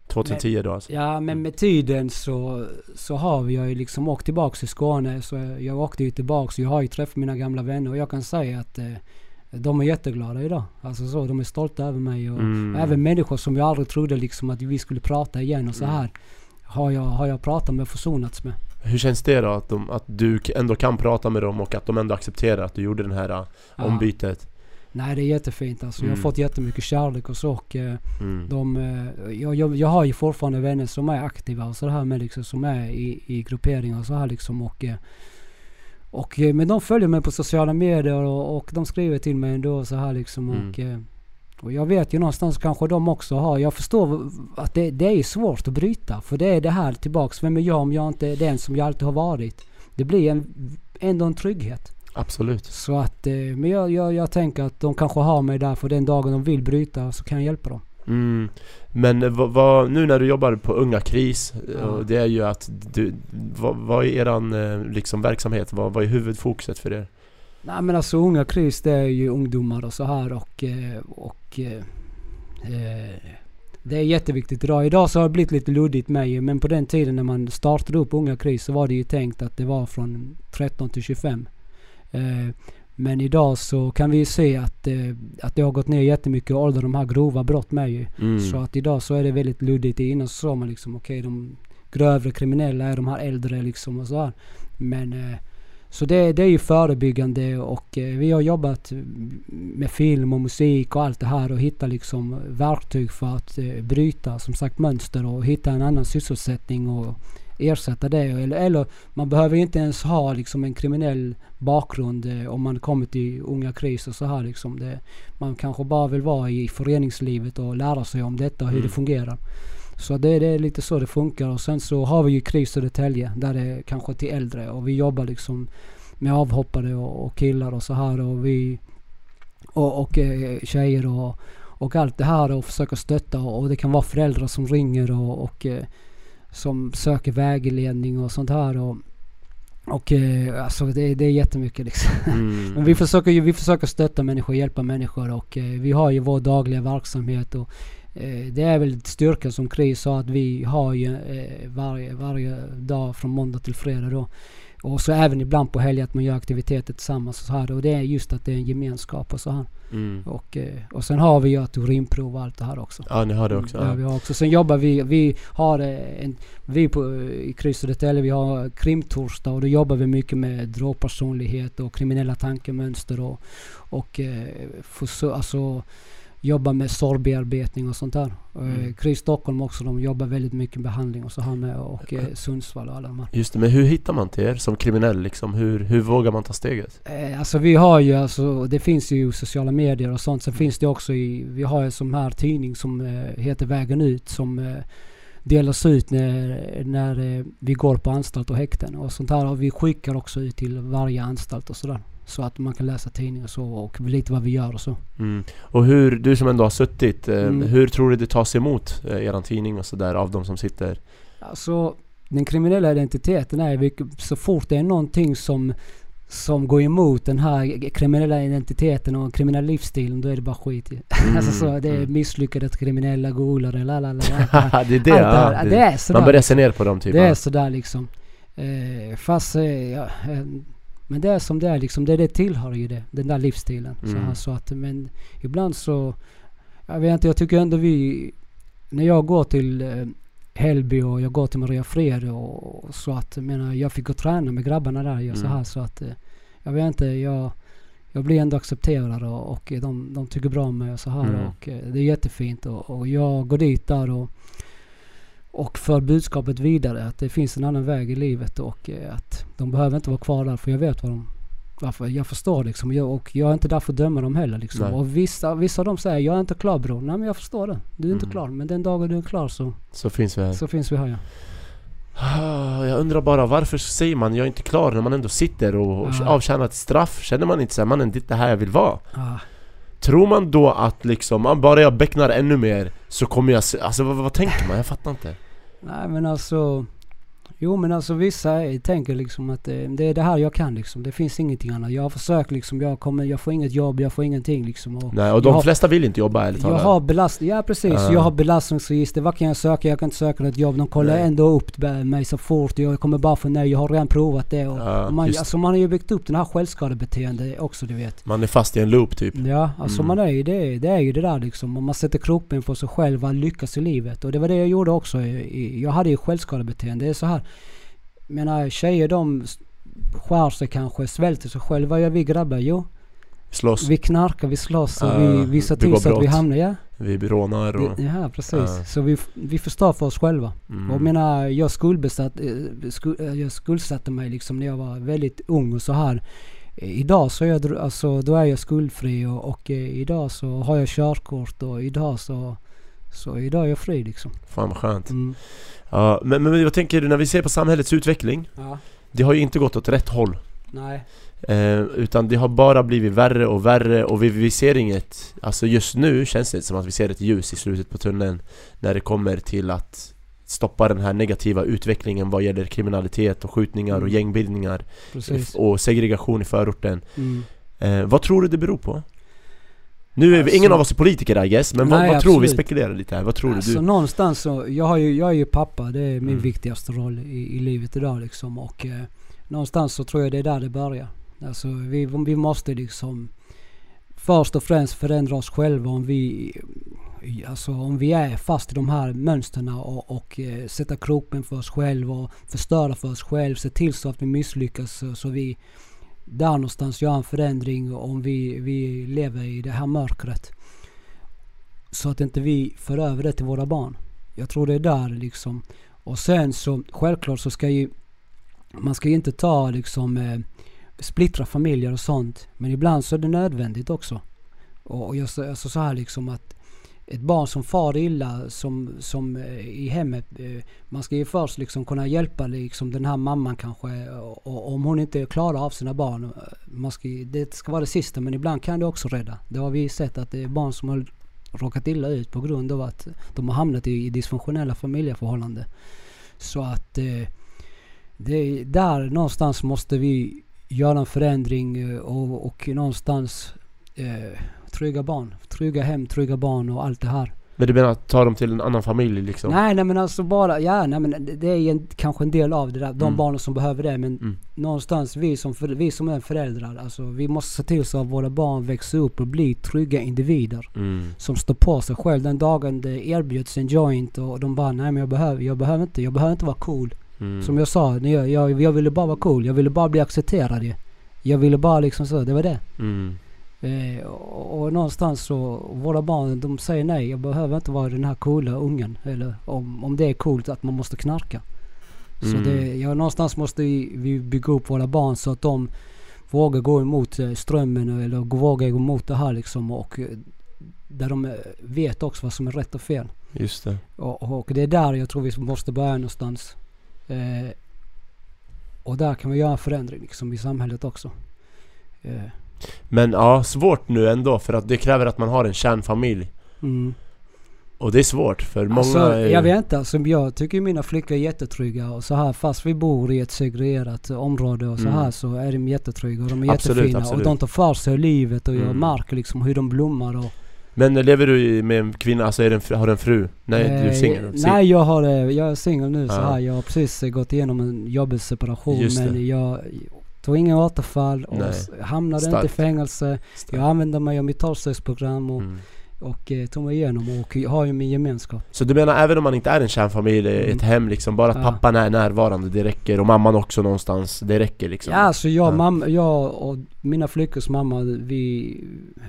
2010 då alltså? Ja men med tiden så, så har jag ju liksom åkt tillbaks till Skåne. Så jag, jag åkte ju tillbaks. Jag har ju träffat mina gamla vänner och jag kan säga att eh, de är jätteglada idag. Alltså så, de är stolta över mig. Och Mm. Även människor som jag aldrig trodde liksom att vi skulle prata igen och så Mm. här. Har jag, har jag pratat med och försonats med. Hur känns det då? Att, de, att du ändå kan prata med dem och att de ändå accepterar att du gjorde den här uh, Ja. ombytet? Nej det är jättefint alltså. Jag har Mm. fått jättemycket kärlek och så. Och, eh, Mm. de, eh, jag, jag, jag har ju fortfarande vänner som är aktiva och så här med liksom, som är i, i grupperingar och så här liksom. Och, eh, och, men de följer mig på sociala medier och, och de skriver till mig ändå så här liksom. Mm. Och, eh, och jag vet ju någonstans kanske de också har. Jag förstår att det, det är svårt att bryta. För det är det här tillbaks. Vem är jag om jag inte är den som jag alltid har varit? Det blir en, ändå en trygghet. Absolut. Så att, eh, men jag, jag, jag tänker att de kanske har mig där för den dagen de vill bryta så kan jag hjälpa dem. Mm. Men eh, vad, vad, nu när du jobbar på Unga Kris, eh, Ja. det är ju att du, vad, vad är eran liksom verksamhet? Vad, vad är huvudfokuset för er? Nej men alltså unga KRIS det är ju ungdomar och så här och, eh, och eh, eh, det är jätteviktigt idag. Idag så har det blivit lite luddigt med ju, men på den tiden när man startade upp Unga KRIS så var det ju tänkt att det var från 13 till 25. Eh, Men idag så kan vi ju se att, eh, att det har gått ner jättemycket i ålder, de här grova brott med ju. Mm. Så att idag så är det väldigt luddigt. Innan så sa man liksom okej de grövre kriminella är de här äldre liksom och så här. Men eh, så det, det är ju förebyggande och eh, vi har jobbat med film och musik och allt det här och hitta liksom verktyg för att eh, bryta som sagt mönster och hitta en annan sysselsättning och ersätta det. Eller, eller man behöver inte ens ha liksom en kriminell bakgrund eh, om man kommer till unga kris och så här liksom. Det, man kanske bara vill vara i föreningslivet och lära sig om detta och hur Mm. det fungerar. Så det, det är lite så det funkar. Och sen så har vi ju KRIS Södertälje. Där det är kanske till äldre. Och vi jobbar liksom med avhoppare och, och killar och så här. Och vi och, och eh, tjejer och, och allt det här. Och försöker stötta. Och, det kan vara föräldrar som ringer och, och eh, som söker vägledning och sånt här. Och och eh, alltså det, det är jättemycket liksom. Mm. Men vi försöker ju vi försöker stötta människor, hjälpa människor. Och eh, vi har ju vår dagliga verksamhet. Och det är väl styrkan som Chris sa att vi har ju eh, varje, varje dag från måndag till fredag då. Och så även ibland på helger att man gör aktiviteter tillsammans och så här och det är just att det är en gemenskap och så här. Mm. Och, eh, och sen har vi ju att urinprov och allt det här också. Ja, ni har det också. Ja, vi har också. Sen jobbar vi, vi har eh, en, vi på, i Kryss Södertälje, vi har krimtorsdag och då jobbar vi mycket med drogpersonlighet och kriminella tankemönster och, och eh, försö- alltså jobba med sorgbearbetning och sånt där. Mm. Mm. Kryss Stockholm också, de jobbar väldigt mycket med behandling och så här med och eh, Sundsvall och alla de här. Just det, men hur hittar man till er som kriminell liksom? Hur, hur vågar man ta steget? Eh, alltså vi har ju alltså, det finns ju sociala medier och sånt. Sen Mm. finns det också i, vi har ju sån här tidning som eh, heter Vägen ut som eh, delas ut när, när eh, vi går på anstalt och häkten och sånt här. Och vi skickar också ut till varje anstalt och sådär. Så att man kan läsa tidningar och så och lite vad vi gör och så. Mm. Och hur, du som ändå har suttit, eh, Mm. hur tror du det tas emot, eh, eran tidning och sådär, av de som sitter? Alltså den kriminella identiteten är så fort det är någonting som som går emot den här kriminella identiteten och kriminella livsstilen, då är det bara skit i. alltså så, det är mm. misslyckade kriminella golare, la la la. det är det, Allt ja, det, det, det är sådär. Man börjar se ner på dem typ Det är sådär liksom. Eh, fast, eh, ja, eh, men det är som det är liksom. Det, det tillhör ju det, den där livsstilen. Så, Mm. så att, men ibland så, jag vet inte, jag tycker ändå vi, när jag går till eh, Hällby och jag går till Maria Fred och, och så att, menar, jag fick gå och träna med grabbarna där så Mm. här så att, eh, jag vet inte, jag jag blir ändå accepterad och, och de, de tycker bra om mig och så här Mm. och eh, det är jättefint och, och jag går dit där och och för budskapet vidare att det finns en annan väg i livet och eh, att de behöver inte vara kvar där för jag vet vad de varför jag förstår liksom jag, och jag är inte där för att döma dem heller liksom. Nej. Och vissa, vissa av dem säger jag är inte klar bror. Nej men jag förstår det. Du är inte Mm. klar. Men den dagen du är klar så, Så finns vi här. så finns vi här ja. Ah, Jag undrar bara varför säger man jag är inte klar när man ändå sitter och Ja. avtjänar ett straff? Känner man inte såhär, mannen det är det här jag vill vara? Ah, Tror man då att liksom, ah, bara jag becknar ännu mer så kommer jag se, alltså vad, vad tänker man? Jag fattar inte nej men alltså Jo men alltså vissa tänker liksom att eh, det är det här jag kan liksom. Det finns ingenting annat. Jag har försökt liksom. Jag, kommer, jag får inget jobb, jag får ingenting liksom. Och Nej, och de jag har- flesta vill inte jobba ärligt Jag talat har belastning, ja precis. Ja. Jag har belastningsregister. Vad kan jag söka? Jag kan inte söka något jobb. De kollar Nej. ändå upp mig så fort. Jag kommer bara få nej. Jag har redan provat det. Och Ja, man, just. alltså man har ju byggt upp den här självskadebeteendet också du vet. Man är fast i en loop typ Ja, alltså Mm. man är ju det. Det är ju det där liksom. Om man sätter krokben på sig själv att lyckas i livet. Och det var det jag gjorde också. Jag hade ju självskadebeteende. Det är så här. Menar tjejer de skär sig kanske, svälter sig själva. Vad gör vi grabbar? Jo, Slåss, vi knarkar, vi slåss och Ja, vi, vi ser till så att vi hamnar, ja. vi rånar och... Ja precis. Ja. Så vi, vi förstår för oss själva. Mm. Och jag menar, jag skuldbesatt, eh, sku, eh, jag skuldsatte mig liksom när jag var väldigt ung och så här. Eh, Idag så är jag, alltså, då är jag skuldfri och, och eh, idag så har jag körkort och idag så, så idag är jag fri liksom. Fan vad skönt Mm. ja, men, men vad tänker när vi ser på samhällets utveckling? Ja, Det har ju inte gått åt rätt håll nej. Eh, utan det har bara blivit värre och värre och vi, vi ser inget Alltså just nu känns det som att vi ser ett ljus i slutet på tunneln När det kommer till att stoppa den här negativa utvecklingen vad gäller kriminalitet och skjutningar och Mm. gängbildningar Precis. och segregation i förorten Mm. eh, Vad tror du det beror på? Nu är vi, Alltså- ingen av oss är politiker I guess, men vad, Nej, vad tror vi? spekulerar lite här, vad tror alltså du? någonstans så, jag, har ju, jag är ju pappa, det är min Mm. viktigaste roll i, i livet idag liksom. Och eh, någonstans så tror jag det är där det börjar. Alltså vi, vi måste liksom först och främst förändra oss själva om vi Alltså om vi är fast i de här mönstren och, och eh, sätta kroppen för oss själva och förstöra för oss själva. Se till så att vi misslyckas så, så vi där någonstans gör en förändring om vi, vi lever i det här mörkret. Så att inte vi för över det till våra barn. Jag tror det är där liksom. Och sen så självklart så ska ju man ska ju inte ta liksom eh, splittra familjer och sånt. Men ibland så är det nödvändigt också. Och, och jag alltså så här liksom att ett barn som far illa som, som eh, i hemmet. Eh, man ska ju först liksom kunna hjälpa liksom den här mamman kanske. Eh, och, om hon inte klarar av sina barn. Man ska, det ska vara det sista men ibland kan det också rädda. Det har vi sett att det är barn som har råkat illa ut på grund av att de har hamnat i, i dysfunktionella familjeförhållanden. Så att det är där någonstans måste vi göra en förändring och, och någonstans eh, trygga barn. Trygga hem, trygga barn och allt det här. Men du menar ta dem till en annan familj liksom? Nej, nej men alltså bara, ja nej men det är en, kanske en del av det där, de mm. barnen som behöver det. Men mm. någonstans, vi som, vi som är föräldrar, alltså vi måste se till så att våra barn växer upp och blir trygga individer. Mm. Som står på sig själv. Den dagen det erbjuds en joint och de bara, nej men jag behöver, jag behöver inte, jag behöver inte vara cool. Mm. Som jag sa, jag, jag, jag ville bara vara cool. Jag ville bara bli accepterad Jag ville bara liksom så, det var det. Eh, och, och, någonstans så, våra barn de säger nej, jag behöver inte vara den här coola ungen. Eller om, om det är coolt att man måste knarka. Mm. Så det, ja, någonstans måste vi bygga upp våra barn så att de vågar gå emot eh, strömmen eller vågar gå emot det här liksom. Och eh, där de eh, vet också vad som är rätt och fel. Just det. Och, och det är där jag tror vi måste börja någonstans. Eh, och där kan vi göra en förändring liksom i samhället också. Eh. Men ja, svårt nu ändå för att det kräver att man har en kärnfamilj. Mm. Och det är svårt för många alltså, är... Jag vet inte, alltså, jag tycker mina flickor är jättetrygga och så här fast vi bor i ett segregerat område och så mm. här så är de jättetrygga och de är absolut, jättefina absolut. och de tar för sig livet och jag mm. märker liksom hur de blommar och men lever du med en kvinna, alltså är det har du en fru? Nej, eh, du är singel? Nej jag har eh, jag är singel nu ja. så här. Jag har precis gått igenom en jobbig separation men jag tog inga återfall och Nej. hamnade Stark. inte i fängelse. Stark. Jag använde mig av mitt tolvstegsprogram och, mm. och eh, tog mig igenom och har ju min gemenskap. Så du menar även om man inte är en kärnfamilj, mm. ett hem liksom, bara att ja. pappan är närvarande, det räcker? Och mamman också någonstans, det räcker liksom? Ja alltså jag, ja. Mamma, jag och mina flickors mamma, vi,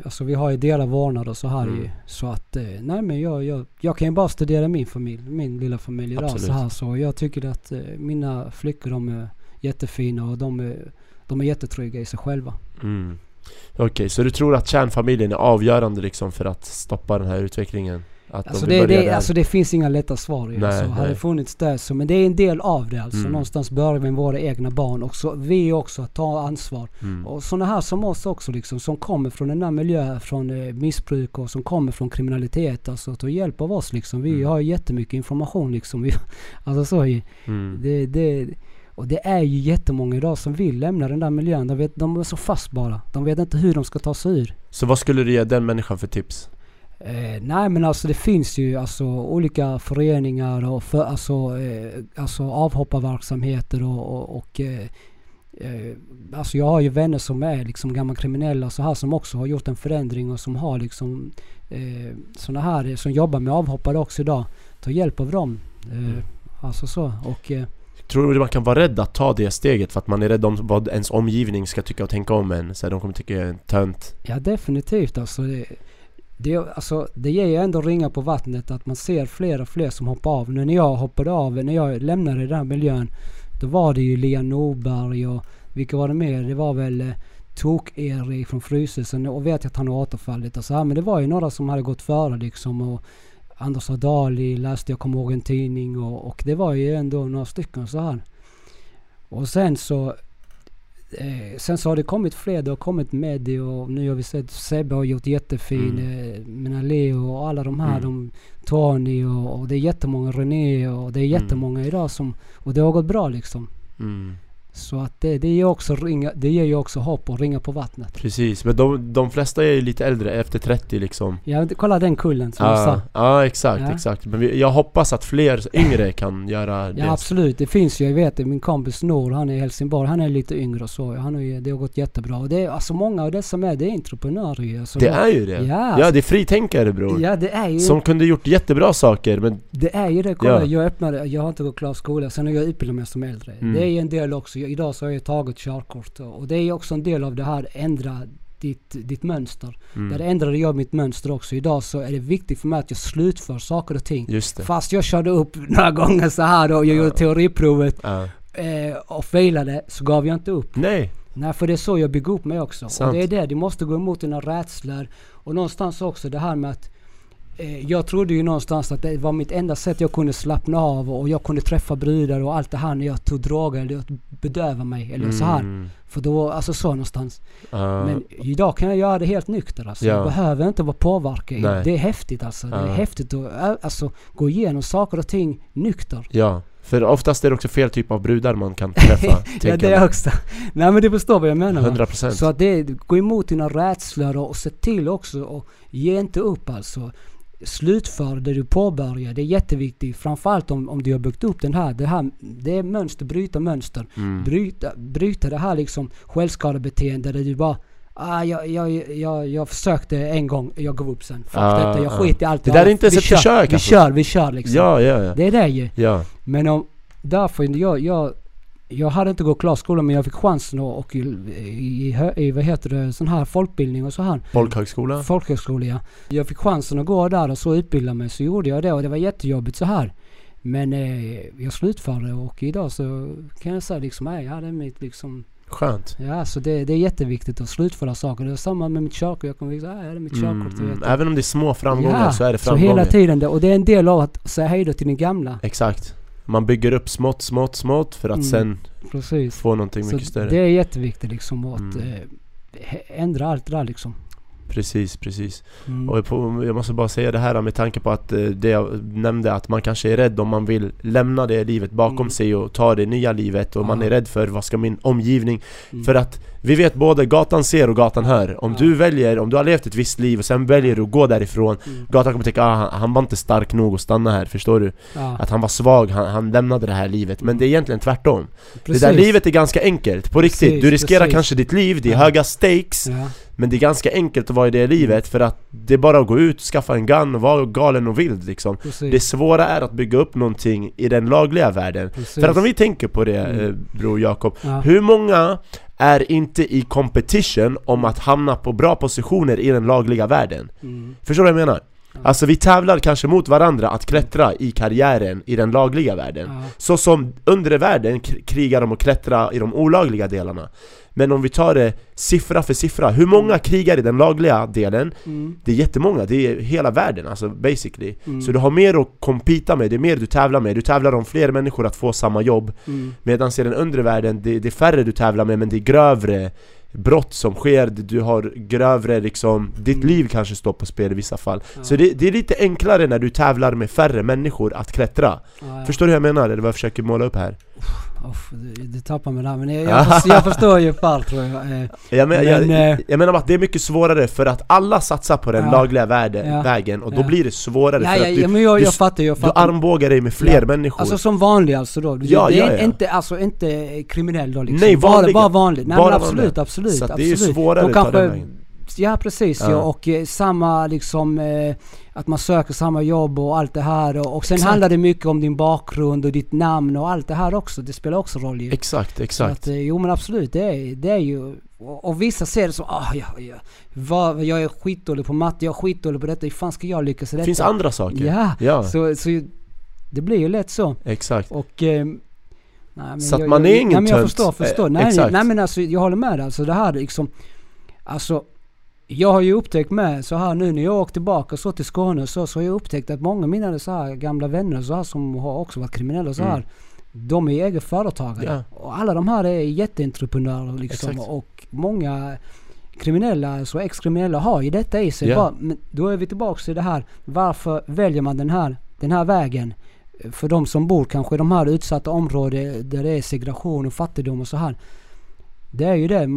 alltså vi har ju delad vårdnad och så här mm. ju. Så att, eh, nej men jag, jag, jag kan ju bara studera min familj, min lilla familj idag så här. Så jag tycker att eh, mina flickor de är jättefina och de är de är jättetrygga i sig själva. Mm. Okej, okay, så du tror att kärnfamiljen är avgörande liksom för att stoppa den här utvecklingen? Att alltså, de det, det, alltså det finns inga lätta svar nej, alltså. Hade det funnits det så, men det är en del av det alltså. Mm. Någonstans börjar vi med våra egna barn och så vi också att ta ansvar. Mm. Och sådana här som oss också liksom, som kommer från den här miljön, från eh, missbruk och som kommer från kriminalitet. Alltså att hjälp av oss liksom. Vi mm. har jättemycket information liksom. Vi, alltså så, mm. det, det och det är ju jättemånga idag som vill lämna den där miljön. De, vet, de är så fast bara. De vet inte hur de ska ta sig ur. Så vad skulle du ge den människan för tips? Eh, nej men alltså det finns ju alltså olika föreningar och för, alltså, eh, alltså avhopparverksamheter och, och, och eh, eh, Alltså jag har ju vänner som är liksom gamla kriminella så här som också har gjort en förändring och som har liksom eh, såna här som jobbar med avhoppare också idag. Ta hjälp av dem. Eh, mm. Alltså så och eh, Tror du man kan vara rädd att ta det steget för att man är rädd om vad ens omgivning ska tycka och tänka om en? Så här, de kommer tycka jag är en tönt. Ja definitivt alltså. Det, det, alltså, det ger ju ändå ringa på vattnet att man ser fler och fler som hoppar av. Nu när jag hoppade av, när jag lämnade den här miljön. Då var det ju Lea Norberg och vilka var det mer? Det var väl eh, Tok-Erik från Fryshusen och vet jag att han har återfallit och så här. Men det var ju några som hade gått före liksom. Och, Anders Adali läste jag, kommer ihåg en tidning och, och, det var ju ändå några stycken så här. Och sen så eh, Sen så har det kommit fler. Det har kommit Medi och nu har vi sett Sebbe har gjort jättefin. Mm. Eh, mina Leo och alla de här. Mm. De, Tony och, och, det är jättemånga. René och det är mm. jättemånga mm. idag som... Och det har gått bra liksom. Mm. Så att det, det, ger också ringa, det ger ju också hopp och ringa på vattnet. Precis, men de, de flesta är ju lite äldre, efter 30 liksom Ja, kolla den kullen som du Ja, sa. ja exakt, Ja. exakt. Men vi, jag hoppas att fler yngre kan göra det Ja absolut, det finns ju, jag vet det, min kompis Nor, han är i Helsingborg, han är lite yngre och så. Han har det har gått jättebra. Och det är, alltså många av dessa med, det är entreprenörer. Alltså, Det är ju det! Ja, Ja, det är fritänkare bror Ja det är ju, Som kunde gjort jättebra saker men det är ju det. Kolla, Ja. jag öppnade, jag har inte gått klar skola, sen har jag utbildat mig som äldre. Mm. Det är ju en del också, jag, idag så har jag tagit körkort och, det är också en del av det här, ändra ditt, ditt mönster. mm, Där ändrade jag mitt mönster också. Idag så är det viktigt för mig att jag slutför saker och ting. Fast jag körde upp några gånger så här och jag gjorde teoriprovet Ja. eh, och failade så gav jag inte upp. Nej, Nej för det är så jag bygger upp mig också. Sant. Och det är det, du måste gå emot dina rädslor. Och någonstans också det här med att jag trodde ju någonstans att det var mitt enda sätt jag kunde slappna av och jag kunde träffa brudar och allt det här när jag tog droger eller att bedöva mig eller så här. Mm, För då, alltså så någonstans. ja. Men idag kan jag göra det helt nykter alltså. Ja. Jag behöver inte vara påverkad. Nej. Det är häftigt alltså. Det Ja. är häftigt att alltså, gå igenom saker och ting nykter. Ja, för oftast är det också fel typ av brudar man kan träffa ja det jag. är också. Nej men du förstår vad jag menar va? 100% Så att det, gå emot dina rädslor och, och se till också och ge inte upp alltså. Slutför det du påbörjar. Det är jätteviktigt. Framförallt om, om du har byggt upp den här. Det, här, det är mönster, bryta mönster. mm. Bryta, bryta det här liksom självskadebeteende där du bara Ah, jag, jag, jag, jag försökte en gång, jag gav upp sen. Fuck Ah, detta, jag ah. skit i allt. Det där är inte ens ett kör, försök, Vi alltså. kör, vi kör liksom. Ja, ja, ja, Det är det ju. ja. Men om, därför, jag, jag, jag hade inte gått klart skolan men jag fick chansen och i, i, i, vad heter det, sån här folkbildning och så här. Folkhögskola? Folkhögskola ja. Jag fick chansen att gå där och så utbilda mig så gjorde jag det och det var jättejobbigt så här. Men eh, jag slutförde och idag så kan jag säga liksom, nej, jag hade mitt liksom, Skönt ja så det, det är jätteviktigt att slutföra saker. Det är samma med mitt körkort. Jag kommer visa, jag hade mitt körkort. mm. Även om det är små framgångar Ja, så är det Så framgångar hela tiden det, och det är en del av att säga hej då till den gamla. Exakt Man bygger upp smått, smått, smått för att Mm. sen Precis. få någonting Så mycket större det är jätteviktigt liksom att Mm. eh, ändra allt det där liksom. Precis, precis Mm. Och på, jag måste bara säga det här med tanke på att eh, det jag nämnde att man kanske är rädd om man vill lämna det livet bakom Mm. sig och ta det nya livet och man är rädd för vad ska min omgivning Mm. För att vi vet både gatan ser och gatan hör Om du väljer, om du har levt ett visst liv och sen väljer du att gå därifrån Mm. Gatan kommer tänka ah, han, han var inte stark nog att stanna här, förstår du? Ja, Att han var svag, han, han lämnade det här livet Men det är egentligen tvärtom precis. Det där livet är ganska enkelt, på riktigt Precis, Du riskerar precis. kanske ditt liv, det är Ja. höga stakes Ja, Men det är ganska enkelt att vara i det livet för att det är bara att gå ut, skaffa en gun och vara galen och vild liksom precis. Det svåra är att bygga upp någonting i den lagliga världen precis. För att om vi tänker på det, Mm. eh, bror Jakob ja. Hur många är inte i competition om att hamna på bra positioner i den lagliga världen? Mm. Förstår du vad jag menar? Ja. Alltså vi tävlar kanske mot varandra att klättra i karriären i den lagliga världen Ja. Så som undre världen krigar om att klättra i de olagliga delarna Men om vi tar det siffra för siffra, hur många krigar i den lagliga delen? Mm. Det är jättemånga, det är hela världen alltså basically Mm. Så du har mer att competa med, det är mer du tävlar med Du tävlar om fler människor att få samma jobb Mm. Medan i den undre världen, det, det är färre du tävlar med men det är grövre brott som sker, du har grövre liksom, ditt Mm. liv kanske står på spel i vissa fall Ja. Så det, det är lite enklare när du tävlar med färre människor att klättra Ja, ja. Förstår du hur jag menar? Eller vad jag försöker måla upp här? Uff, du, du tappar mig där men jag, jag, förstår, jag förstår ungefär tror jag. Eh, Jag, men, Men, jag, eh, jag menar att det är mycket svårare för att alla satsar på den Ja. lagliga värde, Ja. vägen och då Ja. blir det svårare för att du, men jag, du, jag fattar, jag du fattar. armbågar dig med fler människor Alltså som vanlig alltså då? Ja, det är. Inte, alltså inte kriminell då liksom? Nej, bara, bara vanlig? Nej Bara absolut, vanlig. absolut. Så att det är ju absolut. svårare De att ta den vägen. Ja precis ja, Ja. och eh, samma liksom eh, att man söker samma jobb och allt det här och, och sen Exakt. handlar det mycket om din bakgrund och ditt namn och allt det här också. Det spelar också roll ju. Exakt, Så exakt att, eh, jo men absolut, det är, det är ju... Och, och vissa ser det som ah, ja, ja, vad, jag är skitdålig på matte, jag är skitdålig på detta, hur fan ska jag lyckas i Det detta? finns andra saker Ja, ja Så, så det blir ju lätt så. exakt Och... Eh, nej, Så att jag, man jag, är ingen nej, men jag tönt. förstår, förstår. Eh, nej, exakt. nej men alltså jag håller med dig. Alltså det här liksom... Alltså... Jag har ju upptäckt med så här nu när jag åkt tillbaka så till Skåne så, så har jag upptäckt att många av mina så här gamla vänner så här som har också varit kriminella så här. Mm. De är egen företagare. Ja. Och alla de här är jätteentreprenörer liksom. Exakt. Och många kriminella, så ex-kriminella har ju detta i sig. Ja. Bara, men då är vi tillbaka till det här. Varför väljer man den här, den här vägen? för de som bor kanske i de här utsatta områdena där det är segregation och fattigdom och så här. Det är ju det,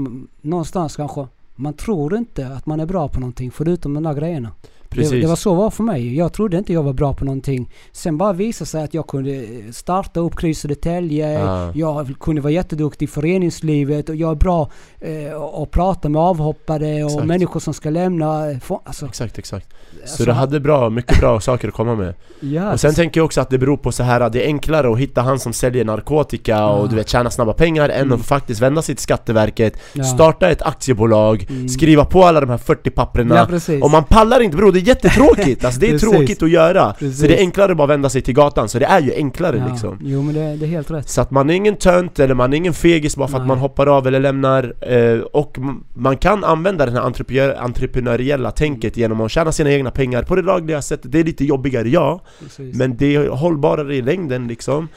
någonstans kanske. Man tror inte att man är bra på någonting förutom de där grejerna. Precis. Det, det var så var för mig. Jag trodde inte jag var bra på någonting. Sen bara visade sig att jag kunde starta upp KRY Södertälje. Ja. Jag kunde vara jätteduktig i föreningslivet och jag är bra eh, att prata med avhoppare och Exakt. människor som ska lämna. eh, få- Alltså, Exakt, exakt. Så alltså, du hade bra, mycket bra saker att komma med. ja, Och sen tänker jag också att det beror på så här det är enklare att hitta han som säljer narkotika och Ja. du vet tjäna snabba pengar än Mm. att faktiskt vända sig till Skatteverket, ja. starta ett aktiebolag, Mm. skriva på alla de här 40 papperna Ja precis. Om man pallar inte bror, är jättetråkigt! Alltså det är tråkigt att göra Precis. Så det är enklare att bara vända sig till gatan, så det är ju enklare ja. liksom Jo men det, det är helt rätt. Så att man är ingen tönt eller man är ingen fegis bara för att Nej. man hoppar av eller lämnar eh, Och man kan använda det här entreprenör, entreprenöriella tänket genom att tjäna sina egna pengar på det lagliga sättet Det är lite jobbigare, ja Precis. Men det är hållbarare i längden liksom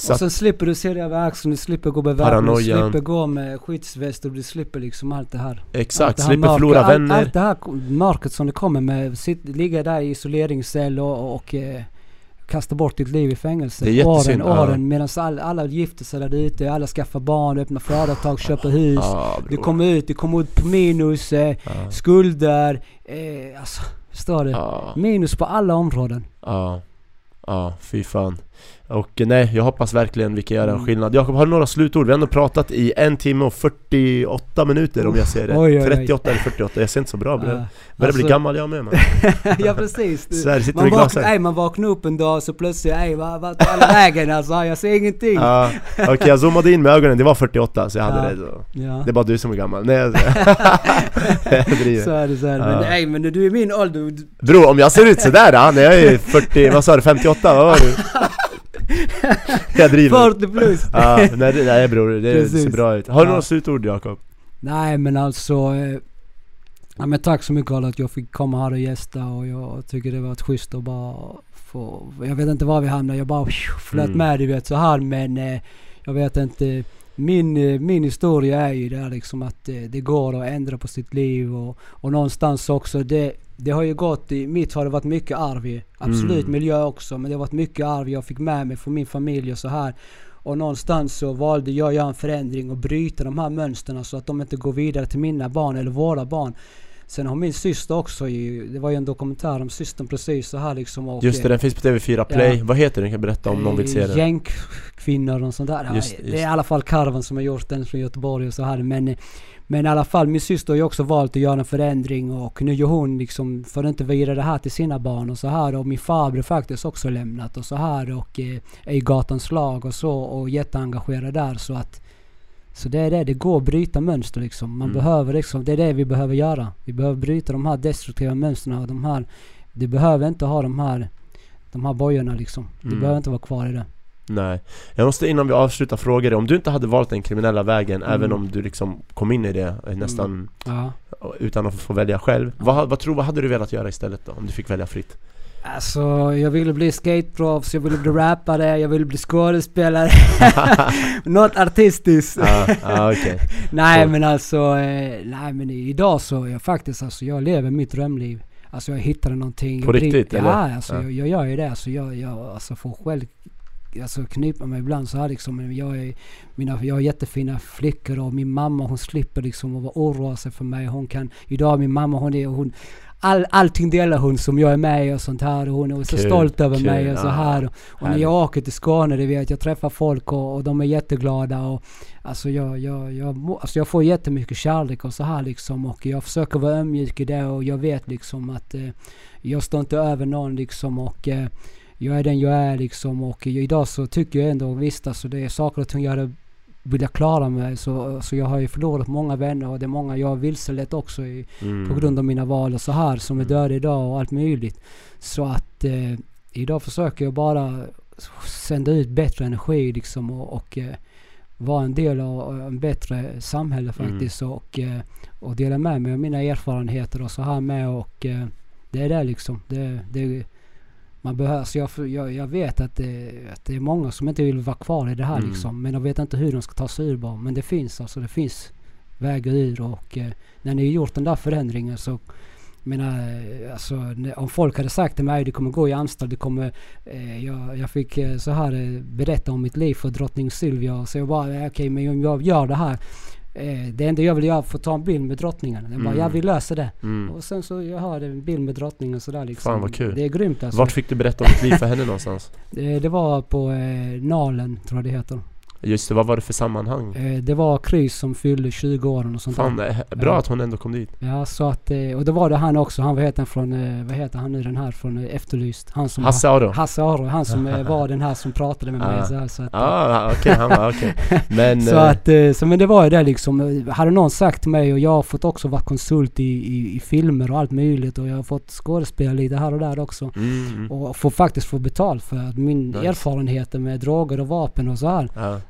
så och sen slipper du se det över axeln, du slipper gå beväpnad, du slipper gå med skyddsväst och du slipper liksom allt det här. allt Exakt, det här slipper mörker- förlora allt, vänner Allt det här mörkret som det kommer med, sitt, ligga där i isoleringscell och, och eh, kasta bort ditt liv i fängelse. Det är åren, ja. åren medan all, alla gifter sig där ute, alla skaffar barn, öppnar företag, köper hus. Ja, Du kommer ut, du kommer ut på minus, eh, ja. skulder, eh, alltså, förstår du? Minus på alla områden. ja, ja, fy fan Och eh, nej, jag hoppas verkligen vi kan göra en Mm. skillnad Jakob, har du några slutord? Vi har ändå pratat i en timme och 48 minuter om jag ser det Oj, oj, oj. 38 eller 48, jag ser inte så bra börjar Ja. börjar bli Alltså- gammal jag med man ja precis. Du- Sverige sitter Man, glasen ej, man vaknar upp en dag så plötsligt, ej vad tar alla vägen alltså? Jag ser ingenting. Ja, okej jag zoomade in med ögonen, det var 48 så jag hade Ja. det så. Ja. Det är bara du som är gammal, nej jag jag Så driver är det, så är det. Men men du är min ålder. Bror om jag ser ut sådär ja, när jag är 40, vad sa du, 58? Vad var du? Jag driver 40 plus. Ja, nej, det- nej bror, det Precis. ser bra ut. Har du Ja. några slutord Jakob? Nej men alltså. Eh, ja, men tack så mycket Karl att jag fick komma här och gästa och jag tycker det var ett schysst att bara få. Jag vet inte var vi hamnade. Jag bara flöt Mm. med du vet så här men eh, jag vet inte. Min, eh, min historia är ju där liksom att eh, det går att ändra på sitt liv och, och någonstans också det det har ju gått i, mitt har det varit mycket arv i. Absolut Mm. miljö också men det har varit mycket arv jag fick med mig från min familj och så här. Och någonstans så valde jag att göra en förändring och bryta de här mönstren så att de inte går vidare till mina barn eller våra barn. Sen har min syster också ju, det var ju en dokumentär om systern precis så här liksom och Just det, den finns på TV4 Play. Ja. Vad heter den? Kan berätta om någon vill se den? Gängkvinnor och sånt där. Ja, Just- Det just. är i alla fall Karvan som har gjort den från Göteborg och så här. Men, men i alla fall, min syster har ju också valt att göra en förändring och nu gör hon liksom, för inte vidare det här till sina barn och så här. Och min farbror faktiskt också lämnat och så här och eh, är i gatans lag och så och jätteengagerad där så att så det är det, det går att bryta mönster liksom. Man Mm. behöver liksom, det är det vi behöver göra. Vi behöver bryta de här destruktiva mönstren och de här, du behöver inte ha de här, de här bojorna liksom. Du Mm. behöver inte vara kvar i det. Nej. Jag måste innan vi avslutar fråga dig, om du inte hade valt den kriminella vägen, Mm. även om du liksom kom in i det eh, nästan Ja. utan att få välja själv. Vad, vad, tror, vad hade du velat göra istället då? Om du fick välja fritt? Alltså, jag ville bli skateproffs, jag ville bli rappare, jag ville bli skådespelare. Något artistiskt. Ja, ja okej. nej Cool. men alltså, eh, nej men idag så jag faktiskt, alltså jag lever mitt drömliv. Alltså jag hittade någonting. På jag riktigt, eller? Ja, alltså Ja. Jag, jag gör ju det. Alltså jag, jag alltså får själv alltså knipa mig ibland så här liksom. Jag, är, mina, jag har jättefina flickor och min mamma hon slipper liksom att oroa sig för mig. Hon kan, idag min mamma hon är, hon, all, allting delar hon som jag är med i och sånt här. Och hon är så Kul, stolt över kul, mig och så här. Och, och när jag åker till Skåne, det vet jag träffar folk och, och de är jätteglada. Och, alltså, jag, jag, jag, alltså jag får jättemycket kärlek och så här liksom. Och jag försöker vara ömjuk i det och jag vet liksom att eh, jag står inte över någon liksom. Och eh, jag är den jag är liksom. Och idag så tycker jag ändå visst alltså det är saker och ting jag hade vill jag klara mig så, så jag har ju förlorat många vänner och det är många jag har vilselett också i, Mm. på grund av mina val och så här som är Mm. döda idag och allt möjligt. Så att eh, idag försöker jag bara sända ut bättre energi liksom och, och eh, vara en del av en bättre samhälle Mm. faktiskt och, eh, och dela med mig av mina erfarenheter och så här med och eh, det är det liksom. Det, det, man behöver, så jag, jag, jag vet att det, att det är många som inte vill vara kvar i det här Mm. liksom. Men de vet inte hur de ska ta sig ur bara. Men det finns alltså, det finns vägar ur och eh, när ni har gjort den där förändringen så menar, eh, alltså, om folk hade sagt till mig du kommer gå i Amsterdam, du kommer... Eh, jag, jag fick eh, så här eh, berätta om mitt liv för drottning Silvia. Så jag bara, eh, okej men om jag gör det här. Eh, det enda jag vill göra är att få ta en bild med drottningen. Jag bara, Mm. ja vi löser det. Mm. Och sen så jag har en bild med drottningen sådär liksom. Fan, vad kul. Det är grymt alltså. Vart fick du berätta om ditt liv för henne någonstans? Det, det var på eh, Nalen, tror jag det heter. Just det, vad var det för sammanhang? Eh, det var Krys som fyllde 20 år och sånt Fan, där. eh, bra att hon ändå kom dit. Ja, så att... Eh, och det var det han också. Han, vad heter han från... Vad heter han nu den här från Efterlyst? Han som... Hasse Aro? Hasse Aro, han som var den här som pratade med mig. Ah. Så, här, så att, Ja, okej, han var okej. Men... så att, så men det var ju det liksom. Hade någon sagt till mig och jag har fått också vara konsult i, i, i filmer och allt möjligt och jag har fått skådespela lite här och där också. mm, mm. Och få faktiskt få betalt för att min Nice. erfarenheter med droger och vapen och så här. Det,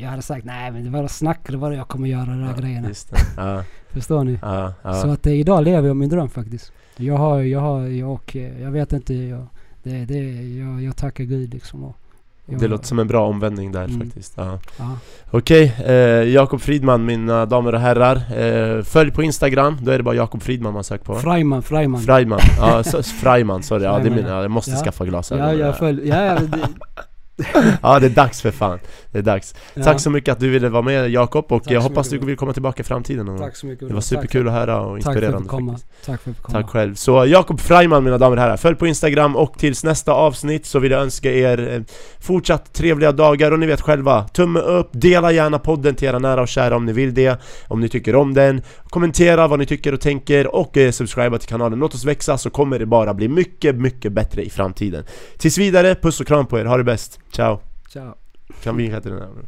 jag hade sagt nej men det var snack, det var det jag kommer göra de där ja, grejerna. Ja, Förstår ni? ja, Så att eh, idag lever jag min dröm faktiskt. Jag har, jag har, jag, och, eh, jag vet inte, jag, det, det, jag, jag tackar Gud liksom. Och, jag, Det låter som en bra omvändning där Mm. faktiskt. Okej, eh, Jakob Fridman mina damer och herrar. Eh, följ på Instagram, då är det bara Jakob Fridman man söker på. Freiman, Freiman. Freiman, ja, så, Freiman, sorry. Ja, det är Freiman, mina, jag måste skaffa glasögon. Ja, jag följer, ja, det, ja, det är dags för fan. Det är dags. ja. Tack så mycket att du ville vara med Jakob och Tack jag hoppas mycket, du vill komma tillbaka i framtiden gång. Tack så mycket. Det var superkul att höra och Tack för att inspirerande fick komma. Tack för att fick komma. Tack själv. Så Jakob Freiman mina damer och herrar, följ på Instagram och tills nästa avsnitt så vill jag önska er eh, fortsatt trevliga dagar och ni vet själva, tumme upp, dela gärna podden till era nära och kära om ni vill det, om ni tycker om den, kommentera vad ni tycker och tänker och eh, subscriba till kanalen. Låt oss växa så kommer det bara bli mycket, mycket bättre i framtiden. Tills vidare, puss och kram på er, ha det bäst, ciao! Ciao. Kan vi heta den här?